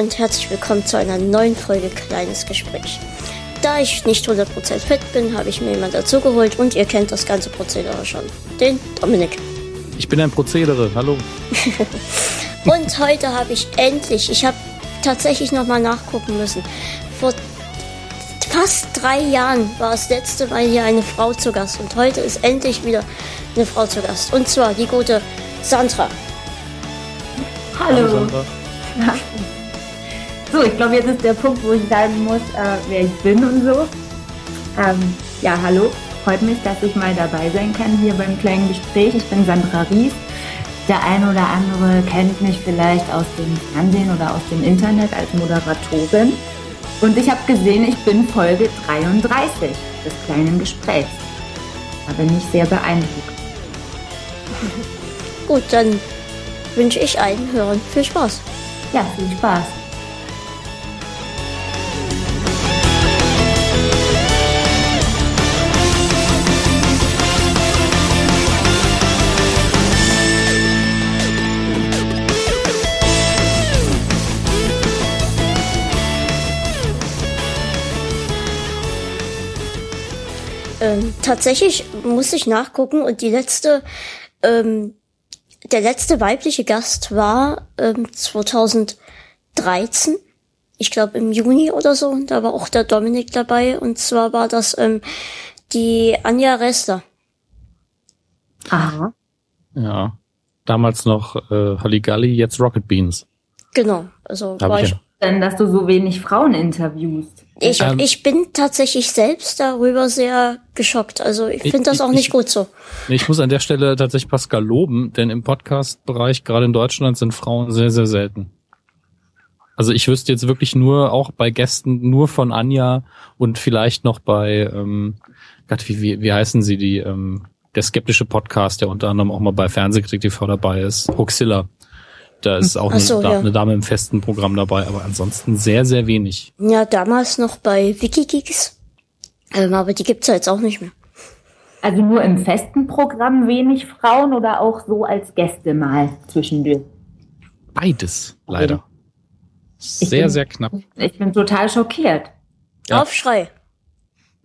und herzlich willkommen zu einer neuen Folge Kleines Gespräch. Da ich nicht 100% fit bin, habe ich mir jemand dazugeholt und ihr kennt das ganze Prozedere schon. Den Dominik. Ich bin ein Prozedere, hallo. und heute habe ich endlich, ich habe tatsächlich nochmal nachgucken müssen. Vor fast drei Jahren war es letzte Mal hier eine Frau zu Gast und heute ist endlich wieder eine Frau zu Gast. Und zwar die gute Sandra. Hallo. Hallo Sandra. So, ich glaube, jetzt ist der Punkt, wo ich sagen muss, äh, wer ich bin und so. Ähm, ja, hallo. Freut mich, dass ich mal dabei sein kann hier beim kleinen Gespräch. Ich bin Sandra Ries. Der ein oder andere kennt mich vielleicht aus dem Fernsehen oder aus dem Internet als Moderatorin. Und ich habe gesehen, ich bin Folge 33 des kleinen Gesprächs. Da bin ich sehr beeindruckt. Gut, dann wünsche ich allen Hörern viel Spaß. Ja, viel Spaß. Ähm, tatsächlich muss ich nachgucken und die letzte, ähm, der letzte weibliche Gast war ähm, 2013, ich glaube im Juni oder so, da war auch der Dominik dabei und zwar war das ähm, die Anja Rester. Aha. Ja, damals noch äh, Halligalli, jetzt Rocket Beans. Genau, also Hab war ich, ich denn, dass du so wenig Frauen interviewst? Ich, ähm, ich bin tatsächlich selbst darüber sehr geschockt. Also ich finde das auch nicht ich, gut so. Ich muss an der Stelle tatsächlich Pascal loben, denn im Podcast-Bereich, gerade in Deutschland, sind Frauen sehr, sehr selten. Also ich wüsste jetzt wirklich nur, auch bei Gästen, nur von Anja und vielleicht noch bei, ähm, Gott, wie, wie, wie heißen sie, die, ähm, der skeptische Podcast, der unter anderem auch mal bei Fernsehkritik TV dabei ist, Hoxilla. Da ist auch eine, so, ja. eine, Dame im festen Programm dabei, aber ansonsten sehr, sehr wenig. Ja, damals noch bei Wikigeeks. Ähm, aber die gibt's ja jetzt auch nicht mehr. Also nur im festen Programm wenig Frauen oder auch so als Gäste mal zwischendurch? Beides, leider. Sehr, bin, sehr knapp. Ich bin total schockiert. Ja. Aufschrei.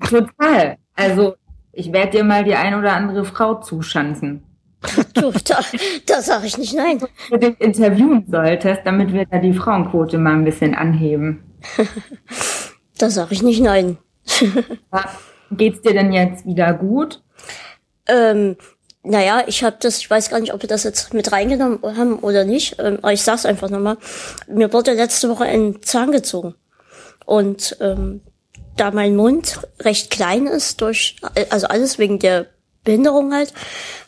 Total. Also, ich werde dir mal die ein oder andere Frau zuschanzen. Du, da, da sage ich nicht nein. Du dich interviewen solltest, damit wir da die Frauenquote mal ein bisschen anheben. da sage ich nicht nein. Geht's dir denn jetzt wieder gut? Ähm, naja, ich habe das, ich weiß gar nicht, ob wir das jetzt mit reingenommen haben oder nicht, ähm, aber ich sag's einfach nochmal. Mir wurde letzte Woche ein Zahn gezogen. Und ähm, da mein Mund recht klein ist, durch, also alles wegen der Behinderung halt,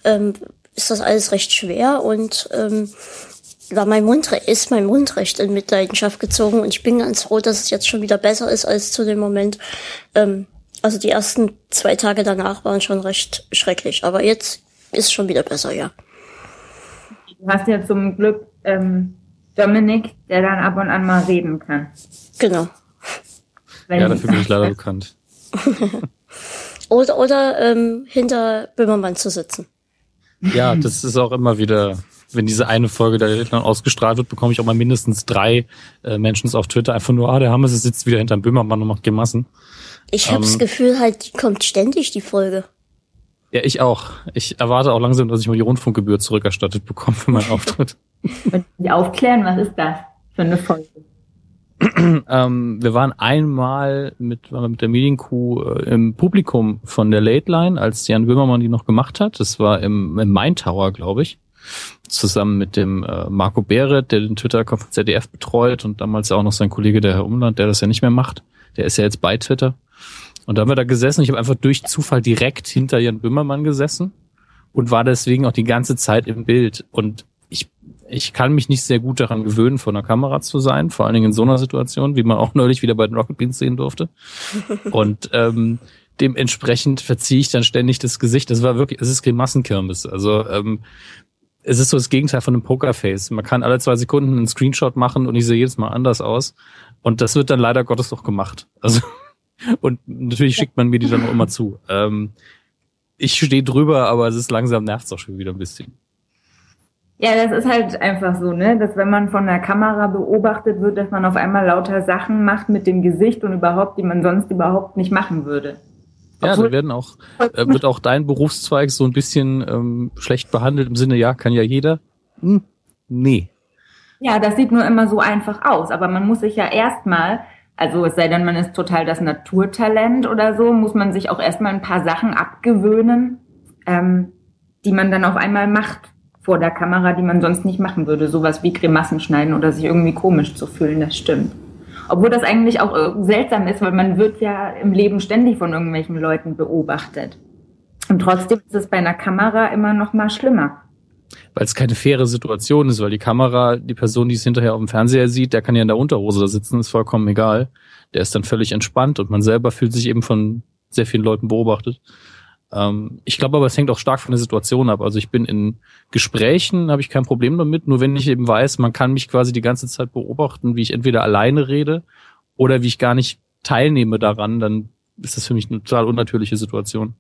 ähm, ist das alles recht schwer und ähm, war mein Mund ist mein Mund recht in Mitleidenschaft gezogen und ich bin ganz froh, dass es jetzt schon wieder besser ist als zu dem Moment. Ähm, also die ersten zwei Tage danach waren schon recht schrecklich, aber jetzt ist schon wieder besser, ja. Du hast ja zum Glück ähm, Dominik, der dann ab und an mal reden kann. Genau. Wenn ja, dafür bin ich leider bekannt. oder oder ähm, hinter Böhmermann zu sitzen. Ja, das ist auch immer wieder, wenn diese eine Folge der dann ausgestrahlt wird, bekomme ich auch mal mindestens drei äh, Menschen auf Twitter einfach nur, ah, der Hammes sitzt wieder hinterm Böhmermann und macht Gemassen. Ich habe ähm, das Gefühl, halt, die kommt ständig, die Folge. Ja, ich auch. Ich erwarte auch langsam, dass ich mal die Rundfunkgebühr zurückerstattet bekomme für meinen Auftritt. Und die aufklären, was ist das für eine Folge? ähm, wir waren einmal mit, waren mit der Medienkuh äh, im Publikum von der Late Line, als Jan Böhmermann die noch gemacht hat. Das war im, im Main Tower, glaube ich. Zusammen mit dem äh, Marco Behret, der den Twitter-Account von ZDF betreut und damals auch noch sein Kollege, der Herr Umland, der das ja nicht mehr macht. Der ist ja jetzt bei Twitter. Und da haben wir da gesessen. Ich habe einfach durch Zufall direkt hinter Jan Böhmermann gesessen und war deswegen auch die ganze Zeit im Bild. Und ich kann mich nicht sehr gut daran gewöhnen, vor einer Kamera zu sein, vor allen Dingen in so einer Situation, wie man auch neulich wieder bei den Rocket Beans sehen durfte. Und ähm, dementsprechend verziehe ich dann ständig das Gesicht. Das war wirklich, es ist Grimassenkirmes. Also ähm, es ist so das Gegenteil von einem Pokerface. Man kann alle zwei Sekunden einen Screenshot machen und ich sehe jedes Mal anders aus. Und das wird dann leider Gottes doch gemacht. Also und natürlich schickt man mir die dann auch immer zu. Ähm, ich stehe drüber, aber es ist langsam nervt auch schon wieder ein bisschen. Ja, das ist halt einfach so, ne, dass wenn man von der Kamera beobachtet wird, dass man auf einmal lauter Sachen macht mit dem Gesicht und überhaupt, die man sonst überhaupt nicht machen würde. Ja, da werden auch, äh, wird auch dein Berufszweig so ein bisschen ähm, schlecht behandelt im Sinne, ja, kann ja jeder. Hm, nee. Ja, das sieht nur immer so einfach aus, aber man muss sich ja erstmal, also es sei denn, man ist total das Naturtalent oder so, muss man sich auch erstmal ein paar Sachen abgewöhnen, ähm, die man dann auf einmal macht vor der Kamera, die man sonst nicht machen würde. Sowas wie Grimassen schneiden oder sich irgendwie komisch zu fühlen, das stimmt. Obwohl das eigentlich auch äh, seltsam ist, weil man wird ja im Leben ständig von irgendwelchen Leuten beobachtet. Und trotzdem ist es bei einer Kamera immer noch mal schlimmer. Weil es keine faire Situation ist, weil die Kamera, die Person, die es hinterher auf dem Fernseher sieht, der kann ja in der Unterhose da sitzen, ist vollkommen egal. Der ist dann völlig entspannt und man selber fühlt sich eben von sehr vielen Leuten beobachtet. Ähm, ich glaube aber, es hängt auch stark von der Situation ab. Also ich bin in Gesprächen, habe ich kein Problem damit, nur wenn ich eben weiß, man kann mich quasi die ganze Zeit beobachten, wie ich entweder alleine rede oder wie ich gar nicht teilnehme daran, dann ist das für mich eine total unnatürliche Situation.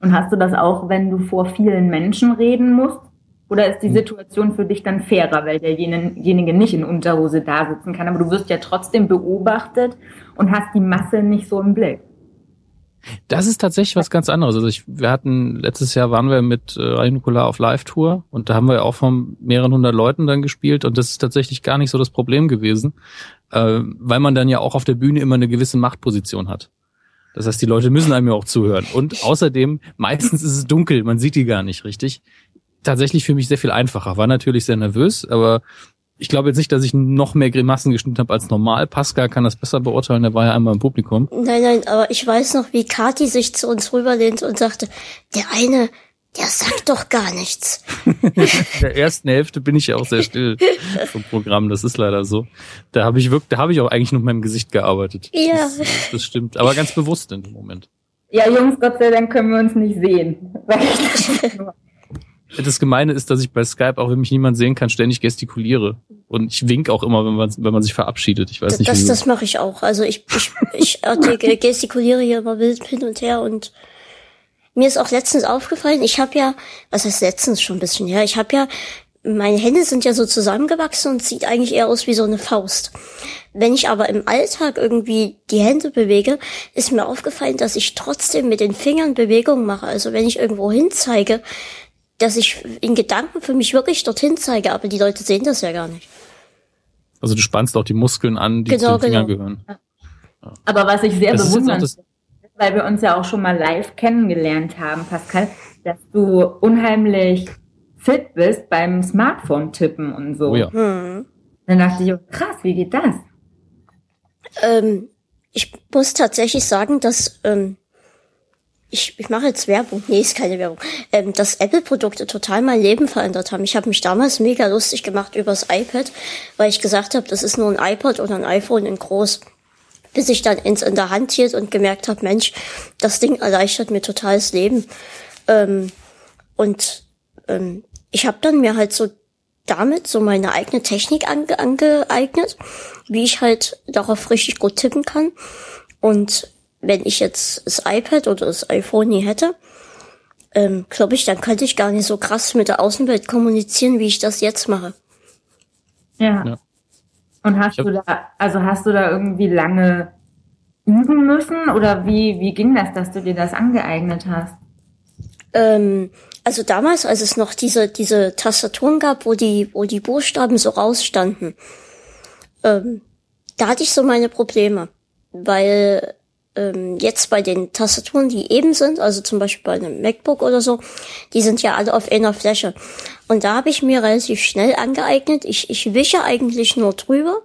Und hast du das auch, wenn du vor vielen Menschen reden musst? Oder ist die hm. Situation für dich dann fairer, weil derjenige nicht in Unterhose da sitzen kann, aber du wirst ja trotzdem beobachtet und hast die Masse nicht so im Blick? Das ist tatsächlich was ganz anderes. Also ich, wir hatten letztes Jahr waren wir mit äh, Radio Nukular auf Live-Tour und da haben wir auch von mehreren hundert Leuten dann gespielt und das ist tatsächlich gar nicht so das Problem gewesen, äh, weil man dann ja auch auf der Bühne immer eine gewisse Machtposition hat. Das heißt, die Leute müssen einem ja auch zuhören. Und außerdem, meistens ist es dunkel, man sieht die gar nicht richtig. Tatsächlich für mich sehr viel einfacher. War natürlich sehr nervös, aber ich glaube jetzt nicht, dass ich noch mehr Grimassen geschnitten habe als normal. Pascal kann das besser beurteilen, der war ja einmal im Publikum. Nein, nein, aber ich weiß noch, wie Kati sich zu uns rüberlehnt und sagte, der eine, der sagt doch gar nichts. In der ersten Hälfte bin ich ja auch sehr still vom Programm, das ist leider so. Da habe ich wirklich, da habe ich auch eigentlich nur mit meinem Gesicht gearbeitet. Ja. Das, das stimmt, aber ganz bewusst in dem Moment. Ja, Jungs, Gott sei Dank können wir uns nicht sehen. Das Gemeine ist, dass ich bei Skype, auch wenn mich niemand sehen kann, ständig gestikuliere. Und ich wink auch immer, wenn man, wenn man sich verabschiedet. Ich weiß nicht, das, das mache ich auch. Also ich, ich, ich gestikuliere hier immer wild hin und her und mir ist auch letztens aufgefallen, ich habe ja, was heißt letztens schon ein bisschen her, ich habe ja, meine Hände sind ja so zusammengewachsen und sieht eigentlich eher aus wie so eine Faust. Wenn ich aber im Alltag irgendwie die Hände bewege, ist mir aufgefallen, dass ich trotzdem mit den Fingern Bewegungen mache. Also wenn ich irgendwo hin zeige, dass ich in Gedanken für mich wirklich dorthin zeige, aber die Leute sehen das ja gar nicht. Also du spannst auch die Muskeln an, die genau, zu den Fingern genau. gehören. Ja. Aber was ich sehr bewundere, weil wir uns ja auch schon mal live kennengelernt haben, Pascal, dass du unheimlich fit bist beim Smartphone-Tippen und so. Oh ja. Hm. Dann dachte ich, oh, krass, wie geht das? Ähm, ich muss tatsächlich sagen, dass ähm, ich, ich mache jetzt Werbung. Nee, ist keine Werbung. Ähm, dass Apple-Produkte total mein Leben verändert haben. Ich habe mich damals mega lustig gemacht übers iPad, weil ich gesagt habe, das ist nur ein iPod oder ein iPhone in groß. Bis ich dann ins in der Hand hielt und gemerkt habe, Mensch, das Ding erleichtert mir total das Leben. Ähm, und ähm, ich habe dann mir halt so damit so meine eigene Technik ange angeeignet, wie ich halt darauf richtig gut tippen kann. Und wenn ich jetzt das iPad oder das iPhone nie hätte, ähm, glaube ich, dann könnte ich gar nicht so krass mit der Außenwelt kommunizieren, wie ich das jetzt mache. Ja. ja. Und hast du da, also hast du da irgendwie lange üben müssen oder wie, wie ging das, dass du dir das angeeignet hast? Ähm, also damals, als es noch diese, diese Tastaturen gab, wo die, wo die Buchstaben so rausstanden, ähm, da hatte ich so meine Probleme, weil ähm, jetzt bei den Tastaturen, die eben sind, also zum Beispiel bei einem MacBook oder so, die sind ja alle auf einer Fläche. Und da habe ich mir relativ schnell angeeignet, ich, ich wische eigentlich nur drüber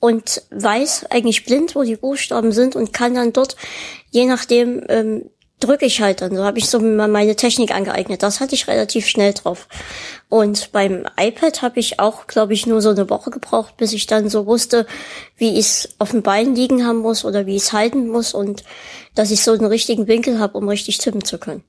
und weiß eigentlich blind, wo die Buchstaben sind und kann dann dort, je nachdem, ähm, drücke ich halt dann. So habe ich so meine Technik angeeignet. Das hatte ich relativ schnell drauf. Und beim iPad habe ich auch, glaube ich, nur so eine Woche gebraucht, bis ich dann so wusste, wie ich es auf dem Bein liegen haben muss oder wie ich es halten muss und dass ich so einen richtigen Winkel habe, um richtig tippen zu können.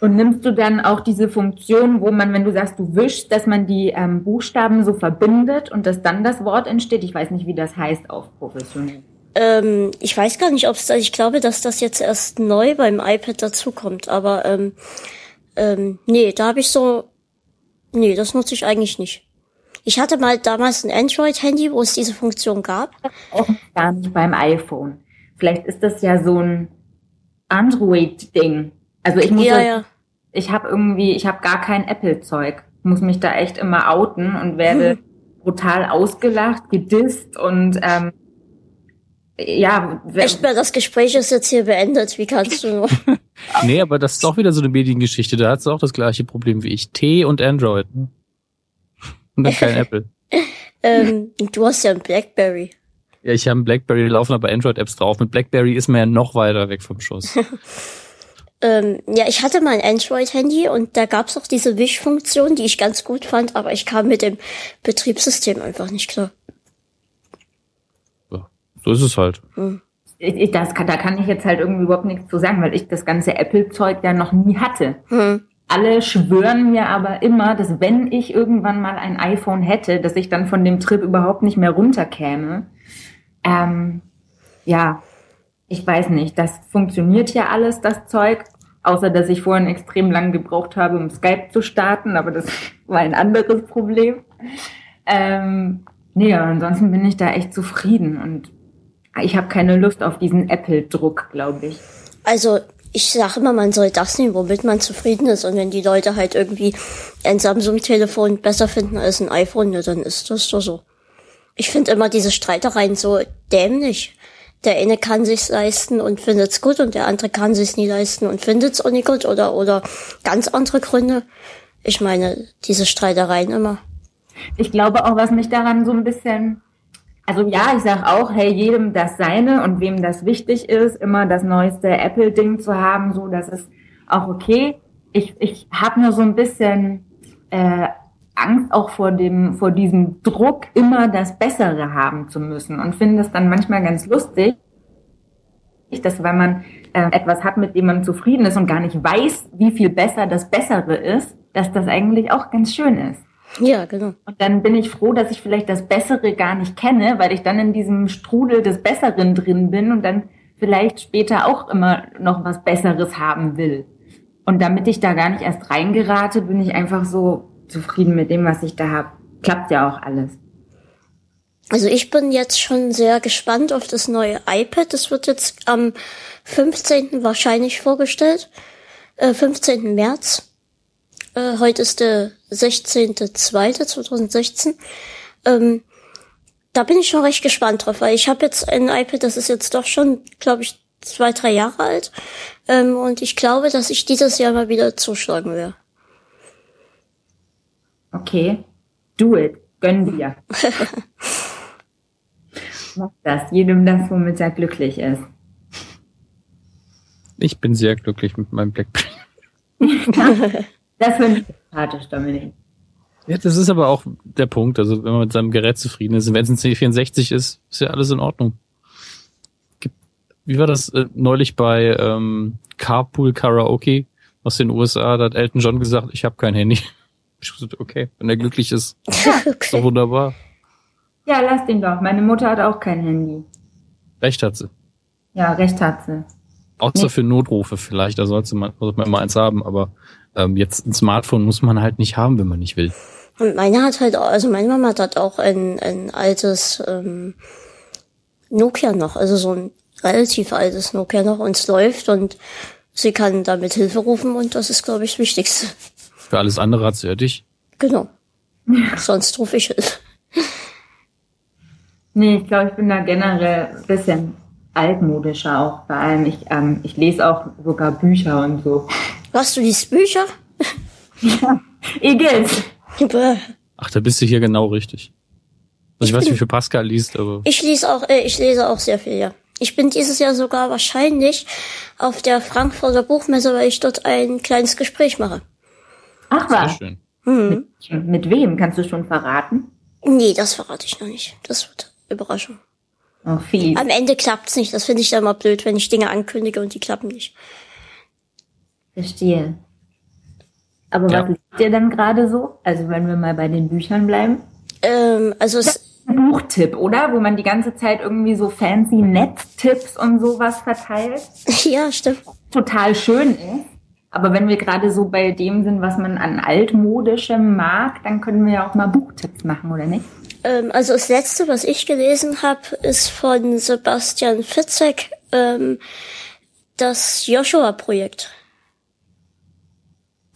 Und nimmst du dann auch diese Funktion, wo man, wenn du sagst, du wischst, dass man die ähm, Buchstaben so verbindet und dass dann das Wort entsteht? Ich weiß nicht, wie das heißt auf professionell. Ähm, ich weiß gar nicht, ob es da, ich glaube, dass das jetzt erst neu beim iPad dazukommt, aber ähm, ähm, nee, da habe ich so Nee, das nutze ich eigentlich nicht. Ich hatte mal damals ein Android-Handy, wo es diese Funktion gab. Auch gar nicht beim iPhone. Vielleicht ist das ja so ein Android-Ding. Also ich muss Ja, ja, ja. ich habe irgendwie, ich habe gar kein Apple-Zeug. Muss mich da echt immer outen und werde brutal ausgelacht, gedisst und ähm, ja, Echt mal, das Gespräch ist jetzt hier beendet. Wie kannst du nur? Nee, aber das ist doch wieder so eine Mediengeschichte. Da hat sie auch das gleiche Problem wie ich. T und Android. Ne? Und dann kein Apple. ähm, du hast ja ein Blackberry. Ja, ich habe einen Blackberry, da laufen aber Android-Apps drauf. Mit Blackberry ist man ja noch weiter weg vom Schuss. Ähm, ja, ich hatte mal ein Android-Handy und da gab's auch diese Wischfunktion, die ich ganz gut fand, aber ich kam mit dem Betriebssystem einfach nicht klar. So, ist es halt. ich, ich, das kann, da kann ich jetzt halt irgendwie überhaupt nichts zu sagen, weil ich das ganze Apple-Zeug ja noch nie hatte. Hm. Alle schwören mir aber immer, dass wenn ich irgendwann mal ein iPhone hätte, dass ich dann von dem Trip überhaupt nicht mehr runterkäme. Ähm, ja, ich weiß nicht. Das funktioniert ja alles, das Zeug. Außer, dass ich vorhin extrem lang gebraucht habe, um Skype zu starten, aber das war ein anderes Problem. Ähm, nee, aber ansonsten bin ich da echt zufrieden und ich habe keine Lust auf diesen Apple-Druck, glaube ich. Also, ich sage immer, man soll das nehmen, womit man zufrieden ist. Und wenn die Leute halt irgendwie ein Samsung-Telefon besser finden als ein iPhone, ne, dann ist das doch so. Ich finde immer diese Streitereien so dämlich. Der eine kann sich's leisten und findet's gut und der andere kann sich's nie leisten und findet's auch nicht gut oder, oder ganz andere Gründe. Ich meine, diese Streitereien immer. Ich glaube auch, was mich daran so ein bisschen, also ja, ich sage auch, hey, jedem das seine und wem das wichtig ist, immer das neueste Apple-Ding zu haben, so, das ist auch okay. Ich, ich habe nur so ein bisschen äh, Angst auch vor dem, vor diesem Druck, immer das Bessere haben zu müssen und finde es dann manchmal ganz lustig, dass wenn man äh, etwas hat, mit dem man zufrieden ist und gar nicht weiß, wie viel besser das Bessere ist, dass das eigentlich auch ganz schön ist. Ja, genau. Und dann bin ich froh, dass ich vielleicht das Bessere gar nicht kenne, weil ich dann in diesem Strudel des Besseren drin bin und dann vielleicht später auch immer noch was Besseres haben will. Und damit ich da gar nicht erst reingerate, bin ich einfach so zufrieden mit dem, was ich da habe. Klappt ja auch alles. Also ich bin jetzt schon sehr gespannt auf das neue iPad. Das wird jetzt am 15. wahrscheinlich vorgestellt. Äh, 15. März. Äh, heute ist der 16.02.2016. Ähm, da bin ich schon recht gespannt drauf, weil ich habe jetzt ein iPad, das ist jetzt doch schon, glaube ich, zwei, drei Jahre alt. Ähm, und ich glaube, dass ich dieses Jahr mal wieder zuschlagen werde. Okay, do it. Gönn dir. Mach das. Jedem das, womit er glücklich ist. Ich bin sehr glücklich mit meinem Blackberry. Das finde ich sympathisch, Dominik. Ja, das ist aber auch der Punkt. Also wenn man mit seinem Gerät zufrieden ist, wenn es ein C64 ist, ist ja alles in Ordnung. Wie war das äh, neulich bei ähm, Carpool Karaoke aus den USA? Da hat Elton John gesagt, ich habe kein Handy. Ich wusste, okay, wenn er glücklich ist, ist doch okay. wunderbar. Ja, lass den doch. Meine Mutter hat auch kein Handy. Recht hat sie. Ja, recht hat sie. Außer Nee. für Notrufe vielleicht, da sollte man, sollte man immer eins haben, aber ähm, jetzt ein Smartphone muss man halt nicht haben, wenn man nicht will. Und meine hat halt auch, also meine Mama hat auch ein, ein altes ähm, Nokia noch, also so ein relativ altes Nokia noch und es läuft und sie kann damit Hilfe rufen und das ist, glaube ich, das Wichtigste. Für alles andere hat sie ja dich. Genau. Sonst rufe ich Hilfe. Nee, ich glaube, ich bin da generell ein bisschen altmodischer auch. Vor allem, ich, ähm, ich lese auch sogar Bücher und so. Was, du liest Bücher? Igitt. Bäh. Ach, da bist du hier genau richtig. Also ich weiß nicht, wie viel Pascal liest, aber Ich lese auch, äh, ich lese auch sehr viel, ja. Ich bin dieses Jahr sogar wahrscheinlich auf der Frankfurter Buchmesse, weil ich dort ein kleines Gespräch mache. Ach sehr was. schön. Hm. Mit, mit wem? Kannst du schon verraten? Nee, das verrate ich noch nicht. Das wird Überraschung. Oh, fies. Am Ende klappt's nicht. Das finde ich dann mal blöd, wenn ich Dinge ankündige und die klappen nicht. Verstehe. Aber Ja. was liest ihr dann gerade so? Also wenn wir mal bei den Büchern bleiben. Ähm, also es, Ein Buchtipp, oder? Wo man die ganze Zeit irgendwie so fancy Netztipps und sowas verteilt. ja, stimmt. Total schön ist. Aber wenn wir gerade so bei dem sind, was man an altmodischem mag, dann können wir ja auch mal Buchtipps machen, oder nicht? Ähm, also das letzte, was ich gelesen habe, ist von Sebastian Fitzek, ähm, das Joshua-Projekt.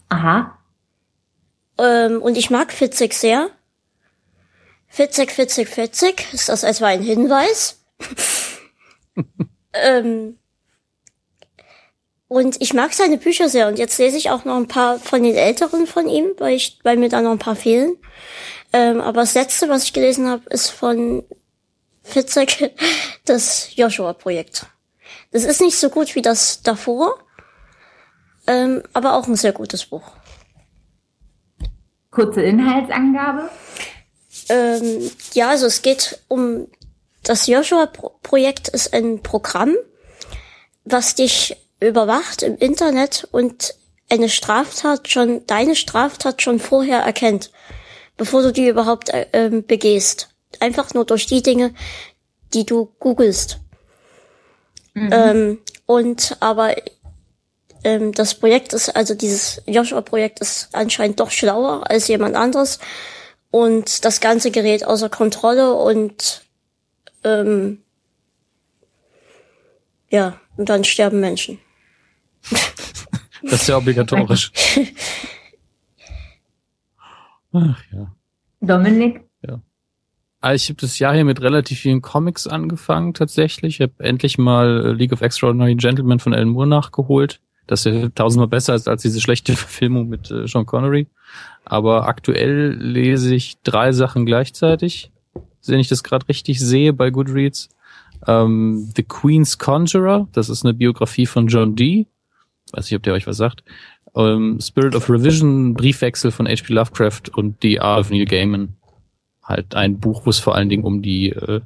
Aha. Ähm, und ich mag Fitzek sehr. Fitzek, Fitzek, Fitzek. Ist das etwa ein Hinweis? ähm, und ich mag seine Bücher sehr. Und jetzt lese ich auch noch ein paar von den älteren von ihm, weil, ich, weil mir da noch ein paar fehlen. Ähm, aber das letzte, was ich gelesen habe, ist von Fitzek, das Joshua-Projekt. Das ist nicht so gut wie das davor, ähm, aber auch ein sehr gutes Buch. Kurze Inhaltsangabe? Ähm, ja, also es geht um das Joshua-Projekt ist ein Programm, was dich überwacht im Internet und eine Straftat schon, deine Straftat schon vorher erkennt, bevor du die überhaupt äh, ähm, begehst. Einfach nur durch die Dinge, die du googelst. Mhm. Ähm, und aber ähm, das Projekt ist, also dieses Joshua-Projekt ist anscheinend doch schlauer als jemand anderes und das Ganze gerät außer Kontrolle und ähm, ja, und dann sterben Menschen. Das ist ja obligatorisch. Ach ja. Dominik? Ja. Also ich habe das Jahr hier mit relativ vielen Comics angefangen tatsächlich. Ich habe endlich mal League of Extraordinary Gentlemen von Alan Moore nachgeholt. Das ist tausendmal besser als, als diese schlechte Verfilmung mit äh, Sean Connery. Aber aktuell lese ich drei Sachen gleichzeitig. Wenn ich das gerade richtig sehe bei Goodreads. Ähm, The Queen's Conjurer, das ist eine Biografie von John Dee. Weiß nicht, ob der euch was sagt. Ähm, Spirit of Revision, Briefwechsel von H.P. Lovecraft und die Art of Neil Gaiman. Halt ein Buch, wo es vor allen Dingen um die, äh,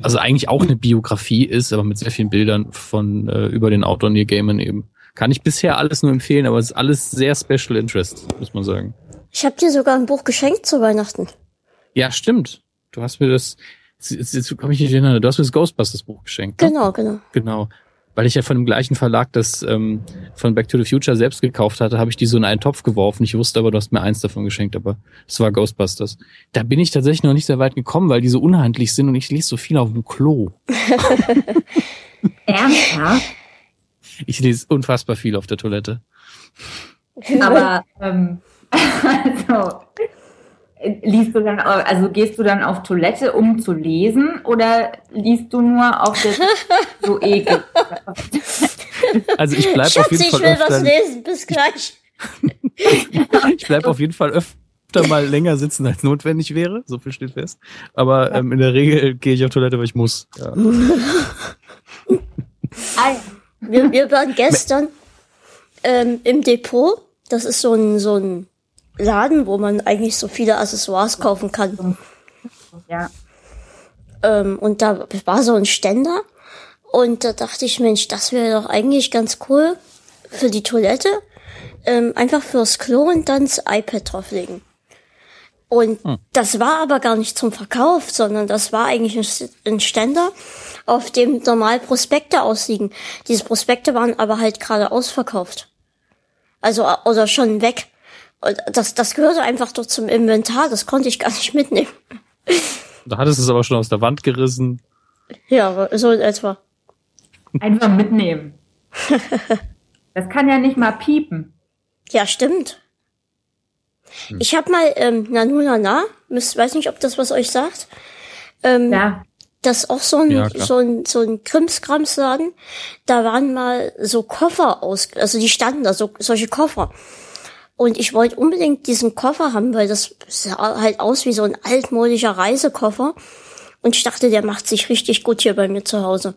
also eigentlich auch eine Biografie ist, aber mit sehr vielen Bildern von äh, über den Autor Neil Gaiman eben. Kann ich bisher alles nur empfehlen, aber es ist alles sehr Special Interest, muss man sagen. Ich habe dir sogar ein Buch geschenkt zu Weihnachten. Ja, stimmt. Du hast mir das, jetzt, jetzt komme ich nicht erinnern, du hast mir das Ghostbusters Buch geschenkt. Ne? Genau, genau. Genau. Weil ich ja von dem gleichen Verlag das ähm, von Back to the Future selbst gekauft hatte, habe ich die so in einen Topf geworfen. Ich wusste aber, du hast mir eins davon geschenkt, aber es war Ghostbusters. Da bin ich tatsächlich noch nicht sehr weit gekommen, weil die so unhandlich sind und ich lese so viel auf dem Klo. Ernsthaft? Ich lese unfassbar viel auf der Toilette. Aber ähm, also liest du dann, also gehst du dann auf Toilette, um zu lesen, oder liest du nur auf der so ekel? Also ich bleib auf jeden Fall. Ich will öfter, was lesen, bis gleich. ich bleib auf jeden Fall öfter mal länger sitzen, als notwendig wäre. So viel steht fest. Aber ähm, in der Regel gehe ich auf Toilette, weil ich muss. Ja. Wir, wir waren gestern ähm, im Depot. Das ist so ein, so ein Laden, wo man eigentlich so viele Accessoires kaufen kann. Ja. Ähm, und da war so ein Ständer. Und da dachte ich, Mensch, das wäre doch eigentlich ganz cool für die Toilette. Ähm, einfach fürs Klo und dann das iPad drauflegen. Und hm. das war aber gar nicht zum Verkauf, sondern das war eigentlich ein Ständer, auf dem normal Prospekte ausliegen. Diese Prospekte waren aber halt gerade ausverkauft. Also, oder schon weg. Das, das gehörte einfach doch zum Inventar, das konnte ich gar nicht mitnehmen. Da hattest du es aber schon aus der Wand gerissen. Ja, so in etwa. Einfach mitnehmen. Das kann ja nicht mal piepen. Ja, stimmt. Hm. Ich habe mal ähm, Nanu Nana, weiß nicht, ob das was euch sagt. Ähm, ja. Das ist auch so ein, ja, so ein, so ein Krimskramsladen. Da waren mal so Koffer aus, also die standen da, so, solche Koffer. Und ich wollte unbedingt diesen Koffer haben, weil das sah halt aus wie so ein altmodischer Reisekoffer. Und ich dachte, der macht sich richtig gut hier bei mir zu Hause.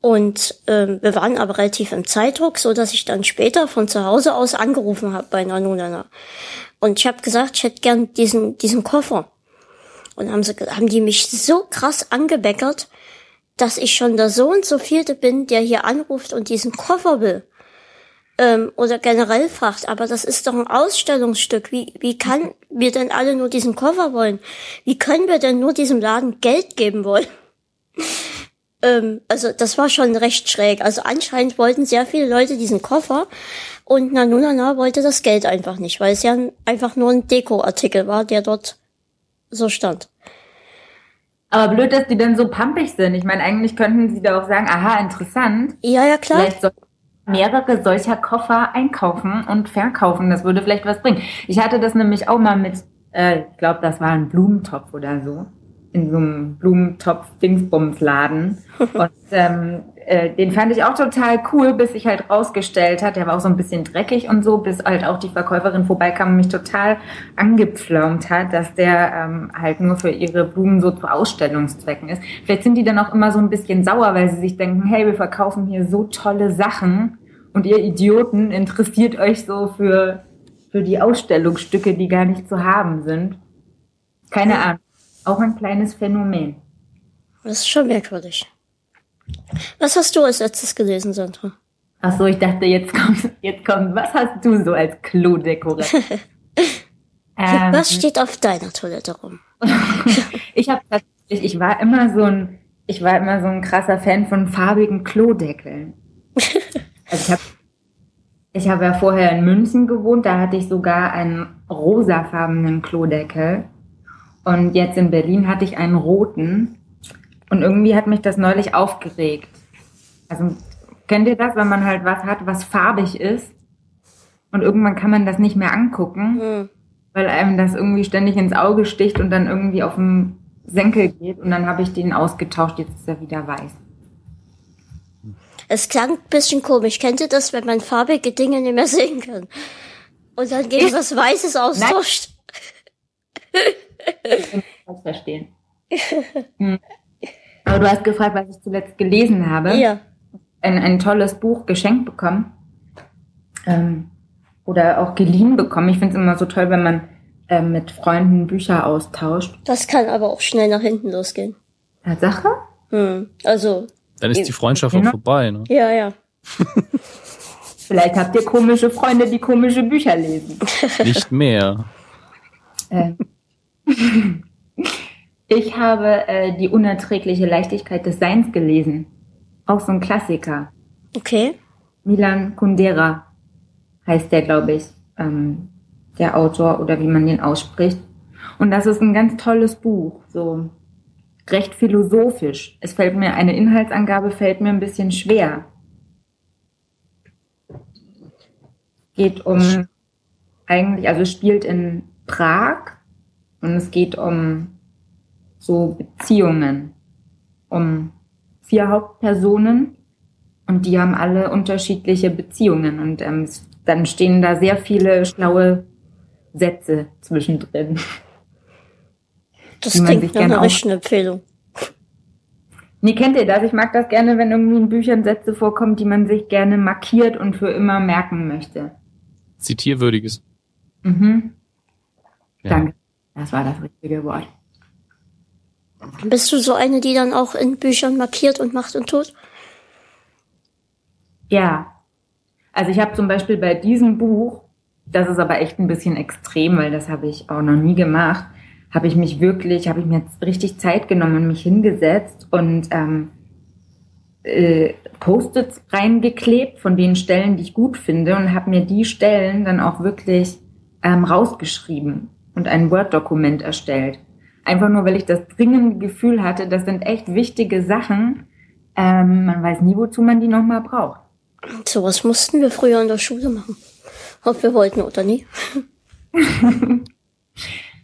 Und ähm, wir waren aber relativ im Zeitdruck, so dass ich dann später von zu Hause aus angerufen habe bei Nanunana. Und ich habe gesagt, ich hätte gern diesen diesen Koffer. Und haben sie haben die mich so krass angebeckert, dass ich schon der so und so vielte bin, der hier anruft und diesen Koffer will ähm, oder generell fragt, aber das ist doch ein Ausstellungsstück. Wie, wie kann wir denn alle nur diesen Koffer wollen? Wie können wir denn nur diesem Laden Geld geben wollen? ähm, also das war schon recht schräg. Also anscheinend wollten sehr viele Leute diesen Koffer und Nanunana wollte das Geld einfach nicht, weil es ja einfach nur ein Dekoartikel war, der dort so stand. Aber blöd, dass die dann so pampig sind. Ich meine, eigentlich könnten sie da auch sagen, aha, interessant. Ja, ja, klar. Vielleicht soll mehrere solcher Koffer einkaufen und verkaufen. Das würde vielleicht was bringen. Ich hatte das nämlich auch mal mit, äh, ich glaube, das war ein Blumentopf oder so in so einem Blumentopf-Dingsbums-Laden. Und ähm, äh, den fand ich auch total cool, bis ich halt rausgestellt hat, der war auch so ein bisschen dreckig und so, bis halt auch die Verkäuferin vorbeikam und mich total angepflaumt hat, dass der ähm, halt nur für ihre Blumen so zu Ausstellungszwecken ist. Vielleicht sind die dann auch immer so ein bisschen sauer, weil sie sich denken, hey, wir verkaufen hier so tolle Sachen und ihr Idioten interessiert euch so für, für die Ausstellungsstücke, die gar nicht zu haben sind. Keine Ahnung. Auch ein kleines Phänomen. Das ist schon merkwürdig. Was hast du als letztes gelesen, Sandra? Ach so, ich dachte, jetzt kommt, jetzt kommt, was hast du so als Klodekoration? ähm, was steht auf deiner Toilette rum? ich habe tatsächlich, ich war immer so ein, ich war immer so ein krasser Fan von farbigen Klodeckeln. Also ich habe ich habe ja vorher in München gewohnt, da hatte ich sogar einen rosafarbenen Klodeckel. Und jetzt in Berlin hatte ich einen roten. Und irgendwie hat mich das neulich aufgeregt. Also kennt ihr das, wenn man halt was hat, was farbig ist? Und irgendwann kann man das nicht mehr angucken, mhm. weil einem das irgendwie ständig ins Auge sticht und dann irgendwie auf den Senkel geht. Und dann habe ich den ausgetauscht, jetzt ist er wieder weiß. Es klang ein bisschen komisch. Kennt ihr das, wenn man farbige Dinge nicht mehr sehen kann? Und dann gegen was Weißes austauscht? falsch verstehen. Hm. Aber du hast gefragt, was ich zuletzt gelesen habe. Ja. Ein, ein tolles Buch geschenkt bekommen. Ähm, oder auch geliehen bekommen. Ich finde es immer so toll, wenn man ähm, mit Freunden Bücher austauscht. Das kann aber auch schnell nach hinten losgehen. Tatsache? Hm. Also. Dann ist die Freundschaft auch vorbei, ne? Ja, ja. Vielleicht habt ihr komische Freunde, die komische Bücher lesen. Nicht mehr. Äh, ich habe äh, die unerträgliche Leichtigkeit des Seins gelesen. Auch so ein Klassiker. Okay. Milan Kundera heißt der, glaube ich, ähm, der Autor oder wie man den ausspricht. Und das ist ein ganz tolles Buch, so recht philosophisch. Es fällt mir, eine Inhaltsangabe fällt mir ein bisschen schwer. Geht um, eigentlich, also spielt in Prag und es geht um so Beziehungen, um vier Hauptpersonen und die haben alle unterschiedliche Beziehungen und ähm, dann stehen da sehr viele schlaue Sätze zwischendrin. Das klingt nach einer richtigen Empfehlung. Nee, kennt ihr das? Ich mag das gerne, wenn irgendwie in Büchern Sätze vorkommen, die man sich gerne markiert und für immer merken möchte. Zitierwürdiges. Mhm. Ja. Danke. Das war das richtige Wort. Bist du so eine, die dann auch in Büchern markiert und macht und tut? Ja. Also ich habe zum Beispiel bei diesem Buch, das ist aber echt ein bisschen extrem, weil das habe ich auch noch nie gemacht, habe ich mich wirklich, habe ich mir jetzt richtig Zeit genommen und mich hingesetzt und ähm, äh, Post-its reingeklebt von den Stellen, die ich gut finde und habe mir die Stellen dann auch wirklich ähm, rausgeschrieben und ein Word-Dokument erstellt. Einfach nur, weil ich das dringende Gefühl hatte, das sind echt wichtige Sachen. Ähm, man weiß nie, wozu man die nochmal braucht. So was mussten wir früher in der Schule machen. Ob wir wollten oder nie.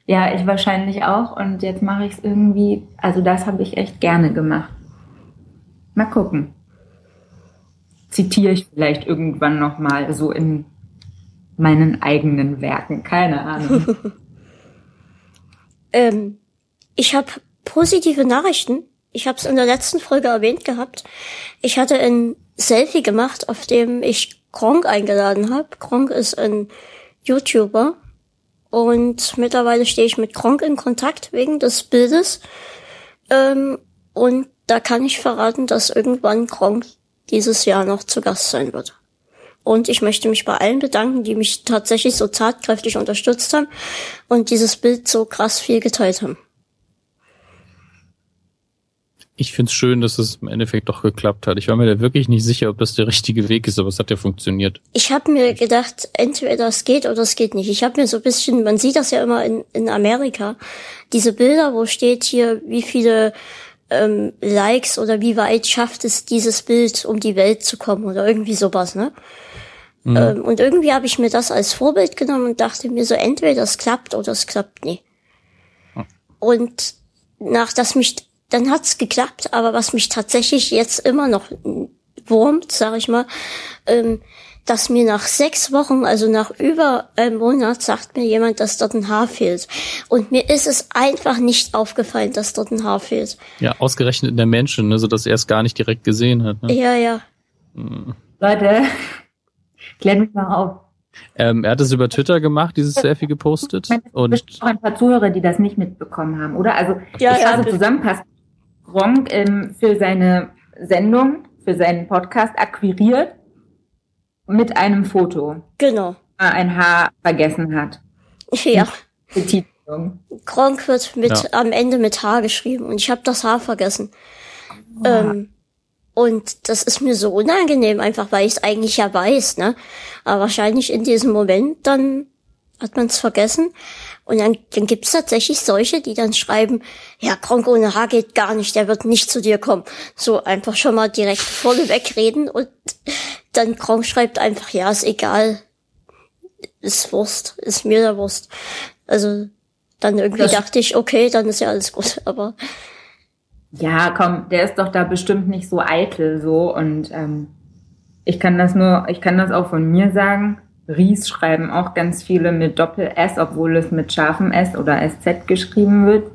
ja, ich wahrscheinlich auch. Und jetzt mache ich es irgendwie, also das habe ich echt gerne gemacht. Mal gucken. Zitiere ich vielleicht irgendwann nochmal so in meinen eigenen Werken. Keine Ahnung. Ähm, ich habe positive Nachrichten. Ich habe es in der letzten Folge erwähnt gehabt. Ich hatte ein Selfie gemacht, auf dem ich Gronk eingeladen habe. Gronk ist ein YouTuber und mittlerweile stehe ich mit Gronk in Kontakt wegen des Bildes. Ähm, und da kann ich verraten, dass irgendwann Gronk dieses Jahr noch zu Gast sein wird. Und ich möchte mich bei allen bedanken, die mich tatsächlich so tatkräftig unterstützt haben und dieses Bild so krass viel geteilt haben. ich finde es schön, dass es im Endeffekt doch geklappt hat. Ich war mir da wirklich nicht sicher, ob das der richtige Weg ist, aber es hat ja funktioniert. Ich habe mir gedacht, entweder es geht oder es geht nicht. Ich habe mir so ein bisschen, man sieht das ja immer in, in Amerika, diese Bilder, wo steht hier, wie viele ähm, Likes oder wie weit schafft es dieses Bild, um die Welt zu kommen oder irgendwie sowas, ne? Mhm. Ähm, und irgendwie habe ich mir das als Vorbild genommen und dachte mir so, entweder es klappt oder es klappt nie. Mhm. Und nach das mich dann hat's geklappt. Aber was mich tatsächlich jetzt immer noch wurmt, sag ich mal, ähm, dass mir nach sechs Wochen, also nach über einem Monat, sagt mir jemand, dass dort ein Haar fehlt. Und mir ist es einfach nicht aufgefallen, dass dort ein Haar fehlt. Ja, ausgerechnet in der Menschen, ne, so dass er es gar nicht direkt gesehen hat. Ne? Ja, ja. Hm. Leute, klär mich mal auf. Ähm, er hat es über Twitter gemacht, dieses Selfie gepostet. Und auch ein paar Zuhörer, die das nicht mitbekommen haben, oder? Also ja, ich ja, also zusammenpassen. Gronk ähm, für seine Sendung, für seinen Podcast akquiriert mit einem Foto. Genau. Ein Haar vergessen hat. Ja. Betitelung. Gronk wird mit ja. am Ende mit Haar geschrieben und ich habe das Haar vergessen. Oh. Ähm, und das ist mir so unangenehm, einfach weil ich es eigentlich ja weiß, ne? Aber wahrscheinlich in diesem Moment dann hat man es vergessen. Und dann, dann gibt es tatsächlich solche, die dann schreiben, ja, Kronk ohne Haar geht gar nicht, der wird nicht zu dir kommen. So einfach schon mal direkt vorneweg reden und dann Kronk schreibt einfach, ja, ist egal, ist Wurst, ist mir der Wurst. Also dann irgendwie das dachte ich, okay, dann ist ja alles gut, aber ja, komm, der ist doch da bestimmt nicht so eitel so und ähm, ich kann das nur, ich kann das auch von mir sagen. Ries schreiben auch ganz viele mit Doppel-S, obwohl es mit scharfem S oder SZ geschrieben wird.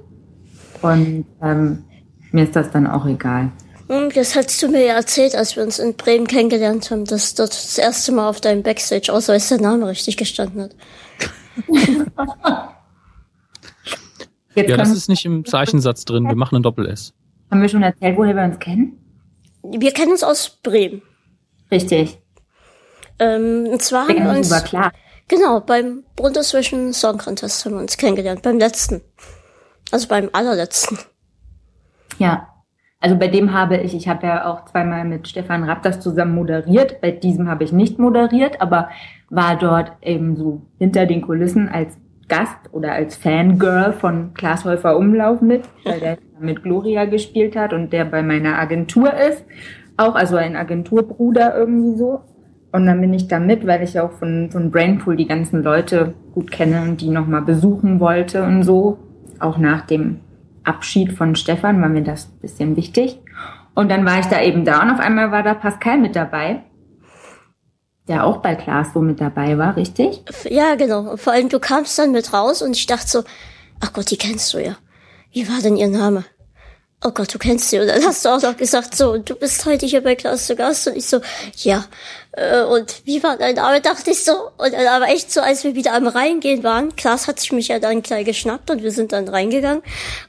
Und ähm, mir ist das dann auch egal. Hm, das hast du mir ja erzählt, als wir uns in Bremen kennengelernt haben, dass dort das erste Mal auf deinem Backstage-Ausweis der Name richtig gestanden hat. ja, das ist nicht im Zeichensatz drin. Wir machen ein Doppel-S. Haben wir schon erzählt, woher wir uns kennen? Wir kennen uns aus Bremen. Richtig. Ähm, und zwar haben wir uns, klar. genau, beim Bundesvision Song Contest haben wir uns kennengelernt, beim letzten. Also beim allerletzten. Ja. Also bei dem habe ich, ich habe ja auch zweimal mit Stefan Rapp das zusammen moderiert. Bei diesem habe ich nicht moderiert, aber war dort eben so hinter den Kulissen als Gast oder als Fangirl von Klaas Häufer Umlauf mit, weil der mit Gloria gespielt hat und der bei meiner Agentur ist. Auch, also ein Agenturbruder irgendwie so. Und dann bin ich da mit, weil ich auch von, von Brainpool die ganzen Leute gut kenne und die nochmal besuchen wollte und so. Auch nach dem Abschied von Stefan war mir das bisschen wichtig. Und dann war ich da eben da und auf einmal war da Pascal mit dabei, der auch bei Klaas so mit dabei war, richtig? Ja, genau. Vor allem du kamst dann mit raus und ich dachte so, ach Gott, die kennst du ja. Wie war denn ihr Name? oh Gott, du kennst sie. Und dann hast du auch noch gesagt, so, du bist heute hier bei Klaus zu Gast. Und ich so, ja. Äh, und wie war dein Name? Dachte ich so. Und dann aber echt so, als wir wieder am Reingehen waren, Klaas hat sich mich ja dann gleich geschnappt und wir sind dann reingegangen.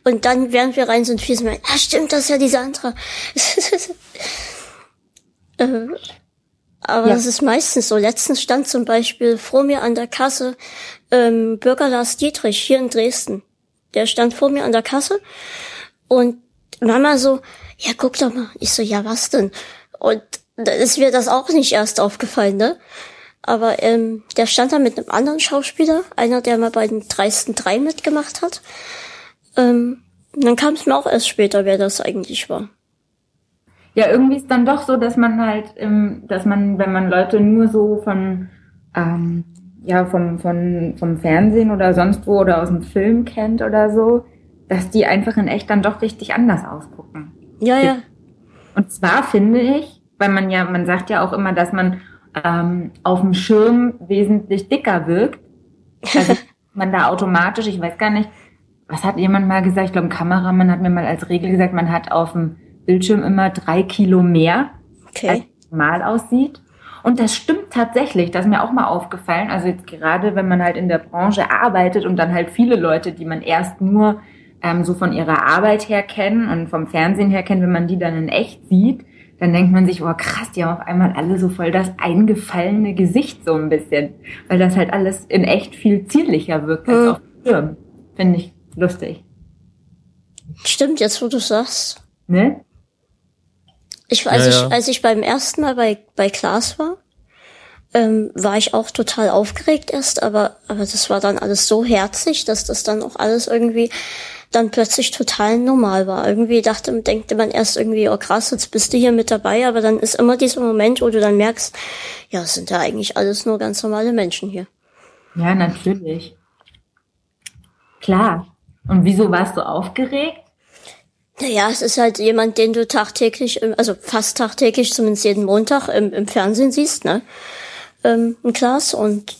Und dann, während wir rein sind, fiel es mir ein, ah, stimmt, das ist ja diese andere. äh, aber ja. das ist meistens so. Letztens stand zum Beispiel vor mir an der Kasse ähm, Bürger Lars Dietrich hier in Dresden. Der stand vor mir an der Kasse und Mama so, ja, guck doch mal. Ich so, ja, was denn? Und da ist mir das auch nicht erst aufgefallen, ne? Aber ähm, der stand da mit einem anderen Schauspieler, einer, der mal bei den dreisten drei mitgemacht hat. Ähm, dann kam es mir auch erst später, wer das eigentlich war. Ja, irgendwie ist dann doch so, dass man halt, ähm, dass man, wenn man Leute nur so von, ähm, ja, vom, von, vom Fernsehen oder sonst wo oder aus dem Film kennt oder so, dass die einfach in echt dann doch richtig anders ausgucken. Ja, ja. Und zwar finde ich, weil man ja, man sagt ja auch immer, dass man ähm, auf dem Schirm wesentlich dicker wirkt. Also man da automatisch, ich weiß gar nicht, was hat jemand mal gesagt? Ich glaube, ein Kameramann hat mir mal als Regel gesagt, man hat auf dem Bildschirm immer drei Kilo mehr, okay. als normal aussieht. Und das stimmt tatsächlich, das ist mir auch mal aufgefallen. Also jetzt gerade, wenn man halt in der Branche arbeitet und dann halt viele Leute, die man erst nur ähm, so von ihrer Arbeit her kennen und vom Fernsehen her kennen, wenn man die dann in echt sieht, dann denkt man sich, oh krass, die haben auf einmal alle so voll das eingefallene Gesicht so ein bisschen, weil das halt alles in echt viel zierlicher wirkt als mhm. auf dem Schirm. Finde ich lustig. Stimmt, jetzt wo du sagst. Ne? Ich, als, ja, ja. Ich, als ich beim ersten Mal bei, bei Klaas war, ähm, war ich auch total aufgeregt erst, aber, aber das war dann alles so herzlich, dass das dann auch alles irgendwie dann plötzlich total normal war. Irgendwie dachte, denkte man erst irgendwie, oh krass, jetzt bist du hier mit dabei, aber dann ist immer dieser Moment, wo du dann merkst, ja, es sind ja eigentlich alles nur ganz normale Menschen hier. Ja, natürlich. Klar. Und wieso warst du aufgeregt? Naja, es ist halt jemand, den du tagtäglich, also fast tagtäglich, zumindest jeden Montag im, im Fernsehen siehst, ne? Ähm, ein Klaas und,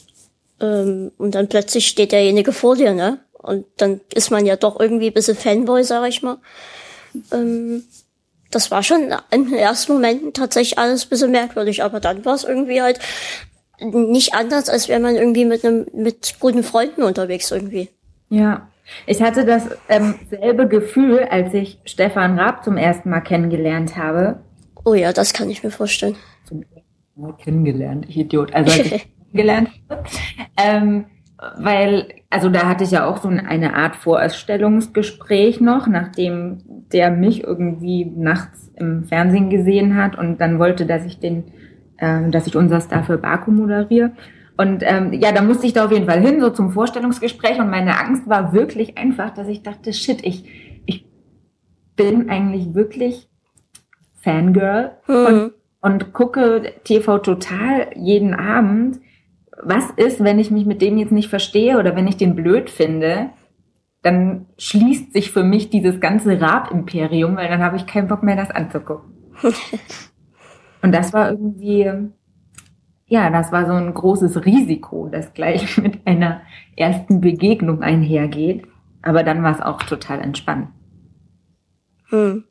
ähm, und dann plötzlich steht derjenige vor dir, ne? Und dann ist man ja doch irgendwie ein bisschen Fanboy, sag ich mal. Ähm, das war schon in den ersten Momenten tatsächlich alles ein bisschen merkwürdig, aber dann war es irgendwie halt nicht anders, als wäre man irgendwie mit einem mit guten Freunden unterwegs irgendwie. Ja, ich hatte das ähm, selbe Gefühl, als ich Stefan Raab zum ersten Mal kennengelernt habe. Oh ja, das kann ich mir vorstellen. Zum ersten Mal kennengelernt, ich Idiot. Also als ich kennengelernt habe. Ähm, weil, also da hatte ich ja auch so eine Art Vorstellungsgespräch noch, nachdem der mich irgendwie nachts im Fernsehen gesehen hat und dann wollte, dass ich den, äh, dass ich unser Star für Baku moderiere. Und ähm, ja, da musste ich da auf jeden Fall hin, so zum Vorstellungsgespräch. Und meine Angst war wirklich einfach, dass ich dachte, shit, ich, ich bin eigentlich wirklich Fangirl mhm. und, und gucke TV total jeden Abend was ist, wenn ich mich mit dem jetzt nicht verstehe oder wenn ich den blöd finde, dann schließt sich für mich dieses ganze Rab-Imperium, weil dann habe ich keinen Bock mehr, das anzugucken. Und das war irgendwie, ja, das war so ein großes Risiko, das gleich mit einer ersten Begegnung einhergeht. Aber dann war es auch total entspannt. Hm.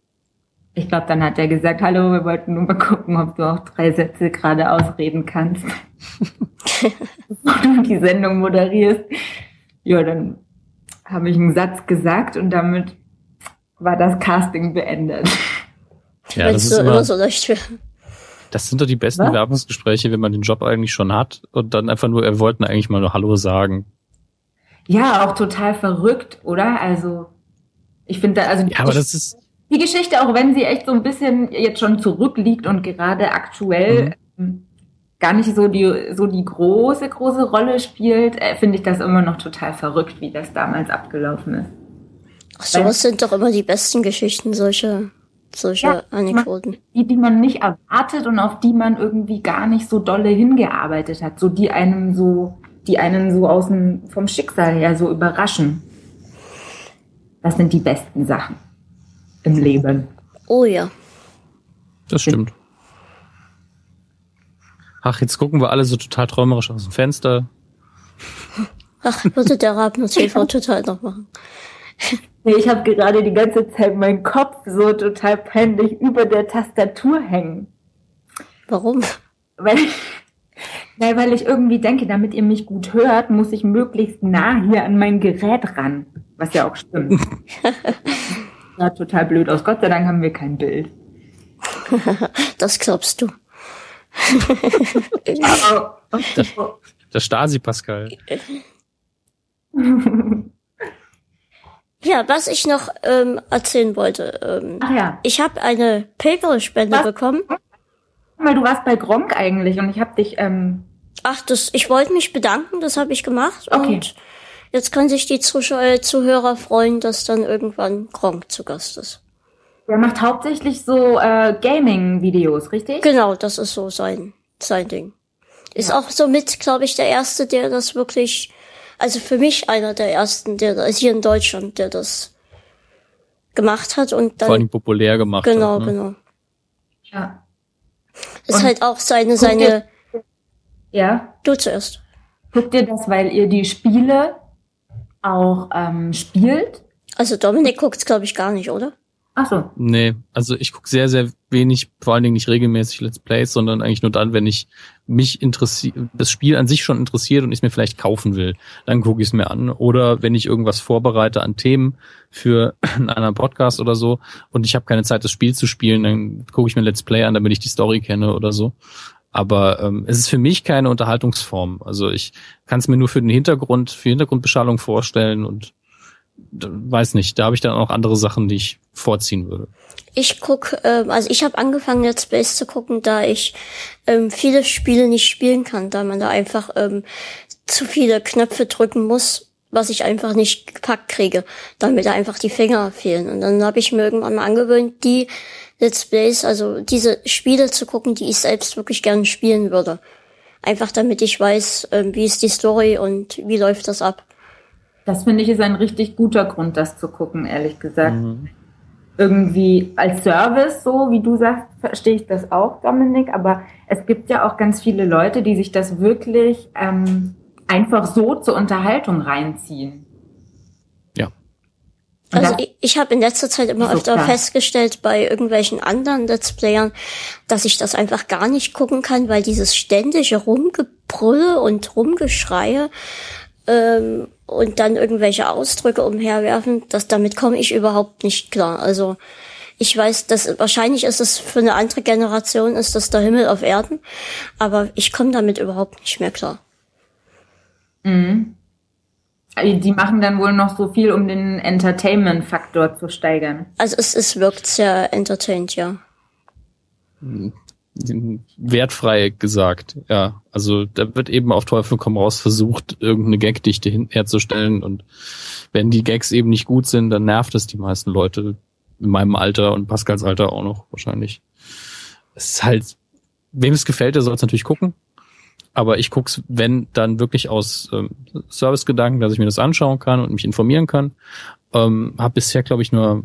Ich glaube, dann hat er gesagt, hallo, wir wollten nur mal gucken, ob du auch drei Sätze gerade ausreden kannst. du die Sendung moderierst. Ja, dann habe ich einen Satz gesagt und damit war das Casting beendet. Ja, das ist immer, so leicht Das sind doch die besten Was? Werbungsgespräche, wenn man den Job eigentlich schon hat und dann einfach nur, er wollten eigentlich mal nur Hallo sagen. Ja, auch total verrückt, oder? Also, ich finde da, also. Ja, aber das ist. Die Geschichte, auch wenn sie echt so ein bisschen jetzt schon zurückliegt und gerade aktuell mhm gar nicht so die, so die große, große Rolle spielt, äh, finde ich das immer noch total verrückt, wie das damals abgelaufen ist. Ach, sowas sind doch immer die besten Geschichten, solche, solche ja, Anekdoten. Die, die man nicht erwartet und auf die man irgendwie gar nicht so dolle hingearbeitet hat, so die einem so, die einen so aus dem, vom Schicksal her so überraschen. Das sind die besten Sachen im Leben. Oh ja. Das stimmt. Ach, jetzt gucken wir alle so total träumerisch aus dem Fenster. Ach, würde der Rabner TV total noch machen. Nee, ich habe gerade die ganze Zeit meinen Kopf so total peinlich über der Tastatur hängen. Warum? Weil, nein, weil ich irgendwie denke, damit ihr mich gut hört, muss ich möglichst nah hier an mein Gerät ran. Was ja auch stimmt. Sah total blöd aus. Gott sei Dank haben wir kein Bild. Das glaubst du das, das Stasi Pascal. Ja, was ich noch ähm, erzählen wollte. Ähm, Ach ja. Ich habe eine PayPal-Spende bekommen. Weil du warst bei Gronk eigentlich und ich habe dich. Ähm Ach, das. Ich wollte mich bedanken, das habe ich gemacht. Okay. Und jetzt können sich die Zuschauer, Zuhörer freuen, dass dann irgendwann Gronk zu Gast ist. Der macht hauptsächlich so äh, Gaming-Videos, richtig? Genau, das ist so sein, sein Ding. Ist ja. auch so mit, glaube ich, der erste, der das wirklich, also für mich einer der ersten, der das hier in Deutschland, der das gemacht hat und dann. Vor allem populär gemacht genau, hat. Genau, genau. Ja. Ist und halt auch seine, seine. Ihr, ja. Du zuerst. Guckt ihr das, weil ihr die Spiele auch ähm, spielt? Also Dominik guckt's, glaube ich, gar nicht, oder? Ach so. Nee, also ich gucke sehr, sehr wenig, vor allen Dingen nicht regelmäßig Let's Plays, sondern eigentlich nur dann, wenn ich mich interessiert, das Spiel an sich schon interessiert und ich es mir vielleicht kaufen will, dann gucke ich es mir an. Oder wenn ich irgendwas vorbereite an Themen für einen anderen Podcast oder so und ich habe keine Zeit, das Spiel zu spielen, dann gucke ich mir Let's Play an, damit ich die Story kenne oder so. Aber ähm, es ist für mich keine Unterhaltungsform. Also ich kann es mir nur für den Hintergrund, für Hintergrundbeschallung vorstellen und weiß nicht, da habe ich dann auch andere Sachen, die ich vorziehen würde. Ich guck, ähm, also ich habe angefangen Let's Plays zu gucken, da ich ähm, viele Spiele nicht spielen kann, da man da einfach ähm, zu viele Knöpfe drücken muss, was ich einfach nicht gepackt kriege, damit da einfach die Finger fehlen. Und dann habe ich mir irgendwann mal angewöhnt, die Let's Plays, also diese Spiele zu gucken, die ich selbst wirklich gerne spielen würde. Einfach damit ich weiß, ähm, wie ist die Story und wie läuft das ab. Das finde ich ist ein richtig guter Grund, das zu gucken, ehrlich gesagt. Mhm. Irgendwie als Service, so wie du sagst, verstehe ich das auch, Dominik. Aber es gibt ja auch ganz viele Leute, die sich das wirklich ähm, einfach so zur Unterhaltung reinziehen. Ja. Also ich, ich habe in letzter Zeit immer öfter klar. festgestellt bei irgendwelchen anderen Let's Playern, dass ich das einfach gar nicht gucken kann, weil dieses ständige Rumgebrülle und Rumgeschreie ähm, und dann irgendwelche Ausdrücke umherwerfen, das damit komme ich überhaupt nicht klar. Also ich weiß, dass wahrscheinlich ist es für eine andere Generation ist das der Himmel auf Erden, aber ich komme damit überhaupt nicht mehr klar. Mhm. Die machen dann wohl noch so viel, um den Entertainment-Faktor zu steigern. Also es, es wirkt sehr entertained, ja. Wertfrei gesagt, ja. Also da wird eben auf Teufel komm raus versucht, irgendeine Gagdichte herzustellen und wenn die Gags eben nicht gut sind, dann nervt es die meisten Leute in meinem Alter und Pascals Alter auch noch wahrscheinlich. Es ist halt, wem es gefällt, der soll es natürlich gucken. Aber ich guck's, wenn dann wirklich aus ähm, Servicegedanken, dass ich mir das anschauen kann und mich informieren kann. Ähm, habe bisher, glaube ich, nur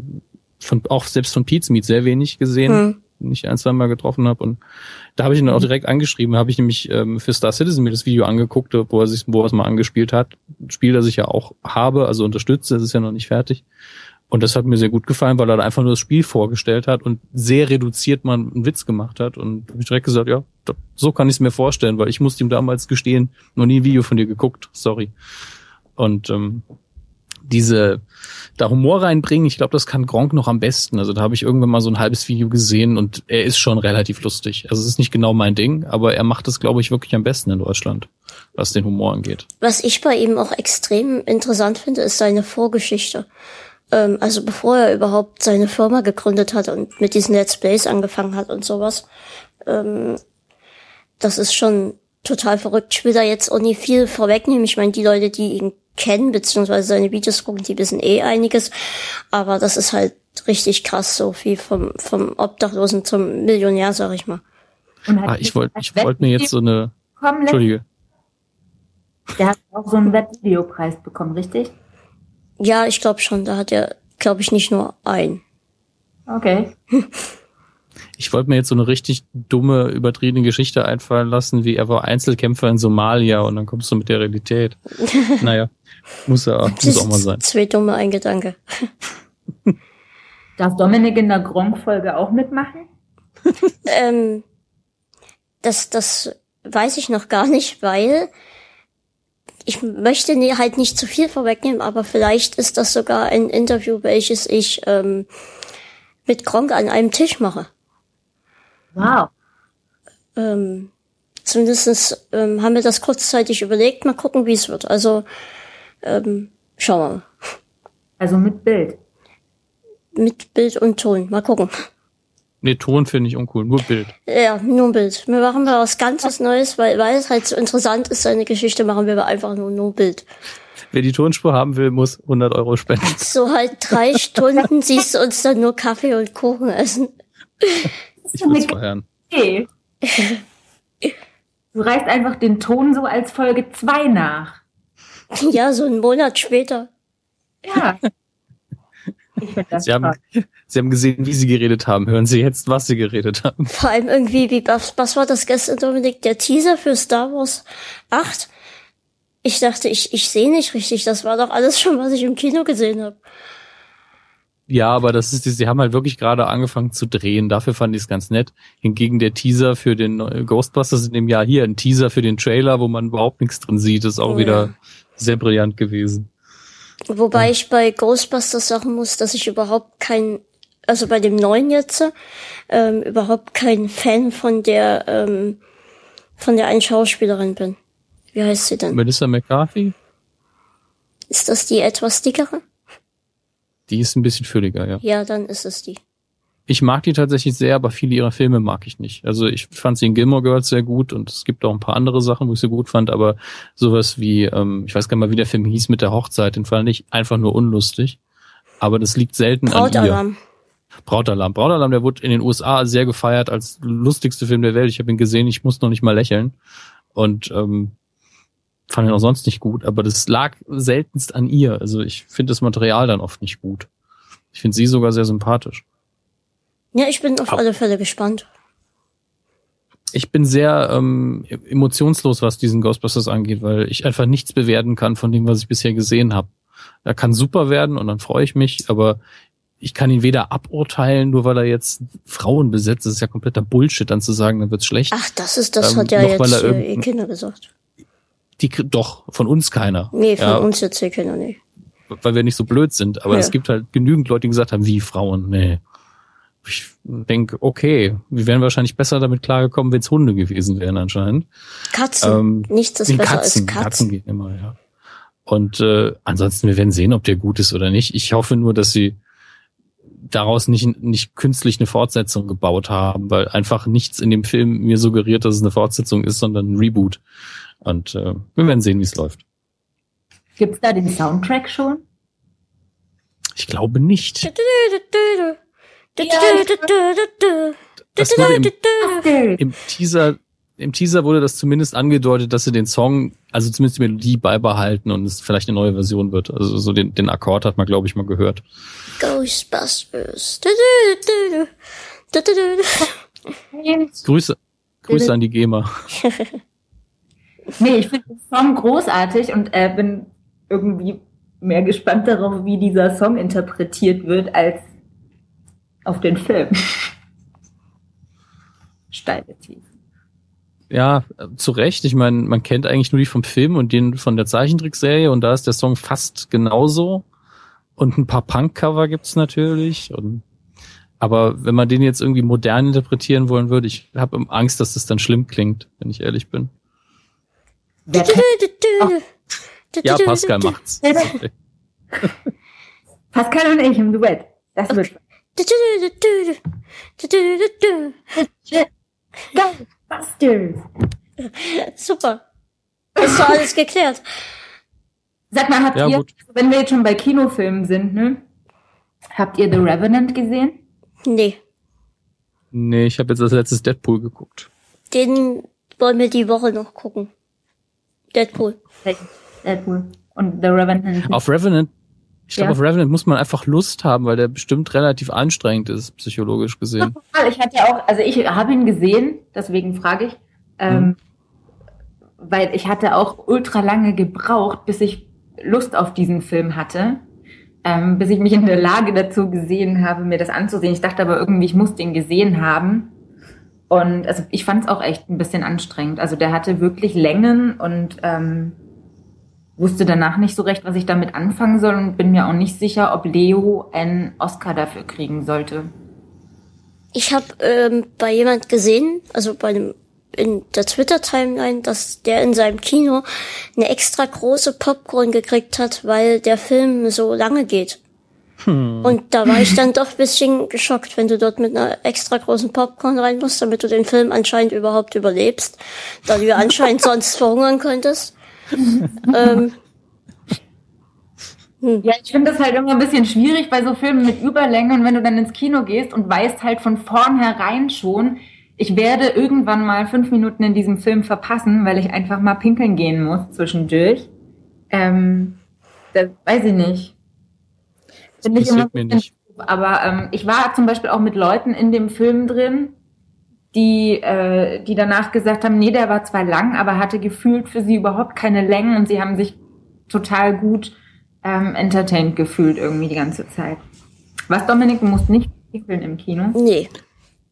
von auch selbst von Meat sehr wenig gesehen. Hm nicht ein, zwei Mal getroffen habe. Und da habe ich ihn dann auch mhm. direkt angeschrieben. habe ich nämlich ähm, für Star Citizen mir das Video angeguckt, wo er sich, wo er es mal angespielt hat. Spiel, das ich ja auch habe, also unterstütze, es ist ja noch nicht fertig. Und das hat mir sehr gut gefallen, weil er einfach nur das Spiel vorgestellt hat und sehr reduziert mal einen Witz gemacht hat. Und habe ich direkt gesagt, ja, so kann ich es mir vorstellen, weil ich musste ihm damals gestehen, noch nie ein Video von dir geguckt, sorry. Und ähm, diese da Humor reinbringen, ich glaube, das kann Gronk noch am besten. Also da habe ich irgendwann mal so ein halbes Video gesehen und er ist schon relativ lustig. Also es ist nicht genau mein Ding, aber er macht es, glaube ich, wirklich am besten in Deutschland, was den Humor angeht. Was ich bei ihm auch extrem interessant finde, ist seine Vorgeschichte. Ähm, also bevor er überhaupt seine Firma gegründet hat und mit diesen Let's Plays angefangen hat und sowas. Ähm, das ist schon total verrückt. Ich will da jetzt auch nie viel vorwegnehmen. Ich meine, die Leute, die ihn kennen, beziehungsweise seine Videos gucken, die wissen eh einiges. Aber das ist halt richtig krass, so wie vom, vom Obdachlosen zum Millionär, sag ich mal. Ah, ich wollte ich wollte mir jetzt so eine. Entschuldige. Der hat auch so einen Webvideopreis bekommen, richtig? Ja, ich glaube schon. Da hat er, glaube ich, nicht nur einen. Okay. Ich wollte mir jetzt so eine richtig dumme, übertriebene Geschichte einfallen lassen, wie er war Einzelkämpfer in Somalia und dann kommst du mit der Realität. naja, muss ja muss auch mal sein. Zwei dumme ein Gedanke. Darf Dominik in der Gronk-Folge auch mitmachen? ähm, das, das weiß ich noch gar nicht, weil ich möchte halt nicht zu viel vorwegnehmen, aber vielleicht ist das sogar ein Interview, welches ich ähm, mit Gronk an einem Tisch mache. Wow. Ähm, zumindest ähm, haben wir das kurzzeitig überlegt. Mal gucken, wie es wird. Also ähm, schauen wir mal. Also mit Bild. Mit Bild und Ton. Mal gucken. Nee, Ton finde ich uncool, nur Bild. Ja, nur Bild. Wir machen wir was ganzes Neues, weil, weil es halt so interessant ist, seine Geschichte, machen wir einfach nur, nur Bild. Wer die Tonspur haben will, muss 100 Euro spenden. So halt drei Stunden siehst du uns dann nur Kaffee und Kuchen essen. Ich würde es feiern. Du reichst einfach den Ton so als Folge 2 nach. Ja, so einen Monat später. Ja. Sie haben, Sie haben gesehen, wie Sie geredet haben. Hören Sie jetzt, was Sie geredet haben. Vor allem irgendwie, wie, was, was war das gestern, Dominik? Der Teaser für Star Wars 8? Ich dachte, ich, ich sehe nicht richtig. Das war doch alles schon, was ich im Kino gesehen habe. Ja, aber das ist, sie haben halt wirklich gerade angefangen zu drehen. Dafür fand ich es ganz nett. Hingegen der Teaser für den Ghostbusters in dem Jahr hier, ein Teaser für den Trailer, wo man überhaupt nichts drin sieht, ist auch oh, wieder ja. sehr brillant gewesen. Wobei ja. ich bei Ghostbusters sagen muss, dass ich überhaupt kein, also bei dem neuen jetzt, ähm, überhaupt kein Fan von der, ähm, von der einen Schauspielerin bin. Wie heißt sie denn? Melissa McCarthy? Ist das die etwas dickere? Die ist ein bisschen fülliger, ja. Ja, dann ist es die. Ich mag die tatsächlich sehr, aber viele ihrer Filme mag ich nicht. Also ich fand sie in Gilmore Girls sehr gut und es gibt auch ein paar andere Sachen, wo ich sie gut fand, aber sowas wie, ähm, ich weiß gar nicht mal, wie der Film hieß mit der Hochzeit, den fand ich einfach nur unlustig. Aber das liegt selten Brautalarm. an ihr. Brautalarm. Brautalarm, der wurde in den USA sehr gefeiert als lustigste Film der Welt. Ich habe ihn gesehen, ich muss noch nicht mal lächeln. Und ähm, fand ihn auch sonst nicht gut, aber das lag seltenst an ihr. Also ich finde das Material dann oft nicht gut. Ich finde sie sogar sehr sympathisch. Ja, ich bin auf Au. alle Fälle gespannt. Ich bin sehr ähm, emotionslos, was diesen Ghostbusters angeht, weil ich einfach nichts bewerten kann von dem, was ich bisher gesehen habe. Er kann super werden und dann freue ich mich, aber ich kann ihn weder aburteilen, nur weil er jetzt Frauen besetzt. Das ist ja kompletter Bullshit, dann zu sagen, dann wird's schlecht. Ach, das ist, das Ähm, hat ja jetzt er äh, Kinder gesagt. Die doch von uns keiner. Nee, von ja, uns jetzt ihr Kinder nicht. weil wir nicht so blöd sind. Aber Ja. es gibt halt genügend Leute, die gesagt haben, wie Frauen, nee. Ich denk, okay, wir wären wahrscheinlich besser damit klargekommen, wenn es Hunde gewesen wären anscheinend. Katzen. Ähm, Nichts ist besser Katzen, als Katzen. Katzen gehen immer, ja. Und äh, ansonsten, wir werden sehen, ob der gut ist oder nicht. Ich hoffe nur, dass sie daraus nicht, nicht künstlich eine Fortsetzung gebaut haben, weil einfach nichts in dem Film mir suggeriert, dass es eine Fortsetzung ist, sondern ein Reboot. Und äh, wir werden sehen, wie es läuft. Gibt's da den Soundtrack schon? Ich glaube nicht. Das wurde im, im Teaser, im Teaser wurde das zumindest angedeutet, dass sie den Song, also zumindest die Melodie beibehalten und es vielleicht eine neue Version wird. Also so den, den Akkord hat man, glaube ich, mal gehört. Ghostbusters. Grüße, Grüße an die GEMA. Nee, ich finde den Song großartig und äh, bin irgendwie mehr gespannt darauf, wie dieser Song interpretiert wird, als auf den Film. Steile These. Ja, zu Recht. Ich meine, man kennt eigentlich nur die vom Film und den von der Zeichentrickserie und da ist der Song fast genauso. Und ein paar Punk-Cover gibt's natürlich. Und, aber wenn man den jetzt irgendwie modern interpretieren wollen würde, ich habe Angst, dass das dann schlimm klingt, wenn ich ehrlich bin. Ja, Pascal macht's. Pascal und ich im Duett. Das wird Ghostbusters. Super. Ist doch alles geklärt. Sag mal, habt Ja, ihr, gut. wenn wir jetzt schon bei Kinofilmen sind, ne? Habt ihr The Revenant gesehen? Nee. Nee, ich habe jetzt als letztes Deadpool geguckt. Den wollen wir die Woche noch gucken. Deadpool. Deadpool. Und The Revenant. Auf Revenant, ich glaube, Ja. auf Revenant muss man einfach Lust haben, weil der bestimmt relativ anstrengend ist, psychologisch gesehen. Ich hatte ja auch, also ich habe ihn gesehen, deswegen frage ich, ähm, weil ich hatte auch ultra lange gebraucht, bis ich Lust auf diesen Film hatte, ähm, bis ich mich in der Lage dazu gesehen habe, mir das anzusehen. Ich dachte aber irgendwie, ich muss den gesehen haben. Und also ich fand es auch echt ein bisschen anstrengend. Also der hatte wirklich Längen und ähm, wusste danach nicht so recht, was ich damit anfangen soll und bin mir auch nicht sicher, ob Leo einen Oscar dafür kriegen sollte. Ich habe ähm, bei jemand gesehen, also bei einem in der Twitter-Timeline, dass der in seinem Kino eine extra große Popcorn gekriegt hat, weil der Film so lange geht. Und da war ich dann doch ein bisschen geschockt, wenn du dort mit einer extra großen Popcorn rein musst, damit du den Film anscheinend überhaupt überlebst, da du ja anscheinend sonst verhungern könntest. ähm, Ja, ich finde das halt immer ein bisschen schwierig bei so Filmen mit Überlänge und wenn du dann ins Kino gehst und weißt halt von vornherein schon, ich werde irgendwann mal fünf Minuten in diesem Film verpassen, weil ich einfach mal pinkeln gehen muss zwischendurch. Ähm, das weiß ich nicht. Finde ich immer mir nicht. doof. Aber ähm, ich war zum Beispiel auch mit Leuten in dem Film drin, die, äh, die danach gesagt haben, nee, der war zwar lang, aber hatte gefühlt für sie überhaupt keine Längen und sie haben sich total gut ähm, entertained gefühlt irgendwie die ganze Zeit. Was, Dominik, du musst nicht pinkeln im Kino? nee.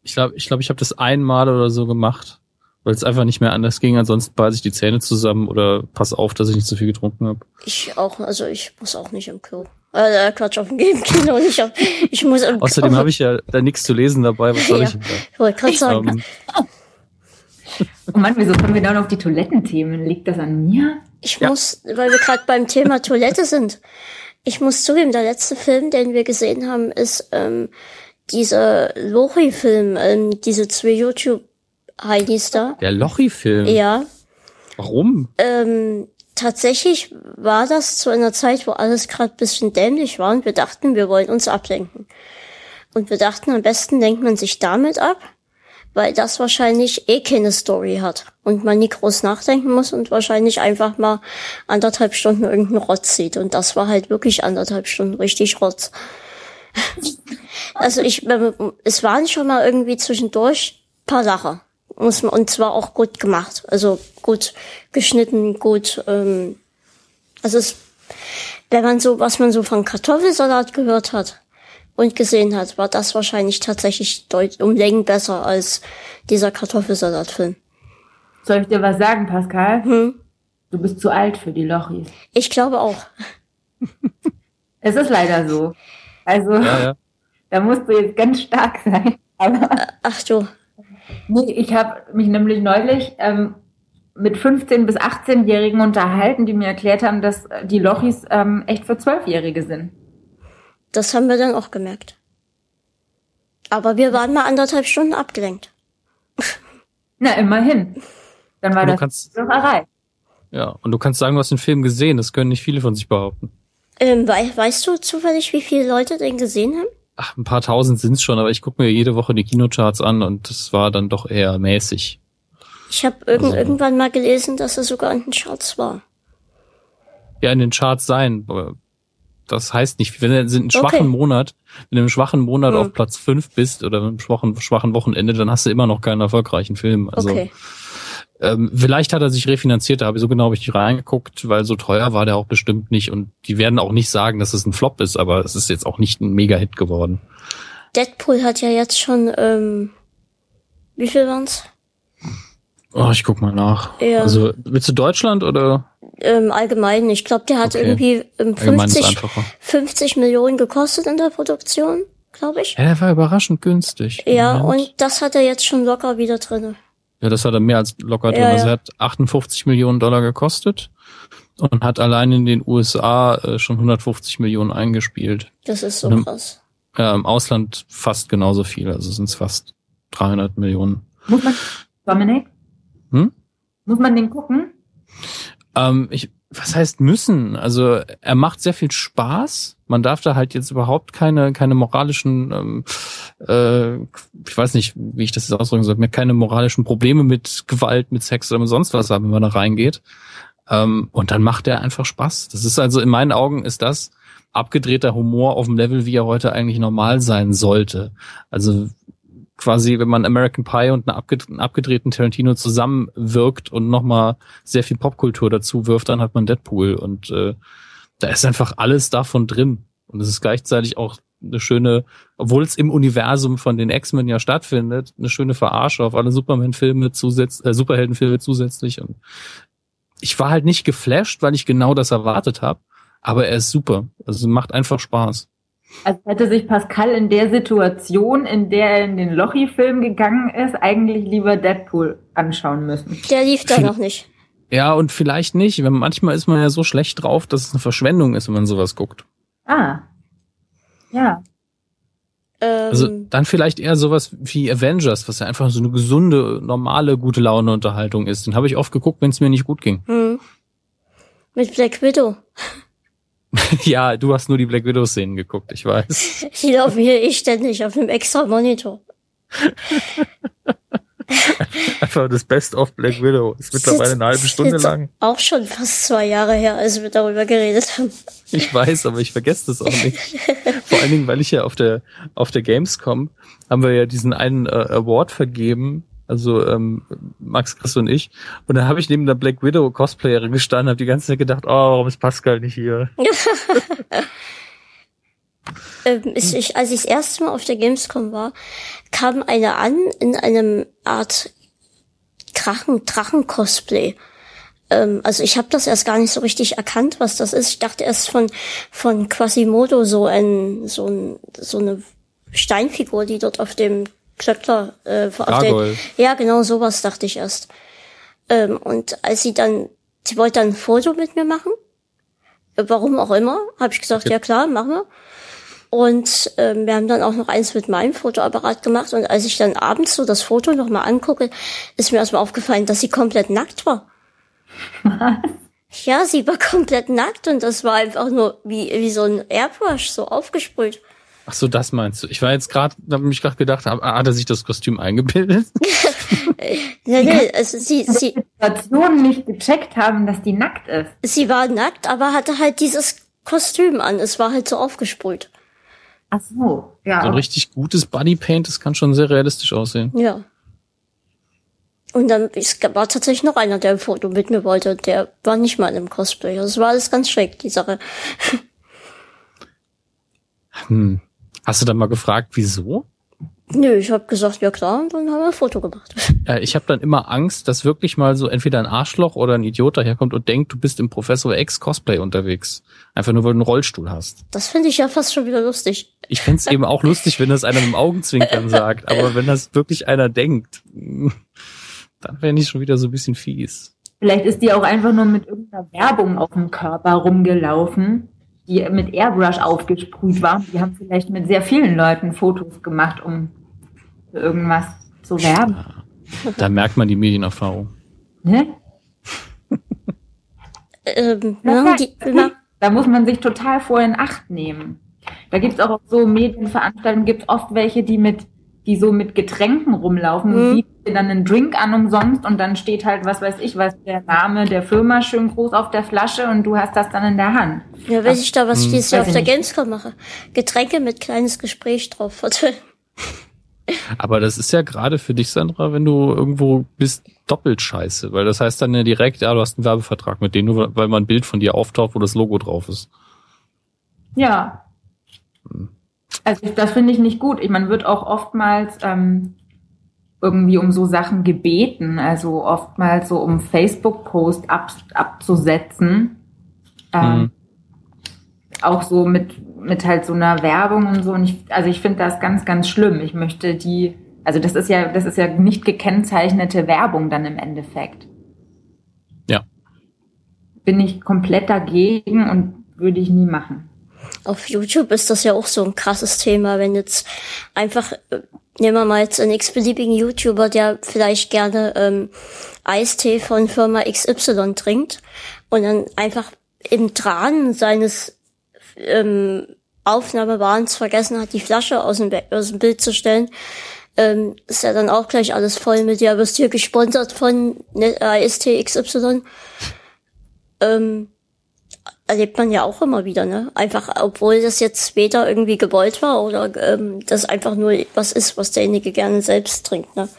Ich glaube, ich, glaub, ich habe das einmal oder so gemacht, weil es einfach nicht mehr anders ging. Ansonsten beiße ich die Zähne zusammen oder pass auf, dass ich nicht zu viel getrunken habe. Ich auch, also ich muss auch nicht im Klo. Äh, Quatsch, auf dem Kino nicht. Auf, ich muss im Außerdem habe ich ja da nichts zu lesen dabei. Was soll Ja. ich denn da? Ich wollte gerade sagen, Ähm, Oh Mann, wieso kommen wir dann auf die Toilettenthemen? Liegt das an mir? ich ja. muss, weil wir gerade beim Thema Toilette sind. Ich muss zugeben, der letzte Film, den wir gesehen haben, ist ähm, dieser Lori-Film, ähm, diese zwei YouTube-Heinis da. Der Lochi-Film? Ja. Warum? Ähm, tatsächlich war das zu einer Zeit, wo alles gerade bisschen dämlich war und wir dachten, wir wollen uns ablenken. Und wir dachten, am besten lenkt man sich damit ab, weil das wahrscheinlich eh keine Story hat und man nie groß nachdenken muss und wahrscheinlich einfach mal anderthalb Stunden irgendeinen Rotz sieht. Und das war halt wirklich anderthalb Stunden richtig Rotz. also ich, es waren schon mal irgendwie zwischendurch paar Sachen. Muss man, und zwar auch gut gemacht. Also gut geschnitten, gut, ähm, also es, wenn man so, was man so von Kartoffelsalat gehört hat, und gesehen hat, war das wahrscheinlich tatsächlich deut um Längen besser als dieser Kartoffelsalatfilm. Soll ich dir was sagen, Pascal? Hm? Du bist zu alt für die Lochis. Ich glaube auch. es ist leider so. Also, ja, ja. da musst du jetzt ganz stark sein. Aber, Ach du. Nee, ich habe mich nämlich neulich ähm, mit 15- bis 18-Jährigen unterhalten, die mir erklärt haben, dass die Lochis ähm, echt für Zwölfjährige sind. Das haben wir dann auch gemerkt. Aber wir waren mal anderthalb Stunden abgelenkt. Na, immerhin. Dann war das kannst- doch erreicht. Ja, und du kannst sagen, du hast den Film gesehen. Das können nicht viele von sich behaupten. Ähm, wei weißt du zufällig, wie viele Leute den gesehen haben? Ach, ein paar tausend sind's schon, aber ich gucke mir jede Woche die Kinocharts an und das war dann doch eher mäßig. Ich habe irgend Also- irgendwann mal gelesen, dass er sogar in den Charts war. Ja, in den Charts sein. aber Das heißt nicht, wenn du in einem Okay. schwachen Monat, wenn du im schwachen Monat Hm. auf Platz fünf bist oder im schwachen, schwachen Wochenende, dann hast du immer noch keinen erfolgreichen Film. Also Okay. Ähm, vielleicht hat er sich refinanziert, da habe ich so genau habe ich nicht reingeguckt, weil so teuer war der auch bestimmt nicht und die werden auch nicht sagen, dass es ein Flop ist, aber es ist jetzt auch nicht ein Mega-Hit geworden. Deadpool hat ja jetzt schon, ähm, wie viel waren's? Oh, ich guck mal nach. Ja. Also willst du Deutschland oder Ähm, allgemein. Ich glaube, der hat Okay. irgendwie ähm, allgemein ist 50, einfacher? 50 Millionen gekostet in der Produktion, glaube ich. Ja, der war überraschend günstig. Ja, Moment. und das hat er jetzt schon locker wieder drinne. Ja, das hat er mehr als locker drin. Ja, Also ja. er hat 58 Millionen Dollar gekostet und hat allein in den USA äh, schon 150 Millionen eingespielt. Das ist so Ne- krass. Äh, Im Ausland fast genauso viel, also sind es fast 300 Millionen. Muss man, Dominik? Hm? Muss man den gucken? Ähm, ich, was heißt müssen? Also er macht sehr viel Spaß. Man darf da halt jetzt überhaupt keine keine moralischen, ähm, äh, ich weiß nicht, wie ich das jetzt ausdrücken soll, keine moralischen Probleme mit Gewalt, mit Sex oder mit sonst was haben, wenn man da reingeht. Ähm, und dann macht er einfach Spaß. Das ist also in meinen Augen ist das abgedrehter Humor auf dem Level, wie er heute eigentlich normal sein sollte. Also quasi, wenn man American Pie und einen abgedrehten Tarantino zusammenwirkt und nochmal sehr viel Popkultur dazu wirft, dann hat man Deadpool und äh, da ist einfach alles davon drin. Und es ist gleichzeitig auch eine schöne, obwohl es im Universum von den X-Men ja stattfindet, eine schöne Verarsche auf alle Superman-Filme zusätzlich, äh, Superheldenfilme zusätzlich. Und ich war halt nicht geflasht, weil ich genau das erwartet habe, aber er ist super. Also macht einfach Spaß. Also hätte sich Pascal in der Situation, in der er in den Lochi-Film gegangen ist, eigentlich lieber Deadpool anschauen müssen. Der lief da noch nicht. Ja, und vielleicht nicht. Wenn manchmal ist man ja so schlecht drauf, dass es eine Verschwendung ist, wenn man sowas guckt. Ah. Ja. Ähm, Also dann vielleicht eher sowas wie Avengers, was ja einfach so eine gesunde, normale, gute Laune Unterhaltung ist. Den habe ich oft geguckt, wenn es mir nicht gut ging. hm. Mit Black Widow. ja, du hast nur die Black Widow Szenen geguckt, ich weiß. Die laufen hier eh ständig auf einem extra Monitor. Einfach das Best of Black Widow. Ist mittlerweile eine halbe Stunde lang. Auch schon fast zwei Jahre her, als wir darüber geredet haben. Ich weiß, aber ich vergesse das auch nicht. Vor allen Dingen, weil ich ja auf der auf der Gamescom haben wir ja diesen einen äh, Award vergeben, also ähm, Max, Chris und ich. Und da habe ich neben der Black Widow Cosplayerin gestanden, habe die ganze Zeit gedacht, oh, warum ist Pascal nicht hier? Ähm, ist ich, als ich das erste Mal auf der Gamescom war, kam eine an in einem Art Drachen, Drachen-Cosplay. Ähm, also ich habe das erst gar nicht so richtig erkannt, was das ist. Ich dachte erst von von Quasimodo so ein so ein so eine Steinfigur, die dort auf dem Klöckler äh, auf den, ja genau sowas dachte ich erst. Ähm, und als sie dann, sie wollte dann ein Foto mit mir machen Warum auch immer, habe ich gesagt, ja klar, machen wir. Und ähm, wir haben dann auch noch eins mit meinem Fotoapparat gemacht. Und als ich dann abends so das Foto nochmal angucke, ist mir erstmal aufgefallen, dass sie komplett nackt war. Was? Ja, sie war komplett nackt und das war einfach nur wie, wie so ein Airbrush, so aufgesprüht. Ach so, das meinst du? Ich war jetzt gerade, da habe mich gerade gedacht, hat er sich das Kostüm eingebildet? nee, nee, also sie, sie Situation nicht gecheckt haben, dass die nackt ist. Sie war nackt, aber hatte halt dieses Kostüm an. Es war halt so aufgesprüht. Ach so, ja. So ein richtig gutes Bodypaint, das kann schon sehr realistisch aussehen. Ja. Und dann es war tatsächlich noch einer, der ein Foto mit mir wollte. Der war nicht mal in einem Cosplay. Das war alles ganz schräg, die Sache. Hm. Hast du dann mal gefragt, wieso? Nö, ich habe gesagt, ja klar, und dann haben wir ein Foto gemacht. Äh, ich habe dann immer Angst, dass wirklich mal so entweder ein Arschloch oder ein Idiot daherkommt und denkt, du bist im Professor X Cosplay unterwegs. Einfach nur, weil du einen Rollstuhl hast. Das finde ich ja fast schon wieder lustig. Ich fände es eben auch lustig, wenn das einer mit dem Augenzwinkern sagt. Aber wenn das wirklich einer denkt, dann wäre ich schon wieder so ein bisschen fies. Vielleicht ist die auch einfach nur mit irgendeiner Werbung auf dem Körper rumgelaufen die mit Airbrush aufgesprüht war. Die haben vielleicht mit sehr vielen Leuten Fotos gemacht, um für irgendwas zu werben. Da merkt man die Medienerfahrung. Ne? ähm, ja, da muss man sich total vor in Acht nehmen. Da gibt es auch so Medienveranstaltungen, gibt es oft welche, die mit die so mit Getränken rumlaufen. Mhm. Du bietest dir dann einen Drink an umsonst und dann steht halt, was weiß ich, was der Name der Firma schön groß auf der Flasche und du hast das dann in der Hand. Ja, weiß ich da, was ich dieses Jahr auf der Gamescom mache. Getränke mit kleines Gespräch drauf. Aber das ist ja gerade für dich, Sandra, wenn du irgendwo bist, doppelt scheiße, weil das heißt dann ja direkt, ja, du hast einen Werbevertrag mit denen, nur weil mal ein Bild von dir auftaucht, wo das Logo drauf ist. Ja. Hm. Also das finde ich nicht gut. Ich, man wird auch oftmals ähm, irgendwie um so Sachen gebeten, also oftmals so um Facebook-Post ab, abzusetzen. Ähm, mhm. Auch so mit, mit halt so einer Werbung und so. Und ich, also ich finde das ganz, ganz schlimm. Ich möchte die, also das ist ja, das ist ja nicht gekennzeichnete Werbung dann im Endeffekt. Ja. Bin ich komplett dagegen und würde ich nie machen auf YouTube ist das ja auch so ein krasses Thema, wenn jetzt einfach, äh, nehmen wir mal jetzt einen x-beliebigen YouTuber, der vielleicht gerne ähm, Eistee von Firma XY trinkt und dann einfach im Tran seines ähm, Aufnahmewahns vergessen hat, die Flasche aus dem, aus dem Bild zu stellen, ähm, ist ja dann auch gleich alles voll mit, ja, wirst hier gesponsert von ne, Eistee XY. Ähm, erlebt man ja auch immer wieder, ne? Einfach, obwohl das jetzt weder irgendwie gewollt war oder ähm, das einfach nur was ist, was derjenige gerne selbst trinkt, ne?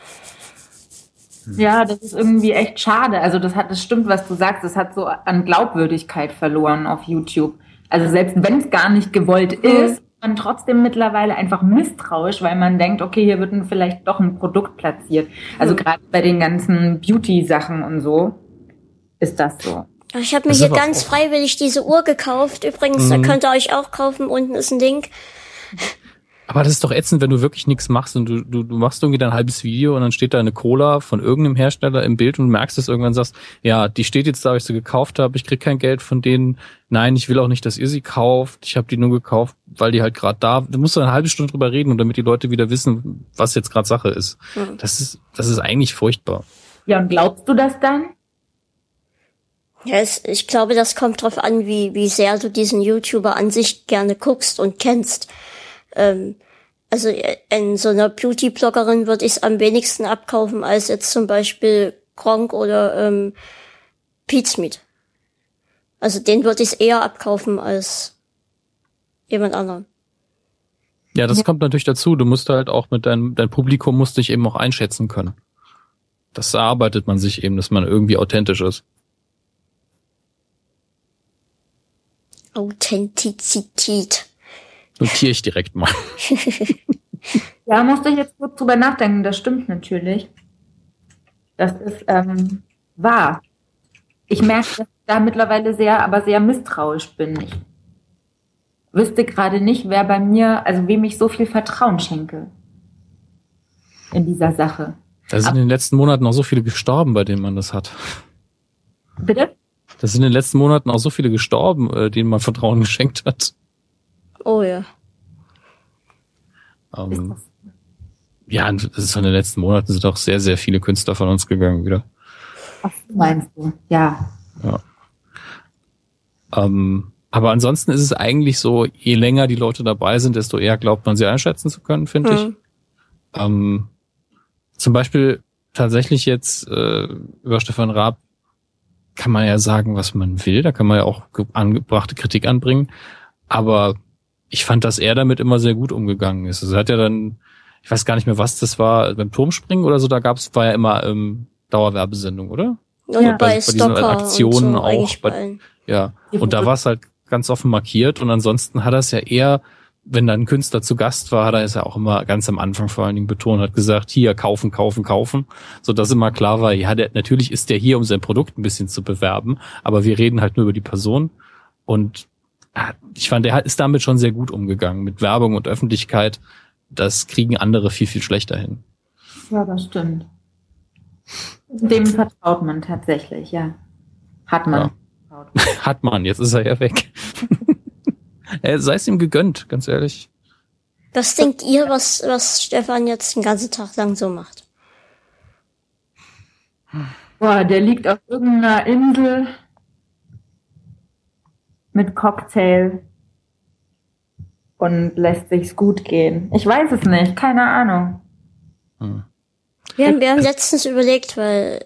Ja, das ist irgendwie echt schade. Also das hat, das stimmt, was du sagst. Das hat so an Glaubwürdigkeit verloren auf YouTube. Also selbst wenn es gar nicht gewollt mhm. ist, man trotzdem mittlerweile einfach misstrauisch, weil man denkt, okay, hier wird vielleicht doch ein Produkt platziert. Also mhm. gerade bei den ganzen Beauty-Sachen und so ist das so. Ich habe mir hier ganz freiwillig diese Uhr gekauft. Übrigens, mhm. da könnt ihr euch auch kaufen. Unten ist ein Link. Aber das ist doch ätzend, wenn du wirklich nichts machst und du, du, du machst irgendwie dein halbes Video und dann steht da eine Cola von irgendeinem Hersteller im Bild und du merkst es irgendwann sagst, ja, die steht jetzt da, weil ich sie gekauft habe, ich krieg kein Geld von denen. Nein, ich will auch nicht, dass ihr sie kauft. Ich habe die nur gekauft, weil die halt gerade da. Du musst eine halbe Stunde drüber reden und damit die Leute wieder wissen, was jetzt gerade Sache ist. Mhm. Das ist. Das ist eigentlich furchtbar. Ja, und glaubst du das dann? Ja, es, ich glaube, das kommt drauf an, wie, wie sehr du diesen YouTuber an sich gerne guckst und kennst. Ähm, also in so einer Beauty-Bloggerin würde ich es am wenigsten abkaufen als jetzt zum Beispiel Gronk oder ähm, Pete Also den würde ich es eher abkaufen als jemand anderen. Ja, das ja. kommt natürlich dazu. Du musst halt auch mit deinem dein Publikum musst dich eben auch einschätzen können. Das erarbeitet man sich eben, dass man irgendwie authentisch ist. Authentizität. Notiere ich direkt mal. ja, musste ich jetzt kurz drüber nachdenken. Das stimmt natürlich. Das ist ähm, wahr. Ich merke, ich da mittlerweile sehr, aber sehr misstrauisch bin. Ich wüsste gerade nicht, wer bei mir, also wem ich so viel Vertrauen schenke in dieser Sache. Da sind aber, in den letzten Monaten noch so viele gestorben, bei denen man das hat. Bitte? Da sind in den letzten Monaten auch so viele gestorben, äh, denen man Vertrauen geschenkt hat. Oh ja. Ähm, ja, das ist in den letzten Monaten sind auch sehr, sehr viele Künstler von uns gegangen wieder. Was meinst du? Ja. Ja. Ähm, aber ansonsten ist es eigentlich so, je länger die Leute dabei sind, desto eher glaubt man sie einschätzen zu können, finde Hm. ich. Ähm, zum Beispiel tatsächlich jetzt äh, über Stefan Raab kann man ja sagen, was man will. Da kann man ja auch ge- angebrachte Kritik anbringen. Aber ich fand, dass er damit immer sehr gut umgegangen ist. Also er hat ja dann, ich weiß gar nicht mehr, was das war, beim Turmspringen oder so, da gab's, war ja immer ähm, Dauerwerbesendung, oder? Und Ja. bei Bei- bei diesen Stocker Aktionen und so auch, bei-. Ja. Und da war es halt ganz offen markiert. Und ansonsten hat er es ja eher, wenn dann ein Künstler zu Gast war, hat er es ja auch immer ganz am Anfang vor allen Dingen betont, hat gesagt, hier, kaufen, kaufen, kaufen. So dass immer klar war, ja, der, natürlich ist der hier, um sein Produkt ein bisschen zu bewerben, aber wir reden halt nur über die Person. Und ah, ich fand, er ist damit schon sehr gut umgegangen. Mit Werbung und Öffentlichkeit. Das kriegen andere viel, viel schlechter hin. Ja, das stimmt. Dem vertraut man tatsächlich, ja. Hat man. vertraut. Hat man, jetzt ist er ja weg. Äh, Sei es ihm gegönnt, ganz ehrlich. Was denkt ihr, was, was Stefan jetzt den ganzen Tag lang so macht? Boah, der liegt auf irgendeiner Insel mit Cocktail und lässt sich's gut gehen. Ich weiß es nicht, keine Ahnung. Hm. Wir haben, wir haben letztens überlegt, weil,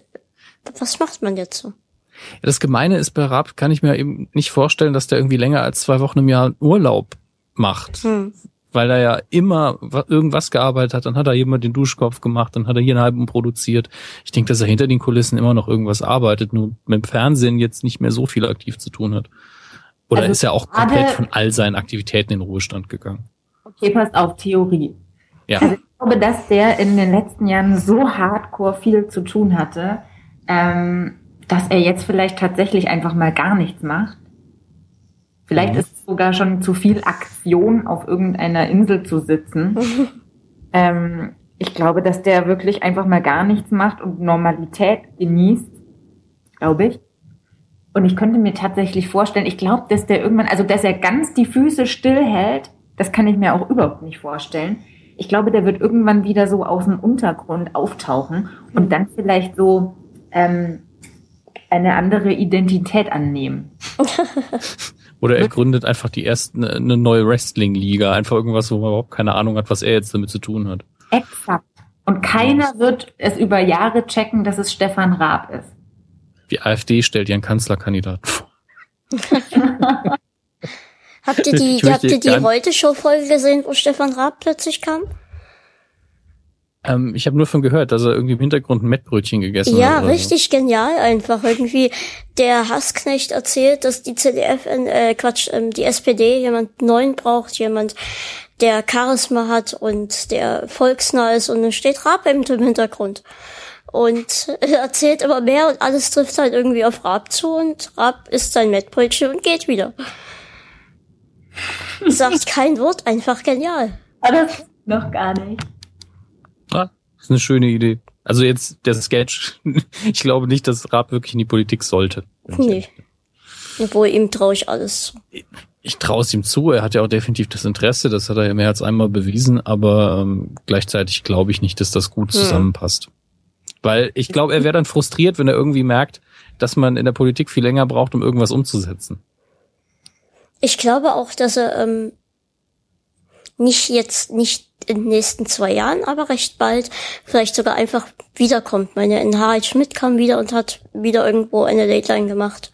was macht man jetzt so? Ja, das Gemeine ist bei Raab, kann ich mir eben nicht vorstellen, dass der irgendwie länger als zwei Wochen im Jahr Urlaub macht. Hm. Weil er ja immer wa- irgendwas gearbeitet hat, dann hat er jemand den Duschkopf gemacht, dann hat er hier einen halben produziert. Ich denke, dass er hinter den Kulissen immer noch irgendwas arbeitet, nur mit dem Fernsehen jetzt nicht mehr so viel aktiv zu tun hat. Oder Also ist er auch komplett von all seinen Aktivitäten in den Ruhestand gegangen? Okay, passt auf, Theorie. Ja. Also glaube, dass der in den letzten Jahren so hardcore viel zu tun hatte, ähm, dass er jetzt vielleicht tatsächlich einfach mal gar nichts macht. Vielleicht Mhm. ist es sogar schon zu viel Aktion, auf irgendeiner Insel zu sitzen. ähm, ich glaube, dass der wirklich einfach mal gar nichts macht und Normalität genießt, glaube ich. Und ich könnte mir tatsächlich vorstellen, ich glaube, dass der irgendwann, also dass er ganz die Füße stillhält, das kann ich mir auch überhaupt nicht vorstellen. Ich glaube, der wird irgendwann wieder so aus dem Untergrund auftauchen und dann vielleicht so ähm, eine andere Identität annehmen. Oder er gründet einfach die erste eine neue Wrestling-Liga, einfach irgendwas, wo man überhaupt keine Ahnung hat, was er jetzt damit zu tun hat. Exakt. Und keiner wird es über Jahre checken, dass es Stefan Raab ist. Die AfD stellt ihren Kanzlerkandidaten vor. Habt ihr die, habt ihr die Heute-Show-Folge gesehen, wo Stefan Raab plötzlich kam? Ähm, ich habe nur von gehört, dass er irgendwie im Hintergrund ein Mettbrötchen gegessen Ja, hat. oder richtig genial einfach. Irgendwie der Hassknecht erzählt, dass die CDF, äh, Quatsch, ähm, die SPD jemand Neuen braucht, jemand, der Charisma hat und der volksnah ist und dann steht Raab eben im Hintergrund. Und er erzählt immer mehr und alles trifft halt irgendwie auf Raab zu und Raab isst sein Mettbrötchen und geht wieder. Sagt kein Wort, einfach genial. Aber das noch gar nicht. Ah, das ist eine schöne Idee. Also jetzt der Sketch. Ich glaube nicht, dass Raab wirklich in die Politik sollte. Nee. Obwohl ihm traue ich alles zu. Ich traue es ihm zu. Er hat ja auch definitiv das Interesse. Das hat er ja mehr als einmal bewiesen. Aber ähm, gleichzeitig glaube ich nicht, dass das gut Hm. zusammenpasst. Weil ich glaube, er wäre dann frustriert, wenn er irgendwie merkt, dass man in der Politik viel länger braucht, um irgendwas umzusetzen. Ich glaube auch, dass er ähm, nicht jetzt, nicht in den nächsten zwei Jahren, aber recht bald vielleicht sogar einfach wiederkommt. Meine, in Harald Schmidt kam wieder und hat wieder irgendwo eine Dateline gemacht.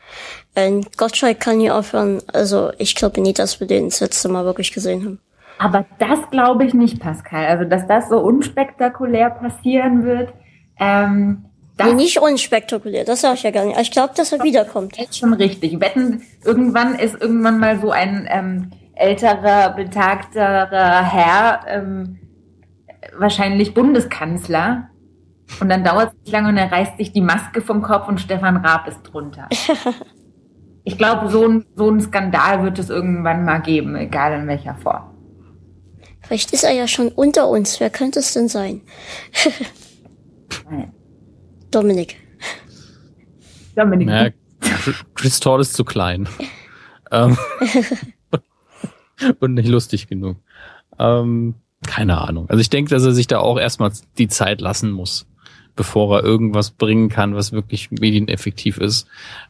Ein Gottschalk kann hier aufhören. Also ich glaube nie, dass wir den das letzte Mal wirklich gesehen haben. Aber das glaube ich nicht, Pascal. Also, dass das so unspektakulär passieren wird, ähm, das Nee, nicht unspektakulär, das sage ich ja gar nicht. Ich glaube, dass er wiederkommt. ist schon richtig. Wetten, irgendwann ist irgendwann mal so ein ähm, älterer, betagterer Herr, ähm, wahrscheinlich Bundeskanzler. Und dann dauert es nicht lange und er reißt sich die Maske vom Kopf und Stefan Raab ist drunter. Ich glaube, so ein, so ein Skandal wird es irgendwann mal geben, egal in welcher Form. Vielleicht ist er ja schon unter uns. Wer könnte es denn sein? Nein. Dominik. Dominik, Merk, Chris Tall ist zu klein. Ähm, und nicht lustig genug. Ähm, keine Ahnung. Also ich denke, dass er sich da auch erstmal die Zeit lassen muss, bevor er irgendwas bringen kann, was wirklich medieneffektiv ist.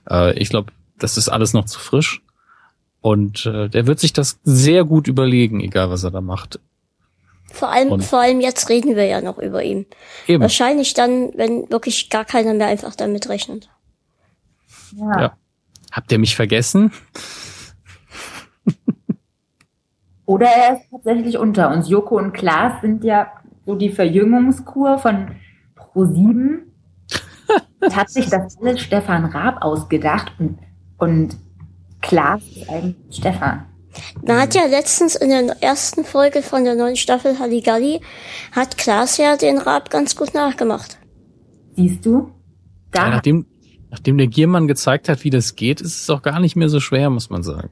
Äh, ich glaube, das ist alles noch zu frisch. Und äh, der wird sich das sehr gut überlegen, egal was er da macht. Vor allem, Und- vor allem jetzt reden wir ja noch über ihn. Eben. Wahrscheinlich dann, wenn wirklich gar keiner mehr einfach damit rechnet. Ja. Ja. Habt ihr mich vergessen? Oder er ist tatsächlich unter uns. Joko und Klaas sind ja so die Verjüngungskur von Pro7. Es hat sich das alles Stefan Raab ausgedacht und, und Klaas ist eigentlich Stefan. Man hat ja letztens in der ersten Folge von der neuen Staffel Halligalli, hat Klaas ja den Raab ganz gut nachgemacht. Siehst du? Da Ja, nachdem, nachdem der Giermann gezeigt hat, wie das geht, ist es auch gar nicht mehr so schwer, muss man sagen.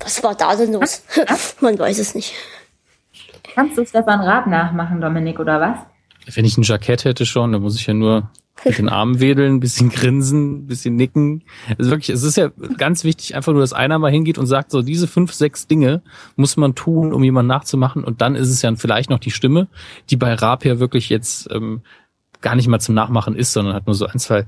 Was war da denn los? Man weiß es nicht. kannst du Stefan Raab nachmachen, Dominik, oder was? Wenn ich ein Jackett hätte schon, dann muss ich ja nur mit den Armen wedeln, ein bisschen grinsen, ein bisschen nicken. Also wirklich, es ist ja ganz wichtig, einfach nur, dass einer mal hingeht und sagt, so diese fünf, sechs Dinge muss man tun, um jemanden nachzumachen. Und dann ist es ja vielleicht noch die Stimme, die bei Raab ja wirklich jetzt ähm, gar nicht mal zum Nachmachen ist, sondern hat nur so ein, zwei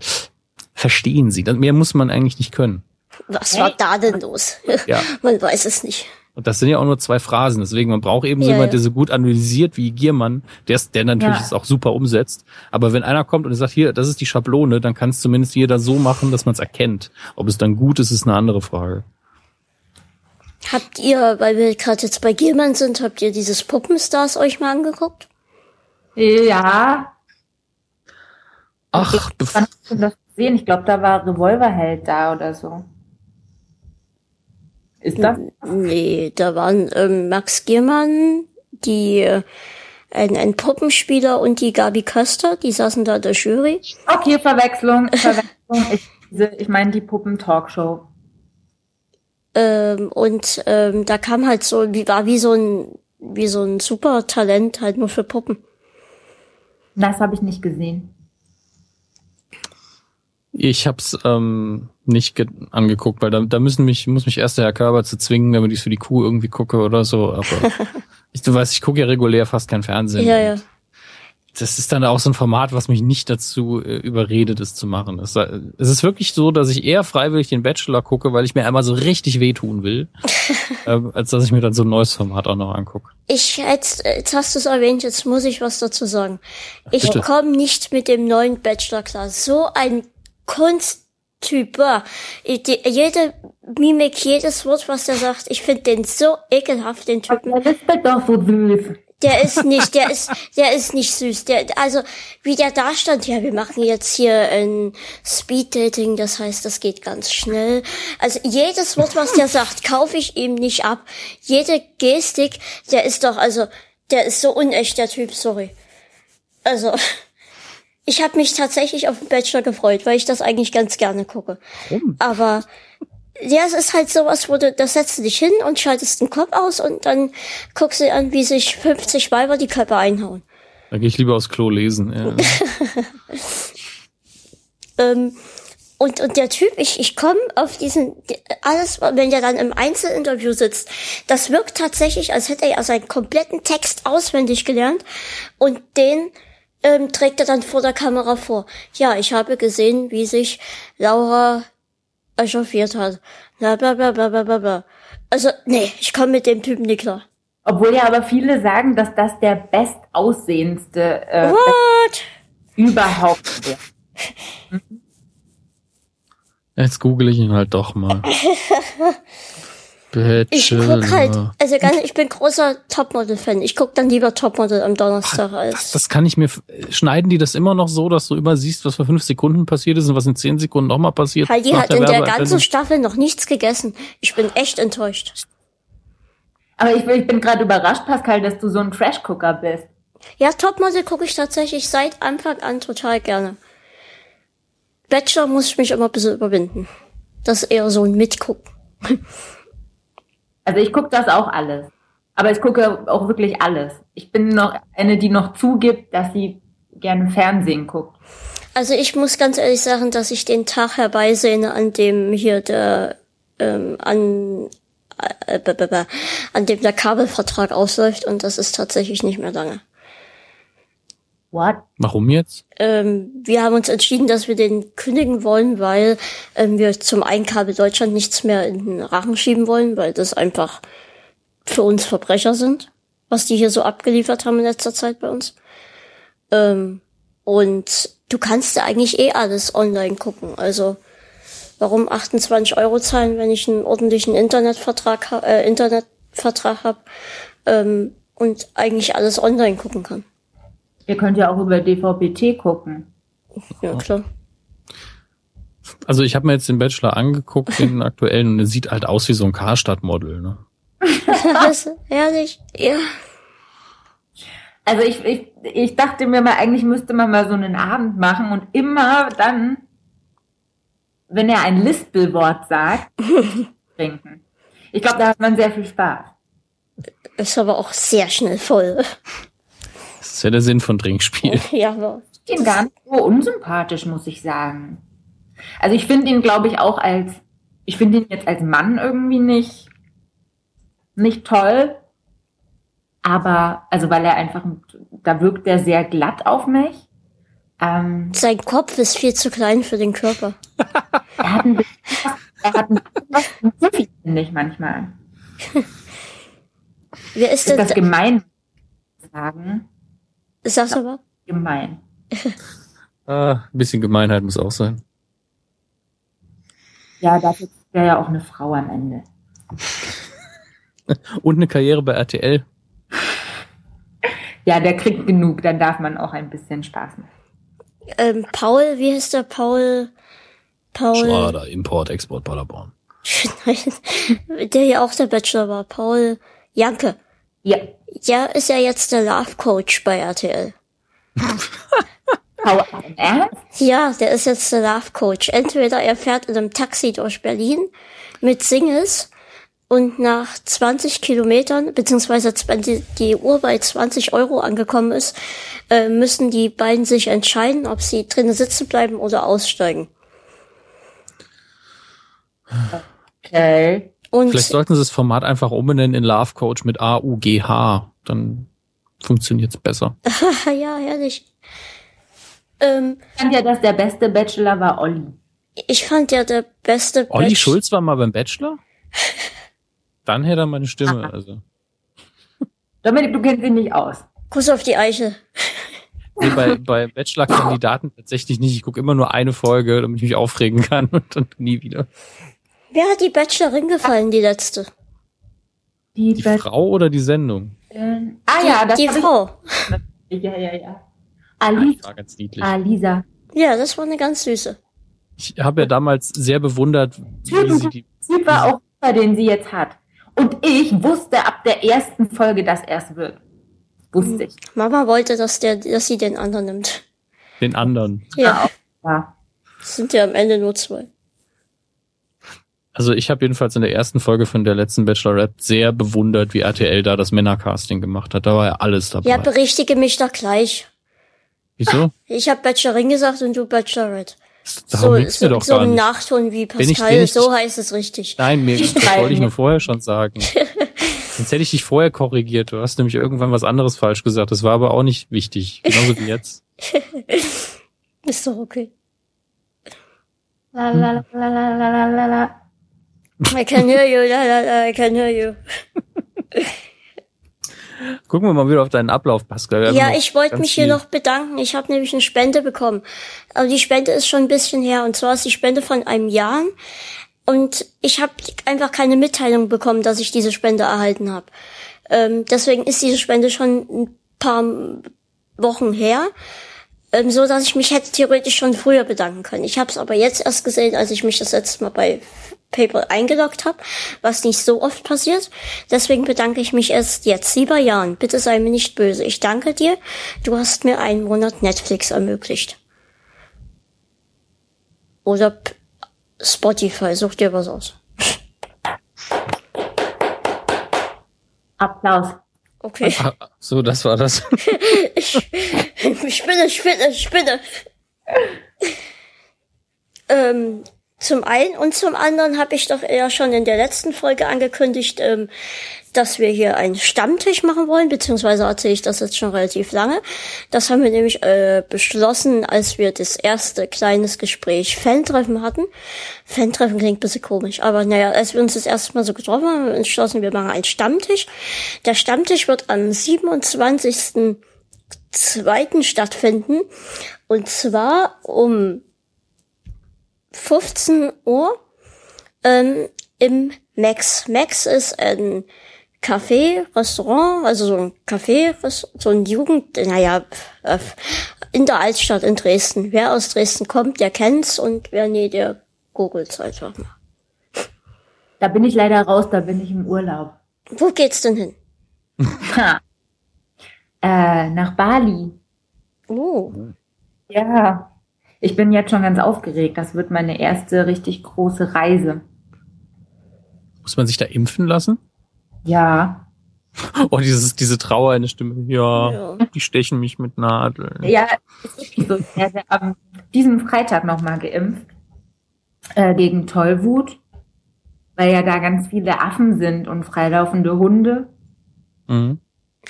verstehen sie. Mehr muss man eigentlich nicht können. Was war da denn los? Ja. Man weiß es nicht. Und das sind ja auch nur zwei Phrasen. Deswegen, man braucht eben so Ja, jemand, ja. der so gut analysiert wie Giermann, der, ist- der natürlich Ja. es auch super umsetzt. Aber wenn einer kommt und sagt, hier, das ist die Schablone, dann kann es zumindest jeder so machen, dass man es erkennt. Ob es dann gut ist, ist eine andere Frage. Habt ihr, weil wir gerade jetzt bei Gilman sind, habt ihr dieses Puppenstars euch mal angeguckt? Ja, Ach, hast du das gesehen? Ich glaube, da war Revolverheld da oder so. Ist das? Nee, da waren ähm, Max Giermann, die äh, ein, ein Puppenspieler und die Gabi Köster, die saßen da in der Jury. Okay, Verwechslung, Verwechslung. Ich, ich meine die Puppen-Talkshow. Ähm, und ähm, da kam halt so, wie war wie so ein wie so ein Supertalent halt nur für Puppen. Das habe ich nicht gesehen. ich hab's ähm, nicht ge- angeguckt, weil da, da müssen mich, muss mich erst der Herr Körber zu zwingen, damit ich für die Kuh irgendwie gucke oder so. Aber ich, du weißt, ich gucke ja regulär fast kein Fernsehen. Ja, ja. das ist dann auch so ein Format, was mich nicht dazu äh, überredet, es zu machen. Es, äh, es ist wirklich so, dass ich eher freiwillig den Bachelor gucke, weil ich mir einmal so richtig wehtun will, ähm, als dass ich mir dann so ein neues Format auch noch angucke. Ich, jetzt, jetzt hast du es erwähnt, jetzt muss ich was dazu sagen. Ich komme nicht mit dem neuen Bachelor klar. So ein Kunsttyp. Ich- die- Jede Mimik, jedes Wort, was der sagt, ich finde den so ekelhaft, den Typen. Das ist doch so süß. Der ist nicht, der ist, der ist nicht süß. Der, also, wie der da stand, ja, wir machen jetzt hier ein Speed-Dating, das heißt, das geht ganz schnell. Also, jedes Wort, was der sagt, kaufe ich ihm nicht ab. Jede Gestik, der ist doch, also, der ist so unecht, der Typ, sorry. Also, ich habe mich tatsächlich auf den Bachelor gefreut, weil ich das eigentlich ganz gerne gucke. Warum? Aber ja, es ist halt sowas, wo du, da setzt du dich hin und schaltest den Kopf aus und dann guckst du an, wie sich 50 Weiber die Köpfe einhauen. Da gehe ich lieber aufs Klo lesen. Ja. Ähm, und, und der Typ, ich, ich komme auf diesen, alles, wenn der dann im Einzelinterview sitzt, das wirkt tatsächlich, als hätte er seinen kompletten Text auswendig gelernt und den ähm, trägt er dann vor der Kamera vor. Ja, ich habe gesehen, wie sich Laura echauffiert hat. Bla bla bla bla bla bla bla. Also, nee, ich komme mit dem Typen nicht klar. Obwohl ja aber viele sagen, dass das der bestaussehendste äh, What? überhaupt wäre. Jetzt google ich ihn halt doch mal. Ich Bachelor. guck halt, also ganz, ich bin großer Topmodel-Fan. Ich guck dann lieber Topmodel am Donnerstag Das, als. das kann ich mir. Schneiden die das immer noch so, dass du immer siehst, was vor fünf Sekunden passiert ist und was in zehn Sekunden nochmal passiert? Heidi hat in der ganzen Staffel noch nichts gegessen. Ich bin echt enttäuscht. Aber ich, bin- ich bin gerade überrascht, Pascal, dass du so ein Trash-Gucker bist. Ja, Topmodel gucke ich tatsächlich seit Anfang an total gerne. Bachelor muss ich mich immer ein bisschen überwinden. Das ist eher so ein Mitgucken. Also ich gucke das auch alles. Aber ich gucke auch wirklich alles. Ich bin noch eine, die noch zugibt, dass sie gerne Fernsehen guckt. Also ich muss ganz ehrlich sagen, dass ich den Tag herbeisehne, an dem hier der ähm, an äh, b -b -b an dem der Kabelvertrag ausläuft und das ist tatsächlich nicht mehr lange. What? Warum jetzt? Ähm, wir haben uns entschieden, dass wir den kündigen wollen, weil ähm, wir zum einen Kabel Deutschland nichts mehr in den Rachen schieben wollen, weil das einfach für uns Verbrecher sind, was die hier so abgeliefert haben in letzter Zeit bei uns. Ähm, und du kannst ja eigentlich eh alles online gucken. Also warum 28 Euro zahlen, wenn ich einen ordentlichen Internetvertrag, äh, Internetvertrag habe ähm, und eigentlich alles online gucken kann. Ihr könnt ja auch über DVB-T gucken. Ja, klar. Also ich habe mir jetzt den Bachelor angeguckt, den aktuellen, und er sieht halt aus wie so ein Karstadt-Model. Ne? das ist herrlich. Ja. Also ich, ich, ich dachte mir mal, eigentlich müsste man mal so einen Abend machen und immer dann, wenn er ein Lispelwort sagt, trinken. Ich glaube, da hat man sehr viel Spaß. Ist aber auch sehr schnell voll. Das ist ja der Sinn von Trinkspiel. ja, aber Ich finde ihn gar nicht so unsympathisch, muss ich sagen. Also ich finde ihn, glaube ich, auch als, ich finde ihn jetzt als Mann irgendwie nicht, nicht toll. Aber, also weil er einfach, da wirkt er sehr glatt auf mich. Ähm, sein Kopf ist viel zu klein für den Körper. er hat ein bisschen was, er hat ein bisschen was finde ich manchmal. Wer ist Ist das denn? gemein sagen? Sag's aber. Gemein. Ah, ein bisschen Gemeinheit muss auch sein. Ja, dafür ist er ja auch eine Frau am Ende. Und eine Karriere bei RTL. Ja, der kriegt genug, dann darf man auch ein bisschen Spaß machen. Ähm, Paul, wie heißt der Paul? Paul. Schwader, Import, Export, Paderborn. Der ja auch der Bachelor war. Paul Janke. Ja, Ja, ist ja jetzt der Love Coach bei RTL. Ernst? Ja, der ist jetzt der Love Coach. Entweder er fährt in einem Taxi durch Berlin mit Singles und nach 20 Kilometern, beziehungsweise wenn die, die Uhr bei 20 Euro angekommen ist, äh, müssen die beiden sich entscheiden, ob sie drinnen sitzen bleiben oder aussteigen. Okay. Und Vielleicht sollten sie das Format einfach umbenennen in Love Coach mit A-U-G-H. Dann funktioniert's besser. ja, herrlich. Ähm, Ich fand ja, dass der beste Bachelor war Olli. ich fand ja der beste Olli Batch- Schulz war mal beim Bachelor? Dann hätte er meine Stimme. Also. Dominik, du kennst ihn nicht aus. Kuss auf die Eichel. Nee, bei, bei Bachelor-Kandidaten tatsächlich nicht. Ich gucke immer nur eine Folge, damit ich mich aufregen kann und dann nie wieder. Wer hat die Bachelorin gefallen, die letzte? Die, Die Frau oder die Sendung? Ah ja, das die ich- Frau. Ja, ja, ja. Alisa. War ganz niedlich. Alisa. Ja, das war eine ganz süße. Ich habe ja damals sehr bewundert, wie sie die. Typ war auch super, den sie jetzt hat. Und ich wusste ab der ersten Folge, dass er es wird. Wusste ich. Mama wollte, dass der, dass sie den anderen nimmt. den anderen. Ja, Ja. es sind ja am Ende nur zwei. Also ich habe jedenfalls in der ersten Folge von der letzten Bachelorette sehr bewundert, wie RTL da das Männercasting gemacht hat. Da war ja alles dabei. Ja, berichtige mich doch gleich. Wieso? Ich habe Bachelorin gesagt und du Bachelorette. Darum So, so, doch so gar ein nicht. Nachton wie ich- Pascal, wenn ich- so heißt es richtig. Nein, mir, das wollte ich nur vorher schon sagen. Sonst hätte ich dich vorher korrigiert. Du hast nämlich irgendwann was anderes falsch gesagt. Das war aber auch nicht wichtig. Genauso wie jetzt. Ist doch okay. La, la, la, la, la, la, la, la. I can hear you, la, la, la, I can hear you. Gucken wir mal wieder auf deinen Ablauf, Pascal. Ja, ich wollte mich hier viel- noch bedanken. Ich habe nämlich eine Spende bekommen. Aber die Spende ist schon ein bisschen her. Und zwar ist die Spende von einem Jahr. Und ich habe einfach keine Mitteilung bekommen, dass ich diese Spende erhalten habe. Ähm, deswegen ist diese Spende schon ein paar Wochen her. Ähm, so dass ich mich hätte theoretisch schon früher bedanken können. Ich habe es aber jetzt erst gesehen, als ich mich das letzte Mal bei PayPal eingeloggt habe, was nicht so oft passiert. Deswegen bedanke ich mich erst jetzt. Lieber Jan, bitte sei mir nicht böse. Ich danke dir. Du hast mir einen Monat Netflix ermöglicht. Oder P Spotify, such dir was aus. Applaus. Okay. Ach, so, das war das. ich, ich spinne, spinne, spinne. ähm, zum einen und zum anderen habe ich doch ja schon in der letzten Folge angekündigt, ähm, dass wir hier einen Stammtisch machen wollen, beziehungsweise erzähle ich das jetzt schon relativ lange. Das haben wir nämlich äh, beschlossen, als wir das erste kleines Gespräch Fan-Treffen hatten. Fan-Treffen klingt ein bisschen komisch, aber naja, als wir uns das erste Mal so getroffen haben, haben wir entschlossen, wir machen einen Stammtisch. Der Stammtisch wird am 27.02. stattfinden und zwar um 15 Uhr ähm, im Max. Max ist ein Café, Restaurant, also so ein Café, so ein Jugend, naja, äh, in der Altstadt in Dresden. Wer aus Dresden kommt, der kennt's und wer nee, der googelt's einfach mal. Da bin ich leider raus, da bin ich im Urlaub. Wo geht's denn hin? Äh, nach Bali. Oh. Ja. Ich bin jetzt schon ganz aufgeregt. Das wird meine erste richtig große Reise. Muss man sich da impfen lassen? Ja. Oh, dieses, diese Trauer in der Stimme. Ja, Ja. die stechen mich mit Nadeln. Ja, ist wirklich so. Ich werde am diesem Freitag nochmal geimpft. Äh, gegen Tollwut. Weil ja da ganz viele Affen sind und freilaufende Hunde. Mhm.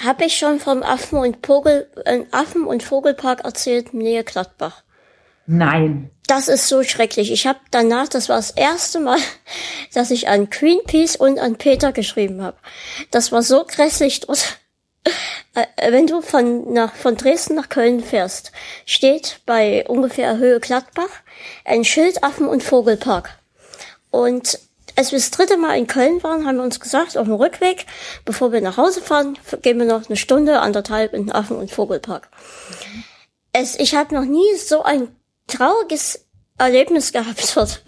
Hab ich schon vom Affen- und Vogel, äh, Affen- und Vogelpark erzählt, Nähe Gladbach. Nein. Das ist so schrecklich. Ich habe danach, das war das erste Mal, dass ich an Greenpeace und an Peter geschrieben habe. Das war so grässlich dort. Äh, Wenn du von, nach, von Dresden nach Köln fährst, steht bei ungefähr Höhe Gladbach ein Schild Affen- und Vogelpark. Und als wir das dritte Mal in Köln waren, haben wir uns gesagt, auf dem Rückweg, bevor wir nach Hause fahren, gehen wir noch eine Stunde, anderthalb in den Affen- und Vogelpark. Es, ich habe noch nie so ein trauriges Erlebnis gehabt dort.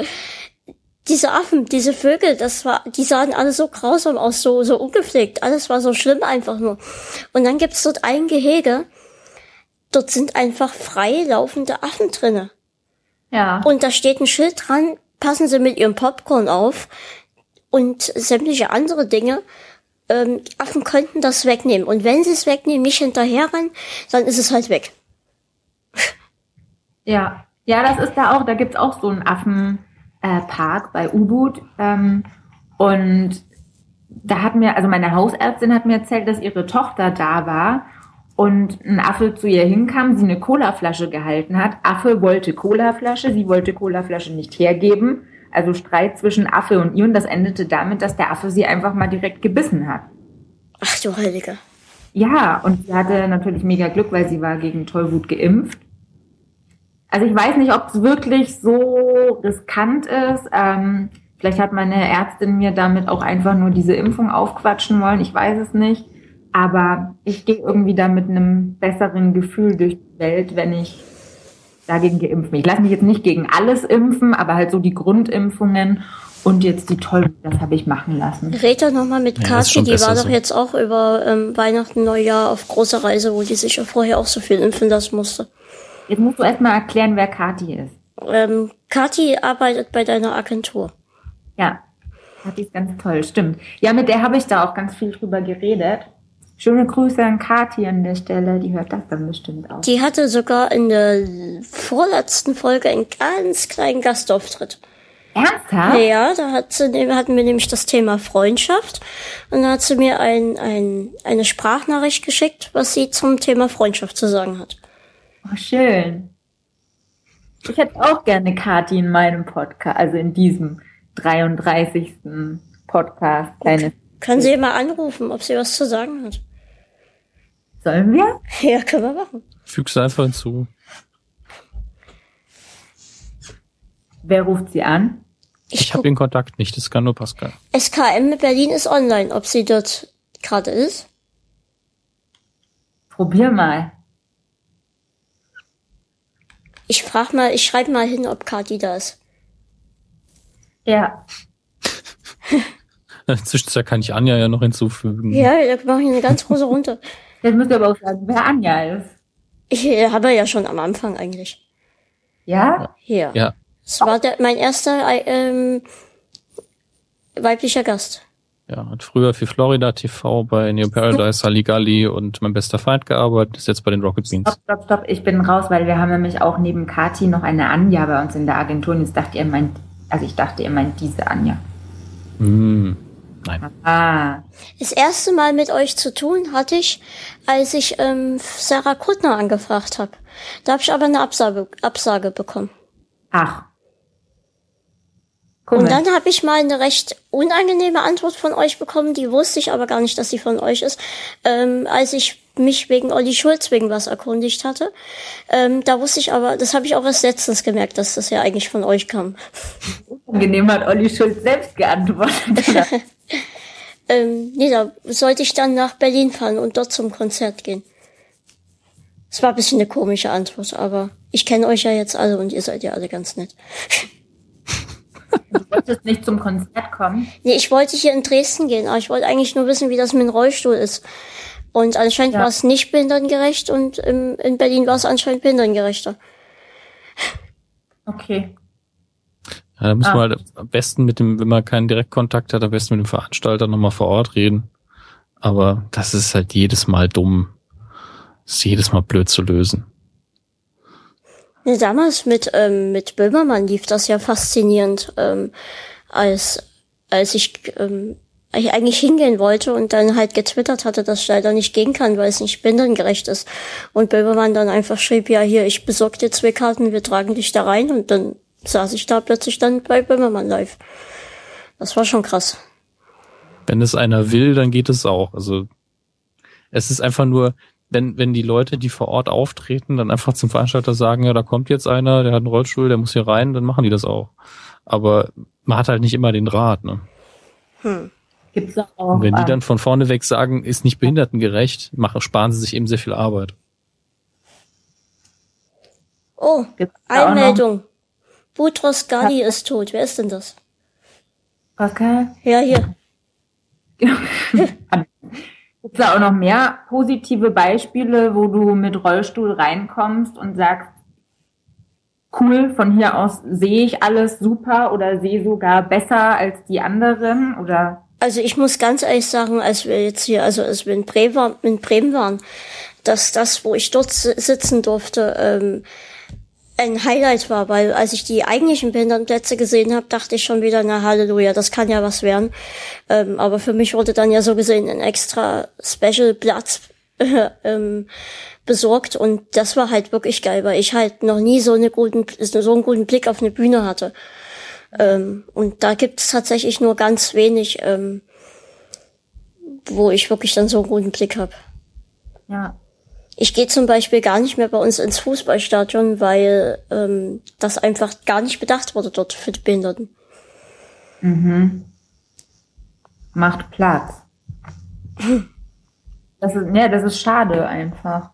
Diese Affen, diese Vögel, das war, die sahen alle so grausam aus, so, so ungepflegt. Alles war so schlimm einfach nur. Und dann gibt's dort ein Gehege. Dort sind einfach frei laufende Affen drinne. Ja. Und da steht ein Schild dran, passen Sie mit Ihrem Popcorn auf und sämtliche andere Dinge. Ähm, Affen könnten das wegnehmen. Und wenn sie es wegnehmen, nicht hinterherrennen, dann ist es halt weg. Ja, ja, das ist da auch, da gibt's auch so einen Affenpark äh, bei U-Boot. Ähm, und da hat mir, also meine Hausärztin hat mir erzählt, dass ihre Tochter da war und ein Affe zu ihr hinkam, sie eine Colaflasche gehalten hat. Affe wollte Colaflasche, sie wollte Colaflasche nicht hergeben. Also Streit zwischen Affe und ihr und das endete damit, dass der Affe sie einfach mal direkt gebissen hat. Ach du Heilige. Ja, und sie hatte natürlich mega Glück, weil sie war gegen Tollwut geimpft. Also ich weiß nicht, ob es wirklich so riskant ist. Ähm, vielleicht hat meine Ärztin mir damit auch einfach nur diese Impfung aufquatschen wollen. Ich weiß es nicht. Aber ich gehe irgendwie da mit einem besseren Gefühl durch die Welt, wenn ich dagegen geimpft bin. Ich lasse mich jetzt nicht gegen alles impfen, aber halt so die Grundimpfungen und jetzt die Tollwut, das habe ich machen lassen. Red doch nochmal mit Ja, Kathi, die war doch so. jetzt auch über ähm, Weihnachten, Neujahr auf großer Reise, wo die sich ja vorher auch so viel impfen lassen musste. Jetzt musst du erstmal erklären, wer Kati ist. Ähm, Kathi arbeitet bei deiner Agentur. Ja, Kathi ist ganz toll, stimmt. Ja, mit der habe ich da auch ganz viel drüber geredet. Schöne Grüße an Kathi an der Stelle, die hört das dann bestimmt auch. Die hatte sogar in der vorletzten Folge einen ganz kleinen Gastauftritt. Ernsthaft? Ja, da hat sie, hatten wir nämlich das Thema Freundschaft und da hat sie mir ein, ein, eine Sprachnachricht geschickt, was sie zum Thema Freundschaft zu sagen hat. Oh, schön. Ich hätte auch gerne Kathi in meinem Podcast, also in diesem 33. Podcast. Kleines. Können Sie mal anrufen, ob sie was zu sagen hat? Sollen wir? Ja, können wir machen. Füg's einfach hinzu. Wer ruft sie an? Ich, Ich habe den Kontakt nicht, das kann nur Pascal. SKM Berlin ist online, ob sie dort gerade ist. Probier mal. Ich frag mal, ich schreibe mal hin, ob Kati da ist. Ja. Zwischenzeit kann ich Anja ja noch hinzufügen. Ja, da mache ich eine ganz große Runde. Jetzt müsst ihr aber auch sagen, wer Anja ist. Ich äh, habe ja schon am Anfang eigentlich. Ja? Hier. Ja. Es war der, mein erster äh, ähm, weiblicher Gast. Ja, hat früher für Florida TV bei Neo Paradise, Halligalli und mein bester Feind gearbeitet, ist jetzt bei den Rocket Beans. Stopp, stopp, stopp, ich bin raus, weil wir haben nämlich auch neben Kati noch eine Anja bei uns in der Agentur und jetzt dachte ihr meint, also ich dachte ihr meint diese Anja. Hm, nein. Ah, Das erste Mal mit euch zu tun hatte ich, als ich ähm, Sarah Kuttner angefragt habe. Da habe ich aber eine Absage, Absage bekommen. ach. Und dann habe ich mal eine recht unangenehme Antwort von euch bekommen, die wusste ich aber gar nicht, dass sie von euch ist, ähm, als ich mich wegen Olli Schulz wegen was erkundigt hatte. Ähm, da wusste ich aber, das habe ich auch erst letztens gemerkt, dass das ja eigentlich von euch kam. Angenehm hat Olli Schulz selbst geantwortet. Ähm, nee, da sollte ich dann nach Berlin fahren und dort zum Konzert gehen. Es war ein bisschen eine komische Antwort, aber ich kenne euch ja jetzt alle und ihr seid ja alle ganz nett. du wolltest nicht zum Konzert kommen. Nee, ich wollte hier in Dresden gehen, aber ich wollte eigentlich nur wissen, wie das mit dem Rollstuhl ist. Und anscheinend Ja. war es nicht behindertengerecht und im, in Berlin war es anscheinend behindertengerechter. Okay. Ja, da muss Ah. man halt am besten mit dem, wenn man keinen Direktkontakt hat, am besten mit dem Veranstalter nochmal vor Ort reden. Aber das ist halt jedes Mal dumm. Das ist jedes Mal blöd zu lösen. Nee, damals mit, ähm, mit Böhmermann lief das ja faszinierend, ähm, als, als ich ähm, ich eigentlich hingehen wollte und dann halt getwittert hatte, dass ich leider nicht gehen kann, weil es nicht behindertengerecht ist. Und Böhmermann dann einfach schrieb, ja hier, ich besorge dir zwei Karten, wir tragen dich da rein und dann saß ich da plötzlich dann bei Böhmermann live. Das war schon krass. Wenn es einer will, dann geht es auch. Also es ist einfach nur, wenn, wenn die Leute, die vor Ort auftreten, dann einfach zum Veranstalter sagen, ja, da kommt jetzt einer, der hat einen Rollstuhl, der muss hier rein, dann machen die das auch. Aber man hat halt nicht immer den Draht, ne? Gibt's auch. Und wenn die ähm, dann von vorne weg sagen, ist nicht behindertengerecht, machen, sparen sie sich eben sehr viel Arbeit. Oh, Einmeldung. Butros Ghali ist tot. Wer ist denn das? Pascal? Ja, hier. Gibt es da auch noch mehr positive Beispiele, wo du mit Rollstuhl reinkommst und sagst, cool, von hier aus sehe ich alles super oder sehe sogar besser als die anderen oder? Also ich muss ganz ehrlich sagen, als wir jetzt hier, also als wir in Bremen, waren, dass das, wo ich dort si- sitzen durfte, ähm, ein Highlight war, weil als ich die eigentlichen Behindertenplätze gesehen habe, dachte ich schon wieder, na Halleluja, das kann ja was werden. Ähm, aber für mich wurde dann ja so gesehen ein extra Special Platz äh, ähm, besorgt und das war halt wirklich geil, weil ich halt noch nie so, eine guten, so einen guten Blick auf eine Bühne hatte. Ähm, und da gibt es tatsächlich nur ganz wenig, ähm, wo ich wirklich dann so einen guten Blick habe. ja. Ich gehe zum Beispiel gar nicht mehr bei uns ins Fußballstadion, weil ähm, das einfach gar nicht bedacht wurde dort für die Behinderten. macht Platz. Das ist, ja, das ist schade einfach.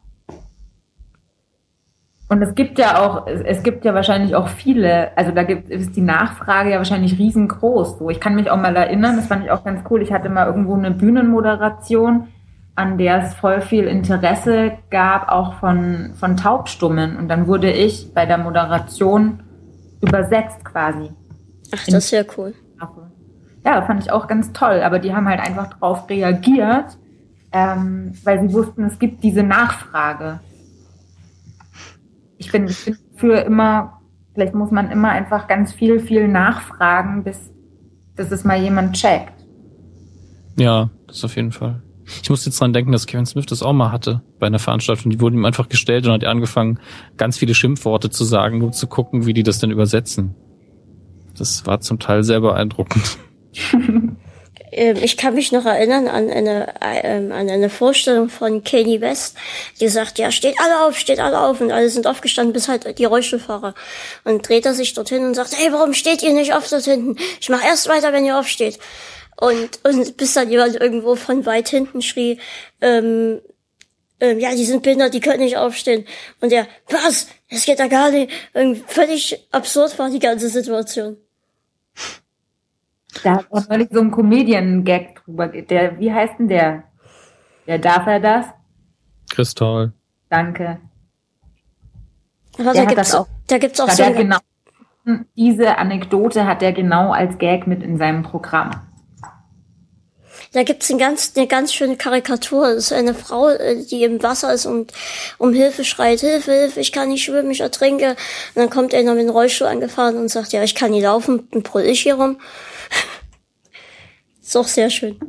Und es gibt ja auch, es gibt ja wahrscheinlich auch viele, also da gibt ist die Nachfrage ja wahrscheinlich riesengroß. So, ich kann mich auch mal erinnern, das fand ich auch ganz cool. Ich hatte mal irgendwo eine Bühnenmoderation, an der es voll viel Interesse gab, auch von, von Taubstummen. Und dann wurde ich bei der Moderation übersetzt quasi. Ach, das ist ja cool. Ja, fand ich auch ganz toll. Aber die haben halt einfach drauf reagiert, ähm, weil sie wussten, es gibt diese Nachfrage. Ich bin, ich bin für immer, vielleicht muss man immer einfach ganz viel, viel nachfragen, bis, bis es mal jemand checkt. Ja, das auf jeden Fall. Ich muss jetzt dran denken, dass Kevin Smith das auch mal hatte bei einer Veranstaltung. Die wurden ihm einfach gestellt und hat angefangen, ganz viele Schimpfworte zu sagen, um zu gucken, wie die das denn übersetzen. Das war zum Teil sehr beeindruckend. Ähm, ich kann mich noch erinnern an eine, ähm, an eine Vorstellung von Kanye West, die sagt, ja, steht alle auf, steht alle auf und alle sind aufgestanden, bis halt die Rollstuhlfahrer. Und dreht er sich dorthin und sagt, hey, warum steht ihr nicht auf dort hinten? Ich mach erst weiter, wenn ihr aufsteht. Und, und bis dann jemand irgendwo von weit hinten schrie, ähm, ähm, ja, die sind behindert, die können nicht aufstehen. Und er, was? Das geht da gar nicht. Irgendwie völlig absurd war die ganze Situation. Da hat auch neulich so ein Comedian-Gag drüber. Der, wie heißt denn der? Der darf er das? Kristall. Danke. Aber Der da gibt's, das auch- da gibt's auch so genau, diese Anekdote hat er genau als Gag mit in seinem Programm. Da gibt's ein ganz, eine ganz schöne Karikatur. Das ist eine Frau, äh, die im Wasser ist und um Hilfe schreit, Hilfe, Hilfe, ich kann nicht schwimmen, ich ertrinke. Und dann kommt einer mit dem Rollstuhl angefahren und sagt, ja, ich kann nicht laufen, dann brüll ich hier rum. ist auch sehr schön.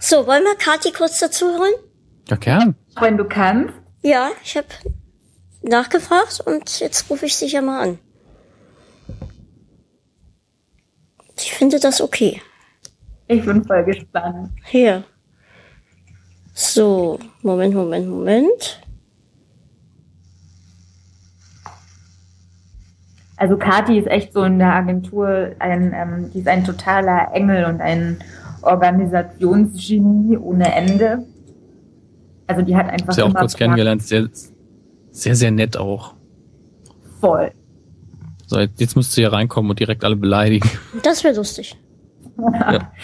So, wollen wir Kathi kurz dazu holen? Ja, gern. Wenn du kannst. Ja, ich habe nachgefragt und jetzt rufe ich sie ja mal an. Ich finde das okay. Ich bin voll gespannt. Hier. So, Moment, Moment, Moment. Also Kati ist echt so in der Agentur ein, ähm, die ist ein totaler Engel und ein Organisationsgenie ohne Ende. Also die hat einfach Ist ja auch kurz kennengelernt. Sehr, sehr, sehr nett auch. voll. So, jetzt jetzt müsst ihr hier reinkommen und direkt alle beleidigen. Das wäre lustig. Ja.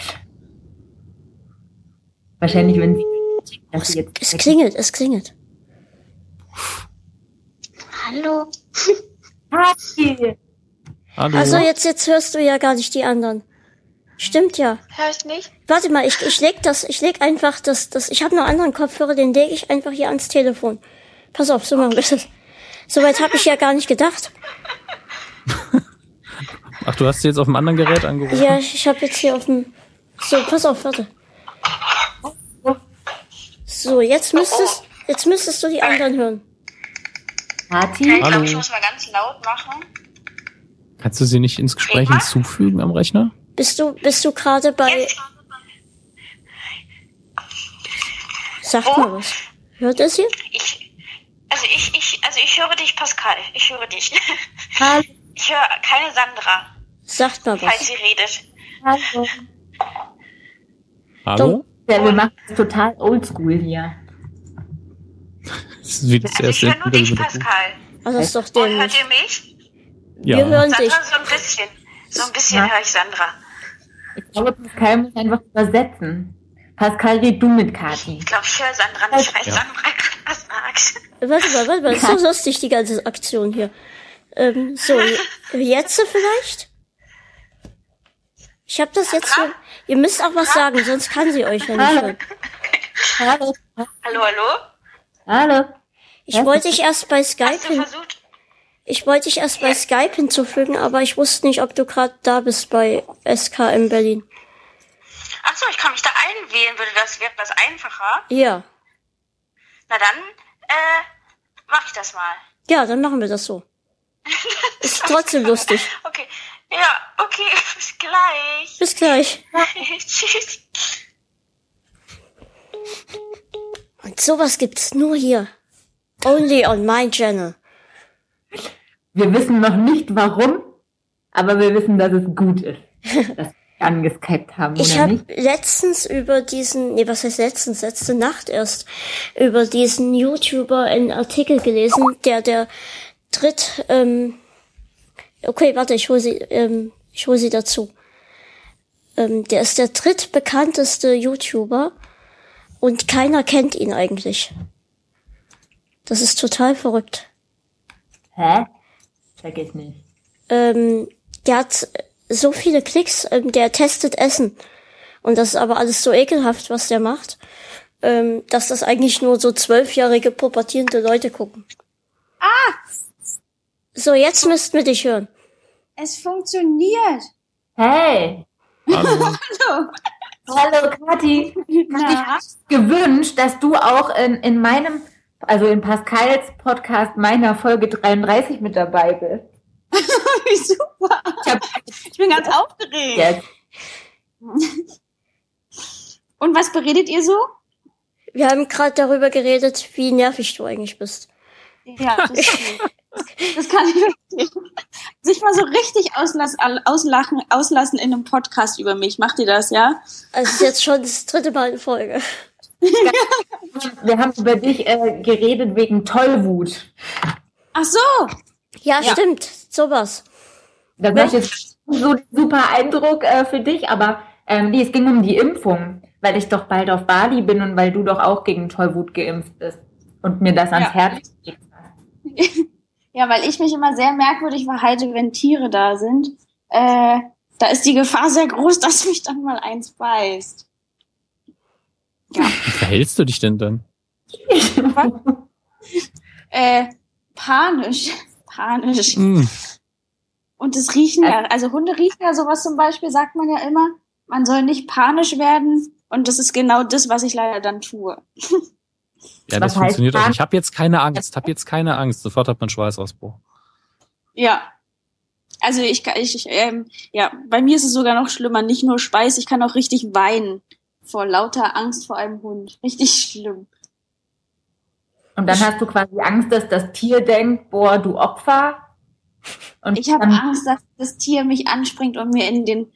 Wahrscheinlich, wenn sie, dass sie jetzt Es klingelt, es klingelt. Hallo. Kati! Hallo. Also jetzt, jetzt hörst du ja gar nicht die anderen. Stimmt ja. Hör ich nicht? Warte mal, ich, ich leg das, ich leg einfach das, das, ich habe noch einen anderen Kopfhörer, den lege ich einfach hier ans Telefon. Pass auf, so machen wir das. Soweit habe ich ja gar nicht gedacht. Ach, du hast sie jetzt auf dem anderen Gerät angerufen? Ja, ich, ich habe jetzt hier auf dem. So, pass auf, warte. So, jetzt müsstest, jetzt müsstest du die anderen hören. Kati? Ich Hallo. glaube, ich muss mal ganz laut machen. Kannst du sie nicht ins Gespräch hinzufügen am Rechner? Bist du, bist du gerade bei, sag mal was. Hört es hier? Ich, also ich, ich, also ich höre dich, Pascal. Ich höre dich. Hallo. Ich höre keine Sandra, Sagt mal falls was. sie redet. Hallo. Hallo? Ja, wir machen das total oldschool hier. Das das Also ich höre nur dich, der Pascal. Also das ist doch Und hört ihr mich? Ja. Wir hören dich. Sandra so ein bisschen. So ein bisschen Ja. höre ich Sandra. Ich glaube, Pascal muss einfach übersetzen. Pascal, red du mit Kati. Ich glaube, ich höre Sandra nicht, weil Ja. Sandra gerade was sagt. Warte mal, warte mal, ist so lustig, die ganze Aktion hier. Ähm, so, jetzt vielleicht? Ich habe das jetzt hier. Ihr müsst auch was sagen, sonst kann sie euch ja nicht Hallo. hören. Hallo. Hallo, hallo? Hallo. Ich wollte dich erst bei Hast Skype du versucht? ich wollte dich erst bei Skype hinzufügen, aber ich wusste nicht, ob du gerade da bist bei SK in Berlin. Ach so, ich kann mich da einwählen. Würde das, wäre das einfacher? Ja. Na dann, äh, mach ich das mal. Ja, dann machen wir das so. Ist trotzdem lustig. Okay. Ja, okay. Bis gleich. Bis gleich. Tschüss. Und sowas gibt's nur hier. Only on my channel. Wir wissen noch nicht warum, aber wir wissen, dass es gut ist, dass wir angeskypt haben, Ich habe letztens über diesen, nee, was heißt letztens, letzte Nacht erst, über diesen YouTuber einen Artikel gelesen, der der dritt, ähm, okay, warte, ich hole sie, ähm, ich hole sie dazu. Ähm, der ist der drittbekannteste YouTuber und keiner kennt ihn eigentlich. Das ist total verrückt. Hä? Check ich nicht. ähm, der hat so viele Klicks, ähm, der testet Essen. Und das ist aber alles so ekelhaft, was der macht, ähm, dass das eigentlich nur so zwölfjährige pubertierende Leute gucken. Ah, So, jetzt müssten wir dich hören. es funktioniert. Hey! Hallo. Hallo. Hallo, Kathi. Na, gewünscht, dass du auch in, in meinem, also in Pascals Podcast meiner Folge 33 mit dabei bist. wie super. Ich hab Ich bin ganz aufgeregt. jetzt. Und was beredet ihr so? Wir haben gerade darüber geredet, wie nervig du eigentlich bist. Ja, das, ist. Das kann ich verstehen. Sich mal so richtig auslass, auslachen, auslassen in einem Podcast über mich. Macht ihr das, ja? Also es ist jetzt schon das dritte Mal in Folge. Wir haben über dich äh, geredet wegen Tollwut. Ach so. Ja, Ja. stimmt. Sowas. Das macht jetzt so einen super Eindruck äh, für dich, aber ähm, nee, es ging um die Impfung, weil ich doch bald auf Bali bin und weil du doch auch gegen Tollwut geimpft bist und mir das ans Ja. Herz gelegt hast. Ja, weil ich mich immer sehr merkwürdig verhalte, wenn Tiere da sind. Äh, da ist die Gefahr sehr groß, dass mich dann mal eins beißt. Ja. Wie verhältst du dich denn dann? äh, panisch. Panisch. Mm. Und das riechen ja, also Hunde riechen ja sowas zum Beispiel, sagt man ja immer, man soll nicht panisch werden. Und das ist genau das, was ich leider dann tue. Ja, das funktioniert auch. Ich habe jetzt keine Angst, habe jetzt keine Angst. Sofort hat man Schweißausbruch. Ja. Also ich, ich ähm, ja, bei mir ist es sogar noch schlimmer. Nicht nur Speis, ich kann auch richtig weinen vor lauter Angst vor einem Hund. Richtig schlimm. Und dann hast du quasi Angst, dass das Tier denkt, boah, du Opfer. Und ich habe Angst, dass das Tier mich anspringt und mir in den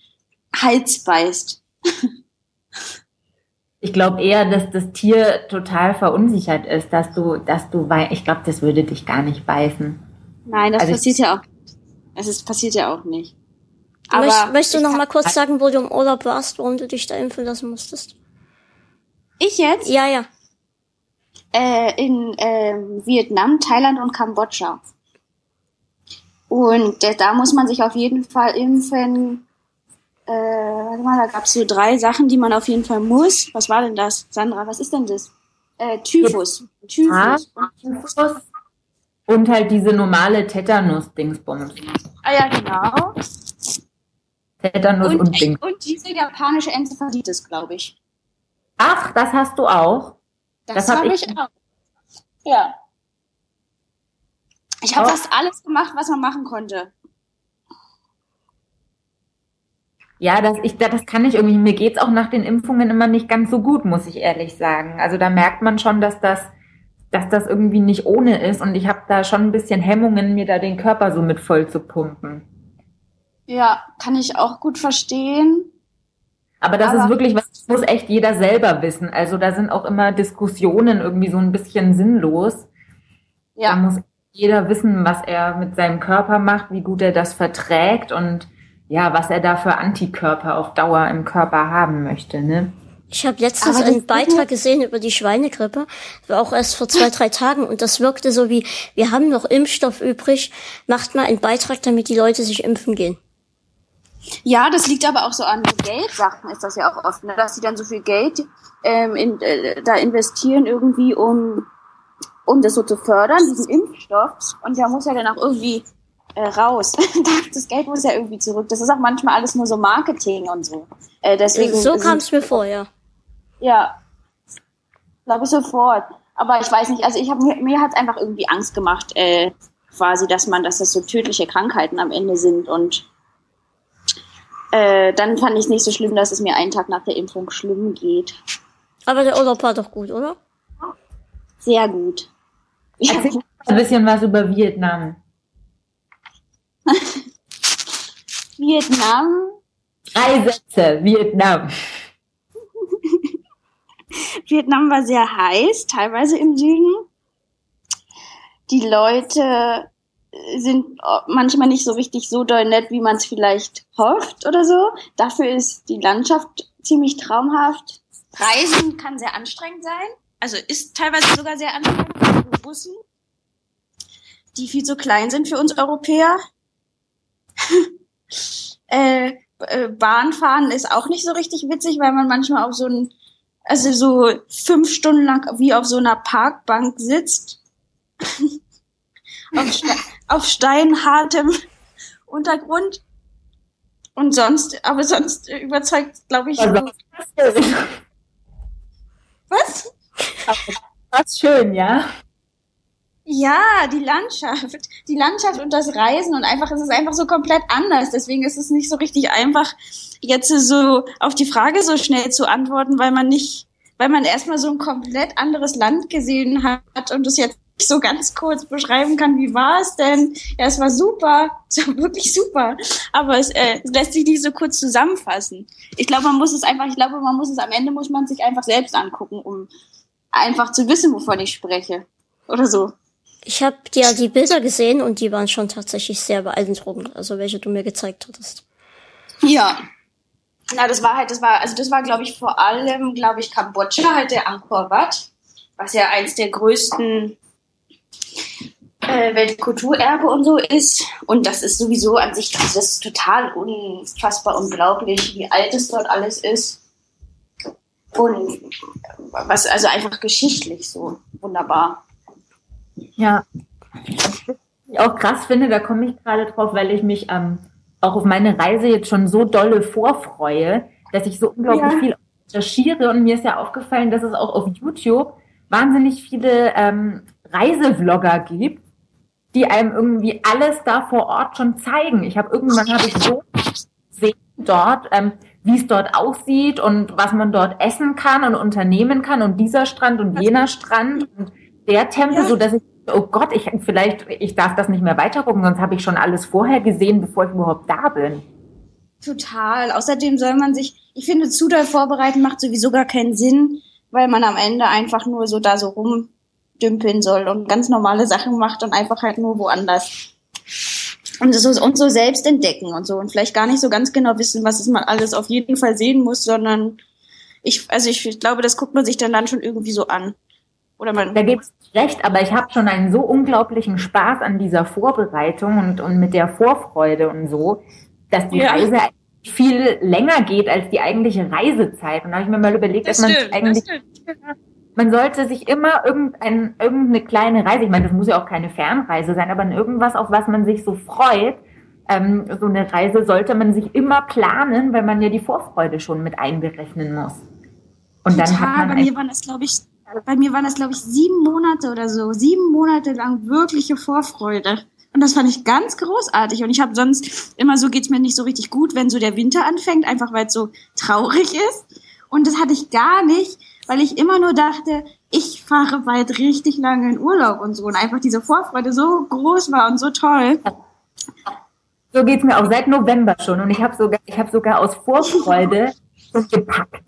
Hals beißt. Ich glaube eher, dass das Tier total verunsichert ist, dass du, dass du, ich glaube, das würde dich gar nicht beißen. Nein, das also passiert ja auch. Es ist, passiert ja auch nicht. Aber Möcht, möchtest du noch mal kurz sagen, wo du im Urlaub warst, warum du dich da impfen lassen musstest? Ich jetzt? Ja, ja. Äh, in äh, Vietnam, Thailand und Kambodscha. Und äh, da muss man sich auf jeden Fall impfen äh, warte mal, da gab es so drei Sachen, die man auf jeden Fall muss. Was war denn das? Sandra, was ist denn das? Äh, Typhus. Typhus. Ah, Typhus. Und halt diese normale Tetanus-Dingsbums. Ah ja, genau. Tetanus und, und Ding. Und diese japanische Enzephalitis, glaube ich. Ach, das hast du auch? Das, das habe hab ich auch. Ja. Ich habe oh. fast alles gemacht, was man machen konnte. Ja, das, ich, das kann ich irgendwie, mir geht's auch nach den Impfungen immer nicht ganz so gut, muss ich ehrlich sagen. Also da merkt man schon, dass das, dass das irgendwie nicht ohne ist und ich habe da schon ein bisschen Hemmungen, mir da den Körper so mit voll zu pumpen. Ja, kann ich auch gut verstehen. Aber das Aber ist wirklich, was muss echt jeder selber wissen. Also da sind auch immer Diskussionen irgendwie so ein bisschen sinnlos. Ja. Da muss jeder wissen, was er mit seinem Körper macht, wie gut er das verträgt und ja, was er da für Antikörper auf Dauer im Körper haben möchte, ne? Ich habe letztens einen Beitrag gesehen über die Schweinegrippe, war auch erst vor zwei, drei Tagen und das wirkte so wie, wir haben noch Impfstoff übrig, macht mal einen Beitrag, damit die Leute sich impfen gehen. Ja, das liegt aber auch so an Geldsachen, ist das ja auch oft, ne? dass sie dann so viel Geld ähm, in, äh, da investieren irgendwie, um, um das so zu fördern, diesen Impfstoff. Und der muss ja dann auch irgendwie äh, raus. das Geld muss ja irgendwie zurück. Das ist auch manchmal alles nur so Marketing und so. Äh, deswegen so kam es mir vor, ja. Ja, glaube ich sofort. Aber ich weiß nicht, also ich habe mir, mir hat es einfach irgendwie Angst gemacht, äh, quasi, dass man, dass das so tödliche Krankheiten am Ende sind und äh, dann fand ich es nicht so schlimm, dass es mir einen Tag nach der Impfung schlimm geht. Aber der Urlaub war doch gut, oder? Sehr gut. Erzähl ein bisschen was über Vietnam. Vietnam. Drei Sätze, Vietnam. Vietnam war sehr heiß, teilweise im Süden. Die Leute sind manchmal nicht so richtig so doll nett, wie man es vielleicht hofft oder so. Dafür ist die Landschaft ziemlich traumhaft. Reisen kann sehr anstrengend sein. Also ist teilweise sogar sehr anstrengend mit Bussen, die viel zu klein sind für uns Europäer. äh, äh, Bahnfahren ist auch nicht so richtig witzig, weil man manchmal auf so ein, also so fünf Stunden lang wie auf so einer Parkbank sitzt. auf, Ste auf steinhartem Untergrund. Und sonst, aber sonst überzeugt, glaube ich. Also, was? Was schön, ja. Ja, die Landschaft, die Landschaft und das Reisen und einfach, es ist einfach so komplett anders. Deswegen ist es nicht so richtig einfach, jetzt so auf die Frage so schnell zu antworten, weil man nicht, weil man erstmal so ein komplett anderes Land gesehen hat und es jetzt so ganz kurz beschreiben kann, wie war es denn? Ja, es war super, es war wirklich super. Aber es, äh, es lässt sich nicht so kurz zusammenfassen. Ich glaube, man muss es einfach, ich glaube, man muss es am Ende muss man sich einfach selbst angucken, um einfach zu wissen, wovon ich spreche. Oder so. Ich habe ja die Bilder gesehen und die waren schon tatsächlich sehr beeindruckend, also welche du mir gezeigt hattest. Ja. Na, das war halt, das war, also das war, glaube ich, vor allem, glaube ich, Kambodscha, halt der Angkor Wat, was ja eins der größten äh, Weltkulturerbe und so ist. Und das ist sowieso an sich, also das ist total unfassbar unglaublich, wie alt es dort alles ist. Und was, also einfach geschichtlich so wunderbar. Ja. Was ich auch krass finde, da komme ich gerade drauf, weil ich mich ähm, auch auf meine Reise jetzt schon so dolle vorfreue, dass ich so unglaublich ja. viel recherchiere und mir ist ja aufgefallen, dass es auch auf YouTube wahnsinnig viele ähm, Reisevlogger gibt, die einem irgendwie alles da vor Ort schon zeigen. Ich habe irgendwann habe ich so gesehen dort, ähm, wie es dort aussieht und was man dort essen kann und unternehmen kann und dieser Strand und jener Strand und der Tempel, ja. so dass ich oh Gott, ich vielleicht ich darf das nicht mehr weiter gucken, sonst habe ich schon alles vorher gesehen, bevor ich überhaupt da bin. Total. Außerdem soll man sich, ich finde, zu doll vorbereiten macht sowieso gar keinen Sinn, weil man am Ende einfach nur so da so rumdümpeln soll und ganz normale Sachen macht und einfach halt nur woanders. Und so, und so selbst entdecken und so und vielleicht gar nicht so ganz genau wissen, was es mal alles auf jeden Fall sehen muss, sondern ich, also ich, ich glaube, das guckt man sich dann dann schon irgendwie so an. Oder man. Da gibt's recht, aber ich habe schon einen so unglaublichen Spaß an dieser Vorbereitung und, und mit der Vorfreude und so, dass die ja. Reise viel länger geht als die eigentliche Reisezeit. Und da habe ich mir mal überlegt, das dass man eigentlich man sollte sich immer irgendein, irgendeine kleine Reise, ich meine, das muss ja auch keine Fernreise sein, aber irgendwas, auf was man sich so freut, ähm, so eine Reise sollte man sich immer planen, weil man ja die Vorfreude schon mit einberechnen muss. Und Total, dann hat man bei mir waren das, glaube ich, bei mir waren das, glaube ich, sieben Monate oder so, sieben Monate lang wirkliche Vorfreude. Und das fand ich ganz großartig. Und ich habe sonst immer so geht's mir nicht so richtig gut, wenn so der Winter anfängt, einfach weil es so traurig ist. Und das hatte ich gar nicht, weil ich immer nur dachte, ich fahre bald richtig lange in Urlaub und so. Und einfach diese Vorfreude so groß war und so toll. So geht's mir auch seit November schon. Und ich habe sogar, ich habe sogar aus Vorfreude gepackt.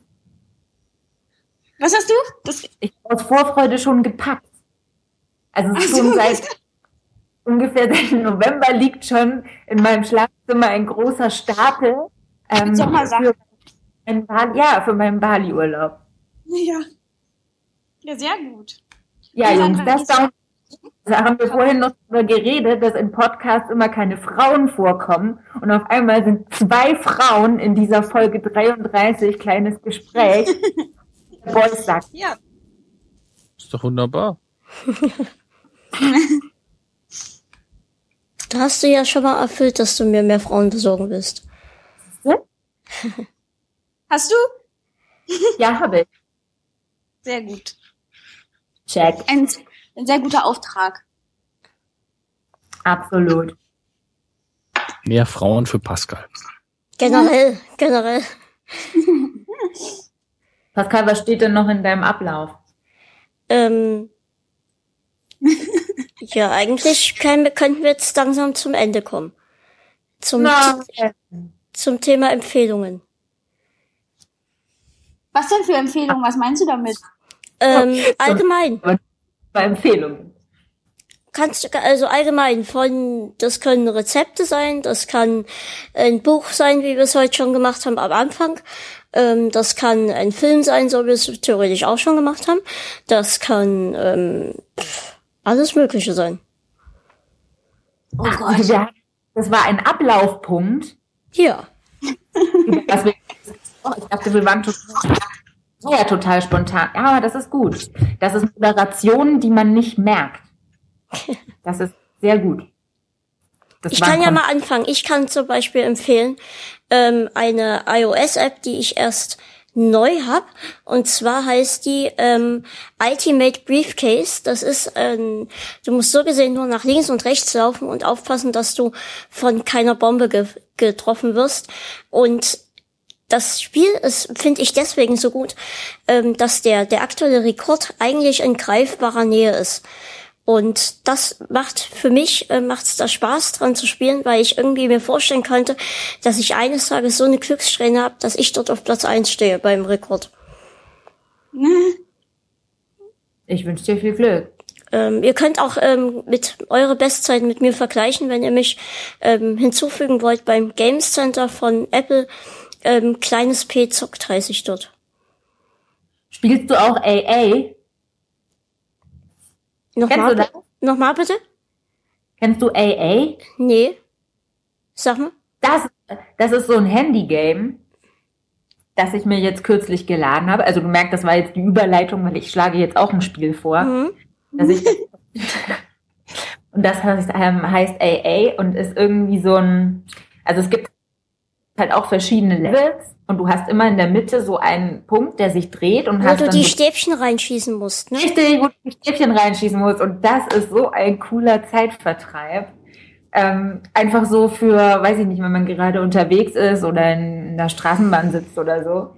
Was hast du? Das ich habe aus Vorfreude schon gepackt. Also schon seit ungefähr seit November liegt schon in meinem Schlafzimmer ein großer Stapel. Ähm, für mein Bali, ja, für meinen Bali-Urlaub. Ja. Ja, sehr gut. Ja, ja Jungs, das da, da haben wir vorhin noch darüber geredet, dass in Podcasts immer keine Frauen vorkommen. Und auf einmal sind zwei Frauen in dieser Folge 33, kleines Gespräch. Boys sagt. Ja. Ist doch wunderbar. Da hast du ja schon mal erfüllt, dass du mir mehr Frauen besorgen willst. Hast du? Ja, habe ich. Sehr gut. Check. Ein, ein sehr guter Auftrag. Absolut. Mehr Frauen für Pascal. Generell, generell. Pascal, was steht denn noch in deinem Ablauf? Ähm, ja, eigentlich können, könnten wir jetzt langsam zum Ende kommen. Zum, no. zum Thema Empfehlungen. Was denn für Empfehlungen? Was meinst du damit? Ähm, allgemein. Bei Empfehlungen. Kannst du, also allgemein von, das können Rezepte sein, das kann ein Buch sein, wie wir es heute schon gemacht haben am Anfang. Ähm, das kann ein Film sein, so wie wir es theoretisch auch schon gemacht haben. Das kann ähm, alles Mögliche sein. Oh Gott. Ja, das war ein Ablaufpunkt. Ja. wir, oh, ich dachte, wir waren total, ja, total spontan. Ja, aber das ist gut. Das ist Moderation, die man nicht merkt. Das ist sehr gut. Das ich kann ja mal anfangen. Ich kann zum Beispiel empfehlen ähm, eine iOS-App, die ich erst neu hab. Und zwar heißt die ähm, Ultimate Briefcase. Das ist, ähm, du musst so gesehen nur nach links und rechts laufen und aufpassen, dass du von keiner Bombe ge getroffen wirst. Und das Spiel ist, finde ich deswegen so gut, ähm, dass der, der aktuelle Rekord eigentlich in greifbarer Nähe ist. Und das macht für mich äh, macht's da Spaß dran zu spielen, weil ich irgendwie mir vorstellen könnte, dass ich eines Tages so eine Glückssträhne habe, dass ich dort auf Platz eins stehe beim Rekord. Ich wünsche dir viel Glück. Ähm, ihr könnt auch ähm, mit eure Bestzeiten mit mir vergleichen, wenn ihr mich ähm, hinzufügen wollt beim Games Center von Apple. Ähm, kleines P zockt heiße ich dort. Spielst du auch AA? Nochmal, nochmal bitte? Kennst du AA? Nee. Sag mal. Das, das ist so ein Handy-Game, das ich mir jetzt kürzlich geladen habe. Also du merkst, das war jetzt die Überleitung, weil ich schlage jetzt auch ein Spiel vor. Mhm. Dass ich, und das heißt, ähm, heißt AA und ist irgendwie so ein, also es gibt halt auch verschiedene Levels und du hast immer in der Mitte so einen Punkt, der sich dreht und Wo hast du dann die so Stäbchen reinschießen musst, ne? Richtig, wo du die Stäbchen reinschießen musst. Und das ist so ein cooler Zeitvertreib. Ähm, einfach so für, weiß ich nicht, wenn man gerade unterwegs ist oder in der Straßenbahn sitzt oder so.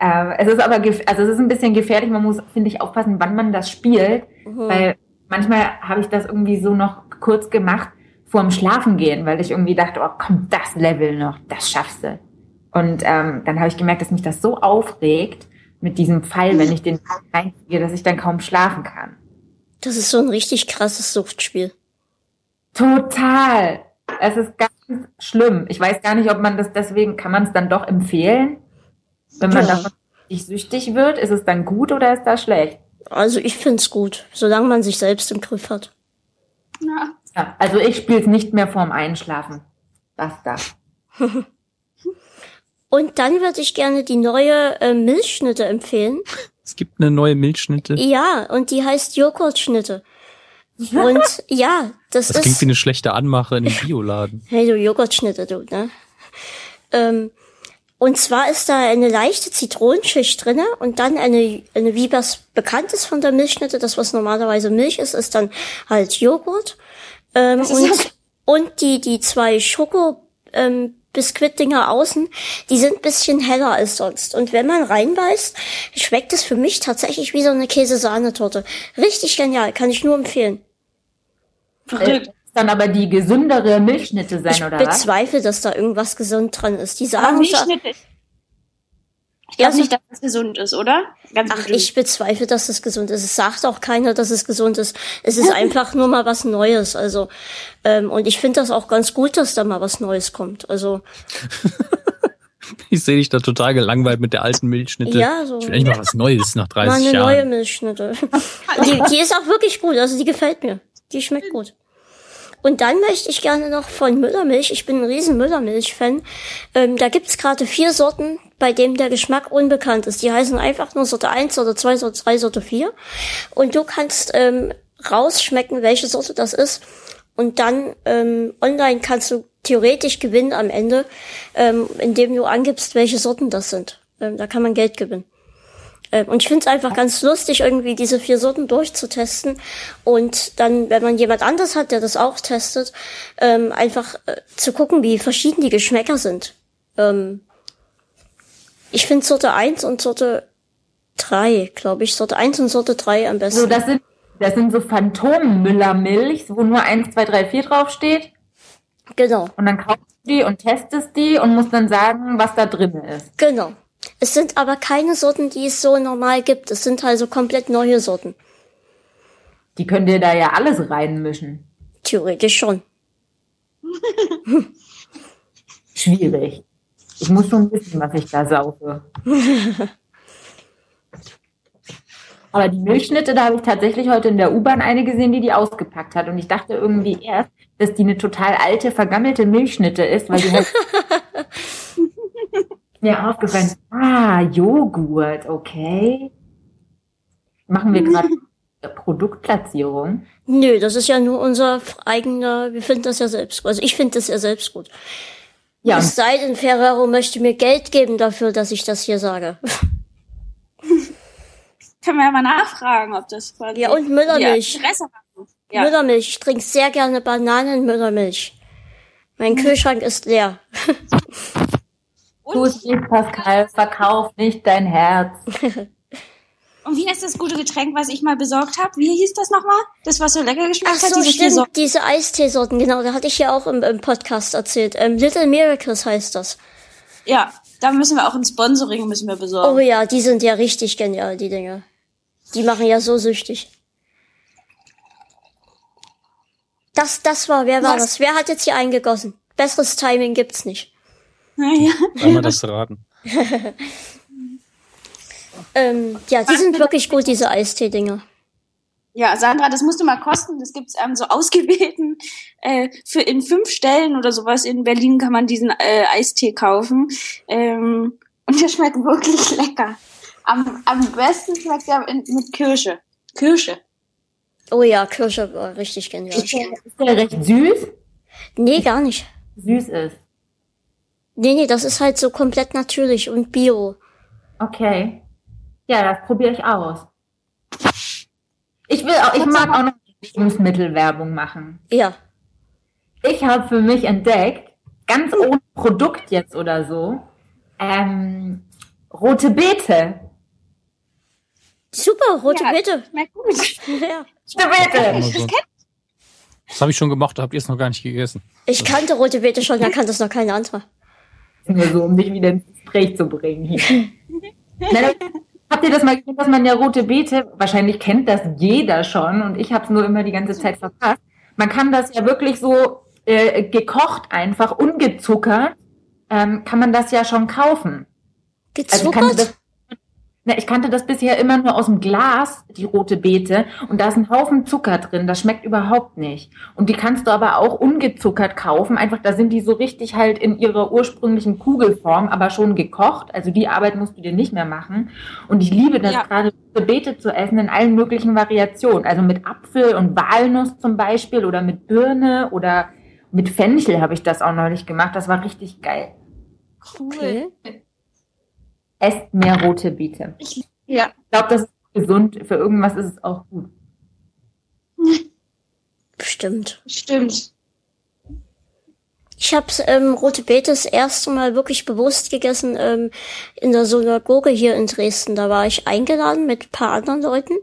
Ähm, es ist aber, also es ist ein bisschen gefährlich. Man muss, finde ich, aufpassen, wann man das spielt. Mhm. Weil manchmal habe ich das irgendwie so noch kurz gemacht vorm Schlafengehen, weil ich irgendwie dachte, oh komm, das Level noch, das schaffst du. Und ähm, dann habe ich gemerkt, dass mich das so aufregt mit diesem Pfeil, wenn ich den reinkriege, dass ich dann kaum schlafen kann. Das ist so ein richtig krasses Suchtspiel. Total. Es ist ganz schlimm. Ich weiß gar nicht, ob man das deswegen, kann man es dann doch empfehlen? Wenn man Ja. davon nicht süchtig wird, ist es dann gut oder ist das schlecht? Also ich find's gut, solange man sich selbst im Griff hat. Ja. Ja, also ich spiele es nicht mehr vorm Einschlafen. Basta. Und dann würde ich gerne die neue äh, Milchschnitte empfehlen. Es gibt eine neue Milchschnitte. Ja, und die heißt Joghurtschnitte. Und ja, das, Das klingt ist. wie eine schlechte Anmache in einem Bioladen. Hey, du Joghurtschnitte, du, ne? Ähm, und zwar ist da eine leichte Zitronenschicht drinne und dann eine, eine, wie was bekannt ist von der Milchschnitte, das was normalerweise Milch ist, ist dann halt Joghurt. Ähm, und, und die, die zwei Schoko, ähm, Biskuitdinger außen, die sind bisschen heller als sonst. Und wenn man reinbeißt, schmeckt es für mich tatsächlich wie so eine Käsesahnetorte. Richtig genial, kann ich nur empfehlen. Äh, Verrückt. dann aber die gesündere Milchschnitte sein, Ich oder was? bezweifle, dass da irgendwas gesund dran ist. Die Aber sagen Milchschnitte. Ich Ja, glaube so- nicht, dass das gesund ist, oder? Ganz Ach, ich bezweifle, dass es gesund ist. Es sagt auch keiner, dass es gesund ist. Es ist einfach nur mal was Neues. Also ähm, und ich finde das auch ganz gut, dass da mal was Neues kommt. Also Ich sehe dich da total gelangweilt mit der alten Milchschnitte. Ja, so. Ich will endlich mal was Neues nach 30 mal eine neue Jahren. Milchschnitte. Die, die ist auch wirklich gut. Also die gefällt mir. Die schmeckt gut. Und dann möchte ich gerne noch von Müllermilch, ich bin ein riesen Müllermilch-Fan, ähm, da gibt's gerade vier Sorten, bei denen der Geschmack unbekannt ist. Die heißen einfach nur Sorte 1, Sorte 2, Sorte 3, Sorte 4. Und du kannst ähm, rausschmecken, welche Sorte das ist. Und dann ähm, online kannst du theoretisch gewinnen am Ende, ähm, indem du angibst, welche Sorten das sind. Ähm, da kann man Geld gewinnen. Ähm, Und ich finde es einfach ganz lustig, irgendwie diese vier Sorten durchzutesten und dann, wenn man jemand anders hat, der das auch testet, ähm, einfach äh, zu gucken, wie verschieden die Geschmäcker sind. Ähm, ich finde Sorte 1 und Sorte 3, glaube ich, Sorte 1 und Sorte 3 am besten. So, das sind, das sind so Phantom-Müller-Milch, wo nur 1, 2, 3, 4 draufsteht. genau, Und dann kaufst du die und testest die und musst dann sagen, was da drin ist. genau. Es sind aber keine Sorten, die es so normal gibt. Es sind also komplett neue Sorten. Die können dir da ja alles reinmischen. Theoretisch schon. Schwierig. Ich muss schon wissen, was ich da saufe. Aber die Milchschnitte, da habe ich tatsächlich heute in der U-Bahn eine gesehen, die die ausgepackt hat. Und ich dachte irgendwie erst, dass die eine total alte, vergammelte Milchschnitte ist, weil die halt mir aufgefallen. Ah, Joghurt, okay. Machen wir gerade Produktplatzierung. Nö, das ist ja nur unser eigener, wir finden das ja selbst gut. Also ich finde das ja selbst gut. Ja, Es sei denn, Ferrero möchte mir Geld geben dafür, dass ich das hier sage. Können wir ja mal nachfragen, ob das quasi. Ja, und Müllermilch. Ja, Interesse haben. Ja. Müllermilch. Ich trinke sehr gerne Bananenmüllermilch. Mein Kühlschrank ist leer. tu es nicht, Pascal, verkauf nicht dein Herz. Und wie ist das gute Getränk, was ich mal besorgt habe? Wie hieß das nochmal? Das, was so lecker Ach geschmeckt hat? so, diese stimmt. Sorten. Diese Eisteesorten, genau. Da hatte ich ja auch im, im Podcast erzählt. Ähm, Little Miracles heißt das. Ja, da müssen wir auch ein Sponsoring müssen wir besorgen. Oh ja, die sind ja richtig genial, die Dinge. Die machen ja so süchtig. Das, das war, wer war Was? das? Wer hat jetzt hier eingegossen? Besseres Timing gibt's nicht. Ja. Einmal das raten. Ähm, ja, die sind wirklich gut, diese Eistee-Dinger. Ja, Sandra, das musst du mal kosten. Das gibt's ähm, so ausgewählten äh, für in fünf Stellen oder sowas in Berlin kann man diesen äh, Eistee kaufen. Ähm, und der schmeckt wirklich lecker. Am, am besten schmeckt er in, mit Kirsche. Kirsche. Oh ja, Kirsche war richtig genial. Ist der, ist der recht süß? Nee, gar nicht. Süß ist. Nee, nee, das ist halt so komplett natürlich und bio. Okay. Ja, das probiere ich aus. Ich will auch, ich mag auch noch Lebensmittelwerbung machen. Ja. Ich habe für mich entdeckt, ganz ohne Produkt jetzt oder so, ähm, rote Beete. Super, rote Ja. Beete. Schmeckt gut. Ja. Rote Beete. Immer so. Das habe ich schon gemacht, habt ihr es noch gar nicht gegessen. Ich kannte rote Beete schon, da kannte es noch keine andere. Nur so, um dich wieder ins Gespräch zu bringen hier. Nein, habt ihr das mal gesehen, dass man ja rote Beete, wahrscheinlich kennt das jeder schon und ich habe es nur immer die ganze Zeit verpasst. Man kann das ja wirklich so äh, gekocht einfach, ungezuckert, ähm, kann man das ja schon kaufen. Also Gezuckert? das, ne, ich kannte das bisher immer nur aus dem Glas, die rote Beete, und da ist ein Haufen Zucker drin, das schmeckt überhaupt nicht. Und die kannst du aber auch ungezuckert kaufen, einfach da sind die so richtig halt in ihrer ursprünglichen Kugelform, aber schon gekocht, also die Arbeit musst du dir nicht mehr machen. Und ich liebe das Ja. gerade, rote Beete zu essen in allen möglichen Variationen, also mit Apfel und Walnuss zum Beispiel oder mit Birne oder mit Fenchel habe ich das auch neulich gemacht, das war richtig geil. Cool. Okay. Esst mehr rote Beete. Ja. Ich glaube, das ist gesund. Für irgendwas ist es auch gut. Bestimmt. Stimmt. Ich habe ähm, rote Beete das erste Mal wirklich bewusst gegessen ähm, in der Synagoge hier in Dresden. Da war ich eingeladen mit ein paar anderen Leuten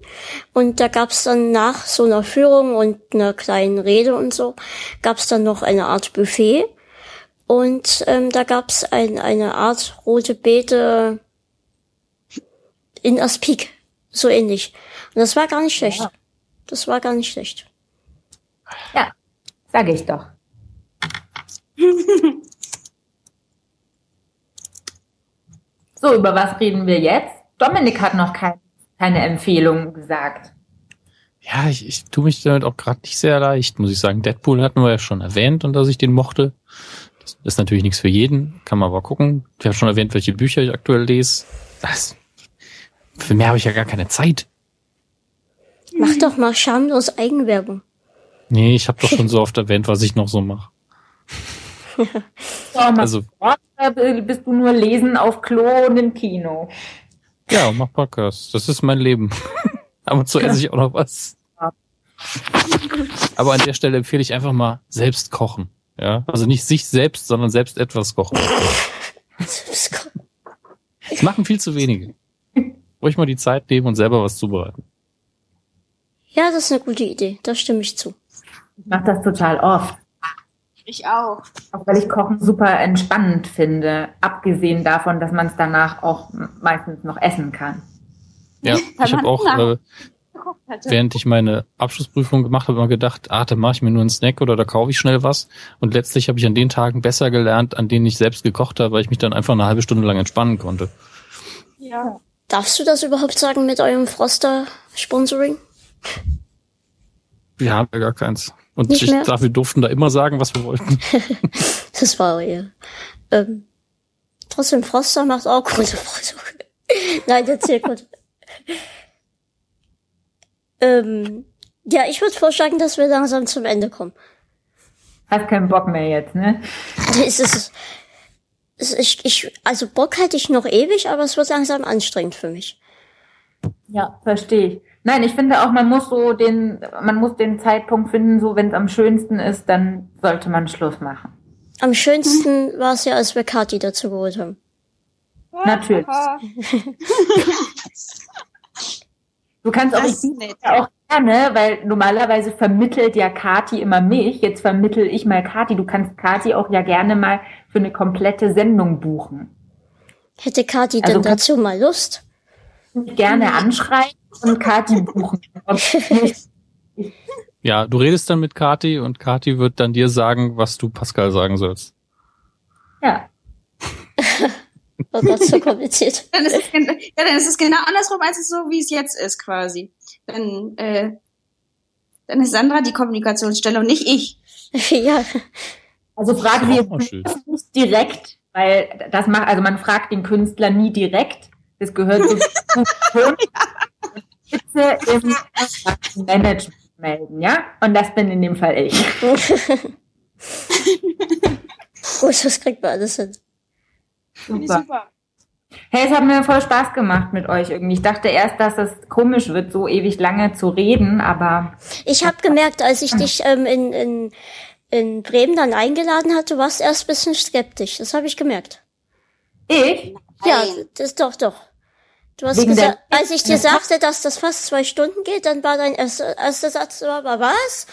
und da gab's dann nach so einer Führung und einer kleinen Rede und so, gab's dann noch eine Art Buffet und ähm, da gab's ein, eine Art rote Beete in Aspik, so ähnlich. Und das war gar nicht schlecht. Ja. Das war gar nicht schlecht. Ja, sage ich doch. so, über was reden wir jetzt? Dominik hat noch kein, keine Empfehlung gesagt. Ja, ich, ich tue mich damit auch gerade nicht sehr leicht, muss ich sagen. Deadpool hatten wir ja schon erwähnt und dass ich den mochte. Das ist natürlich nichts für jeden, kann man aber gucken. Ich habe schon erwähnt, welche Bücher ich aktuell lese. Das, für mehr habe ich ja gar keine Zeit. Mach doch mal schamlos Eigenwerbung. Nee, ich habe doch schon so oft erwähnt, was ich noch so mache. Mal Also- oder bist du nur lesen auf Klo und im Kino? Ja, mach Podcast. Das ist mein Leben. Aber zu esse ich auch noch was. Aber an der Stelle empfehle ich einfach mal selbst kochen. Ja, also nicht sich selbst, sondern selbst etwas kochen. Das machen viel zu wenige. Ruhig mal die Zeit nehmen und selber was zubereiten. Ja, das ist eine gute Idee. Da stimme ich zu. Ich mache das total oft. Ich auch. Auch weil ich Kochen super entspannend finde. Abgesehen davon, dass man es danach auch meistens noch essen kann. Ja, ich habe auch, äh, während ich meine Abschlussprüfung gemacht habe, immer gedacht, ah, da mache ich mir nur einen Snack oder da kaufe ich schnell was. Und letztlich habe ich an den Tagen besser gelernt, an denen ich selbst gekocht habe, weil ich mich dann einfach eine halbe Stunde lang entspannen konnte. Ja. Darfst du das überhaupt sagen mit eurem Froster-Sponsoring? Wir haben ja gar keins. Und Nicht ich mehr? darf, wir durften da immer sagen, was wir wollten. Das war ja. Ähm, trotzdem, Froster macht auch gute Produkte. Nein, erzähl gut. ähm, ja, ich würde vorschlagen, dass wir langsam zum Ende kommen. Hast keinen Bock mehr jetzt, ne? Es ist, ich, ich, also Bock hätte ich noch ewig, aber es wird langsam anstrengend für mich. Ja, verstehe ich. Nein, ich finde auch, man muss so den, man muss den Zeitpunkt finden, so wenn es am schönsten ist, dann sollte man Schluss machen. Am schönsten war es ja, als wir Kati dazu geholt haben. Natürlich. Du kannst auch, ich ja auch gerne, weil normalerweise vermittelt ja Kati immer mich. Jetzt vermittel ich mal Kati. Du kannst Kati auch ja gerne mal für eine komplette Sendung buchen. Hätte Kati Also denn dazu mal Lust? Mich gerne anschreiben und Kati buchen. Ja, du redest dann mit Kati und Kati wird dann dir sagen, was du Pascal sagen sollst. Ja. Oh Gott, so kompliziert. Dann ist es, ja, dann ist es genau andersrum, als es so, wie es jetzt ist, quasi. Dann, äh, Dann ist Sandra die Kommunikationsstelle und nicht ich. ja. Also fragen schön. jetzt nicht direkt, weil das macht, also man fragt den Künstler nie direkt. Das gehört so schon. Bitte im Management melden, ja? Und das bin in dem Fall ich. Gut, das kriegt man alles hin. Super. super. Hey, es hat mir voll Spaß gemacht mit euch irgendwie. Ich dachte erst, dass es komisch wird, so ewig lange zu reden, aber Ich habe gemerkt, als ich dich ähm, in, in, in Bremen dann eingeladen hatte, du warst erst ein bisschen skeptisch. Das habe ich gemerkt. ich, Ja, das doch, doch. Du hast Wegen gesagt, als ich dir sagte, dass das fast zwei Stunden geht, dann war dein erster, erster Satz, aber was?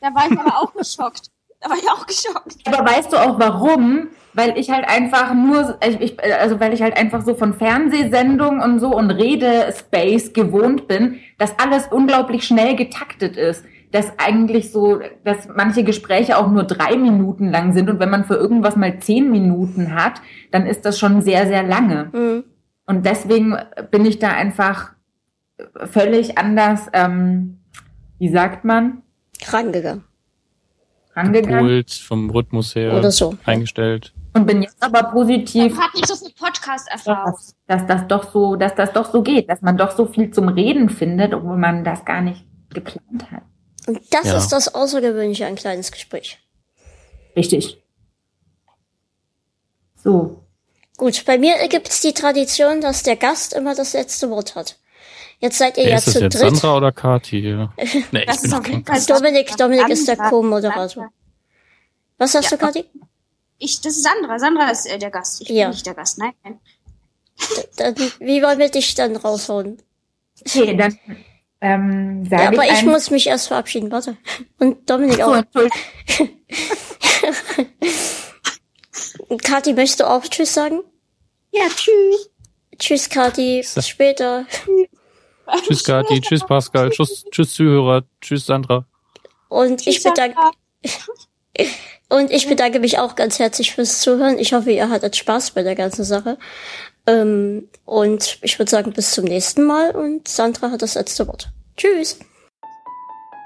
Da war ich aber auch geschockt. Da war ich auch geschockt. aber weißt du auch warum? Weil ich halt einfach nur, ich, also weil ich halt einfach so von Fernsehsendungen und so und Redespace gewohnt bin, dass alles unglaublich schnell getaktet ist. Dass eigentlich so, dass manche Gespräche auch nur drei Minuten lang sind und wenn man für irgendwas mal zehn Minuten hat, dann ist das schon sehr, sehr lange. Hm. Und deswegen bin ich da einfach völlig anders, ähm, wie sagt man, Rangegangen. rangegangen Geholt, vom Rhythmus her Oder so. eingestellt. und bin jetzt aber positiv, Hat nicht so viel Podcast-Erfahrung. dass, dass das doch so, dass das doch so geht, dass man doch so viel zum Reden findet, obwohl man das gar nicht geplant hat. Und das Ja. ist das Außergewöhnliche, ein kleines Gespräch. Richtig. So. Gut, bei mir gibt's die Tradition, dass der Gast immer das letzte Wort hat. Jetzt seid ihr Wer ja ist das zu jetzt, dritt. Sandra oder Kati? hier? Nee, Das ich bin kein Gast. Dominik, Dominik ist der. Co-Moderator. Was hast du, Ja. Kathi? Ich, das ist Sandra. Sandra ist äh, der Gast. Ich Ja. bin nicht der Gast. Nein. nein. Dann, wie wollen wir dich dann raushauen? Okay, dann ähm, Ja, aber ich muss mich erst verabschieden, warte. Und Dominik auch. Kathi, möchtest du auch Tschüss sagen? Ja, tschüss. Tschüss, Kathi. Bis später. Tschüss Kati, tschüss Pascal, tschüss, tschüss Zuhörer, tschüss Sandra. Und ich bedanke, und ich bedanke mich auch ganz herzlich fürs Zuhören. Ich hoffe, ihr hattet Spaß bei der ganzen Sache. Ähm, und ich würde sagen, bis zum nächsten Mal. Und Sandra hat das letzte Wort. Tschüss.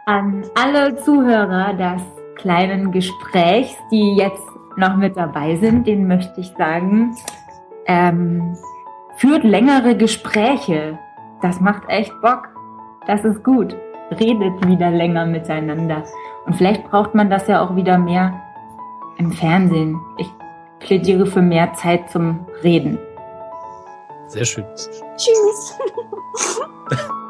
an alle Zuhörer des kleinen Gesprächs, die jetzt noch mit dabei sind, denen möchte ich sagen, ähm, führt längere Gespräche. Das macht echt Bock. Das ist gut. Redet wieder länger miteinander. Und vielleicht braucht man das ja auch wieder mehr im Fernsehen. Ich plädiere für mehr Zeit zum Reden. Sehr schön. Tschüss.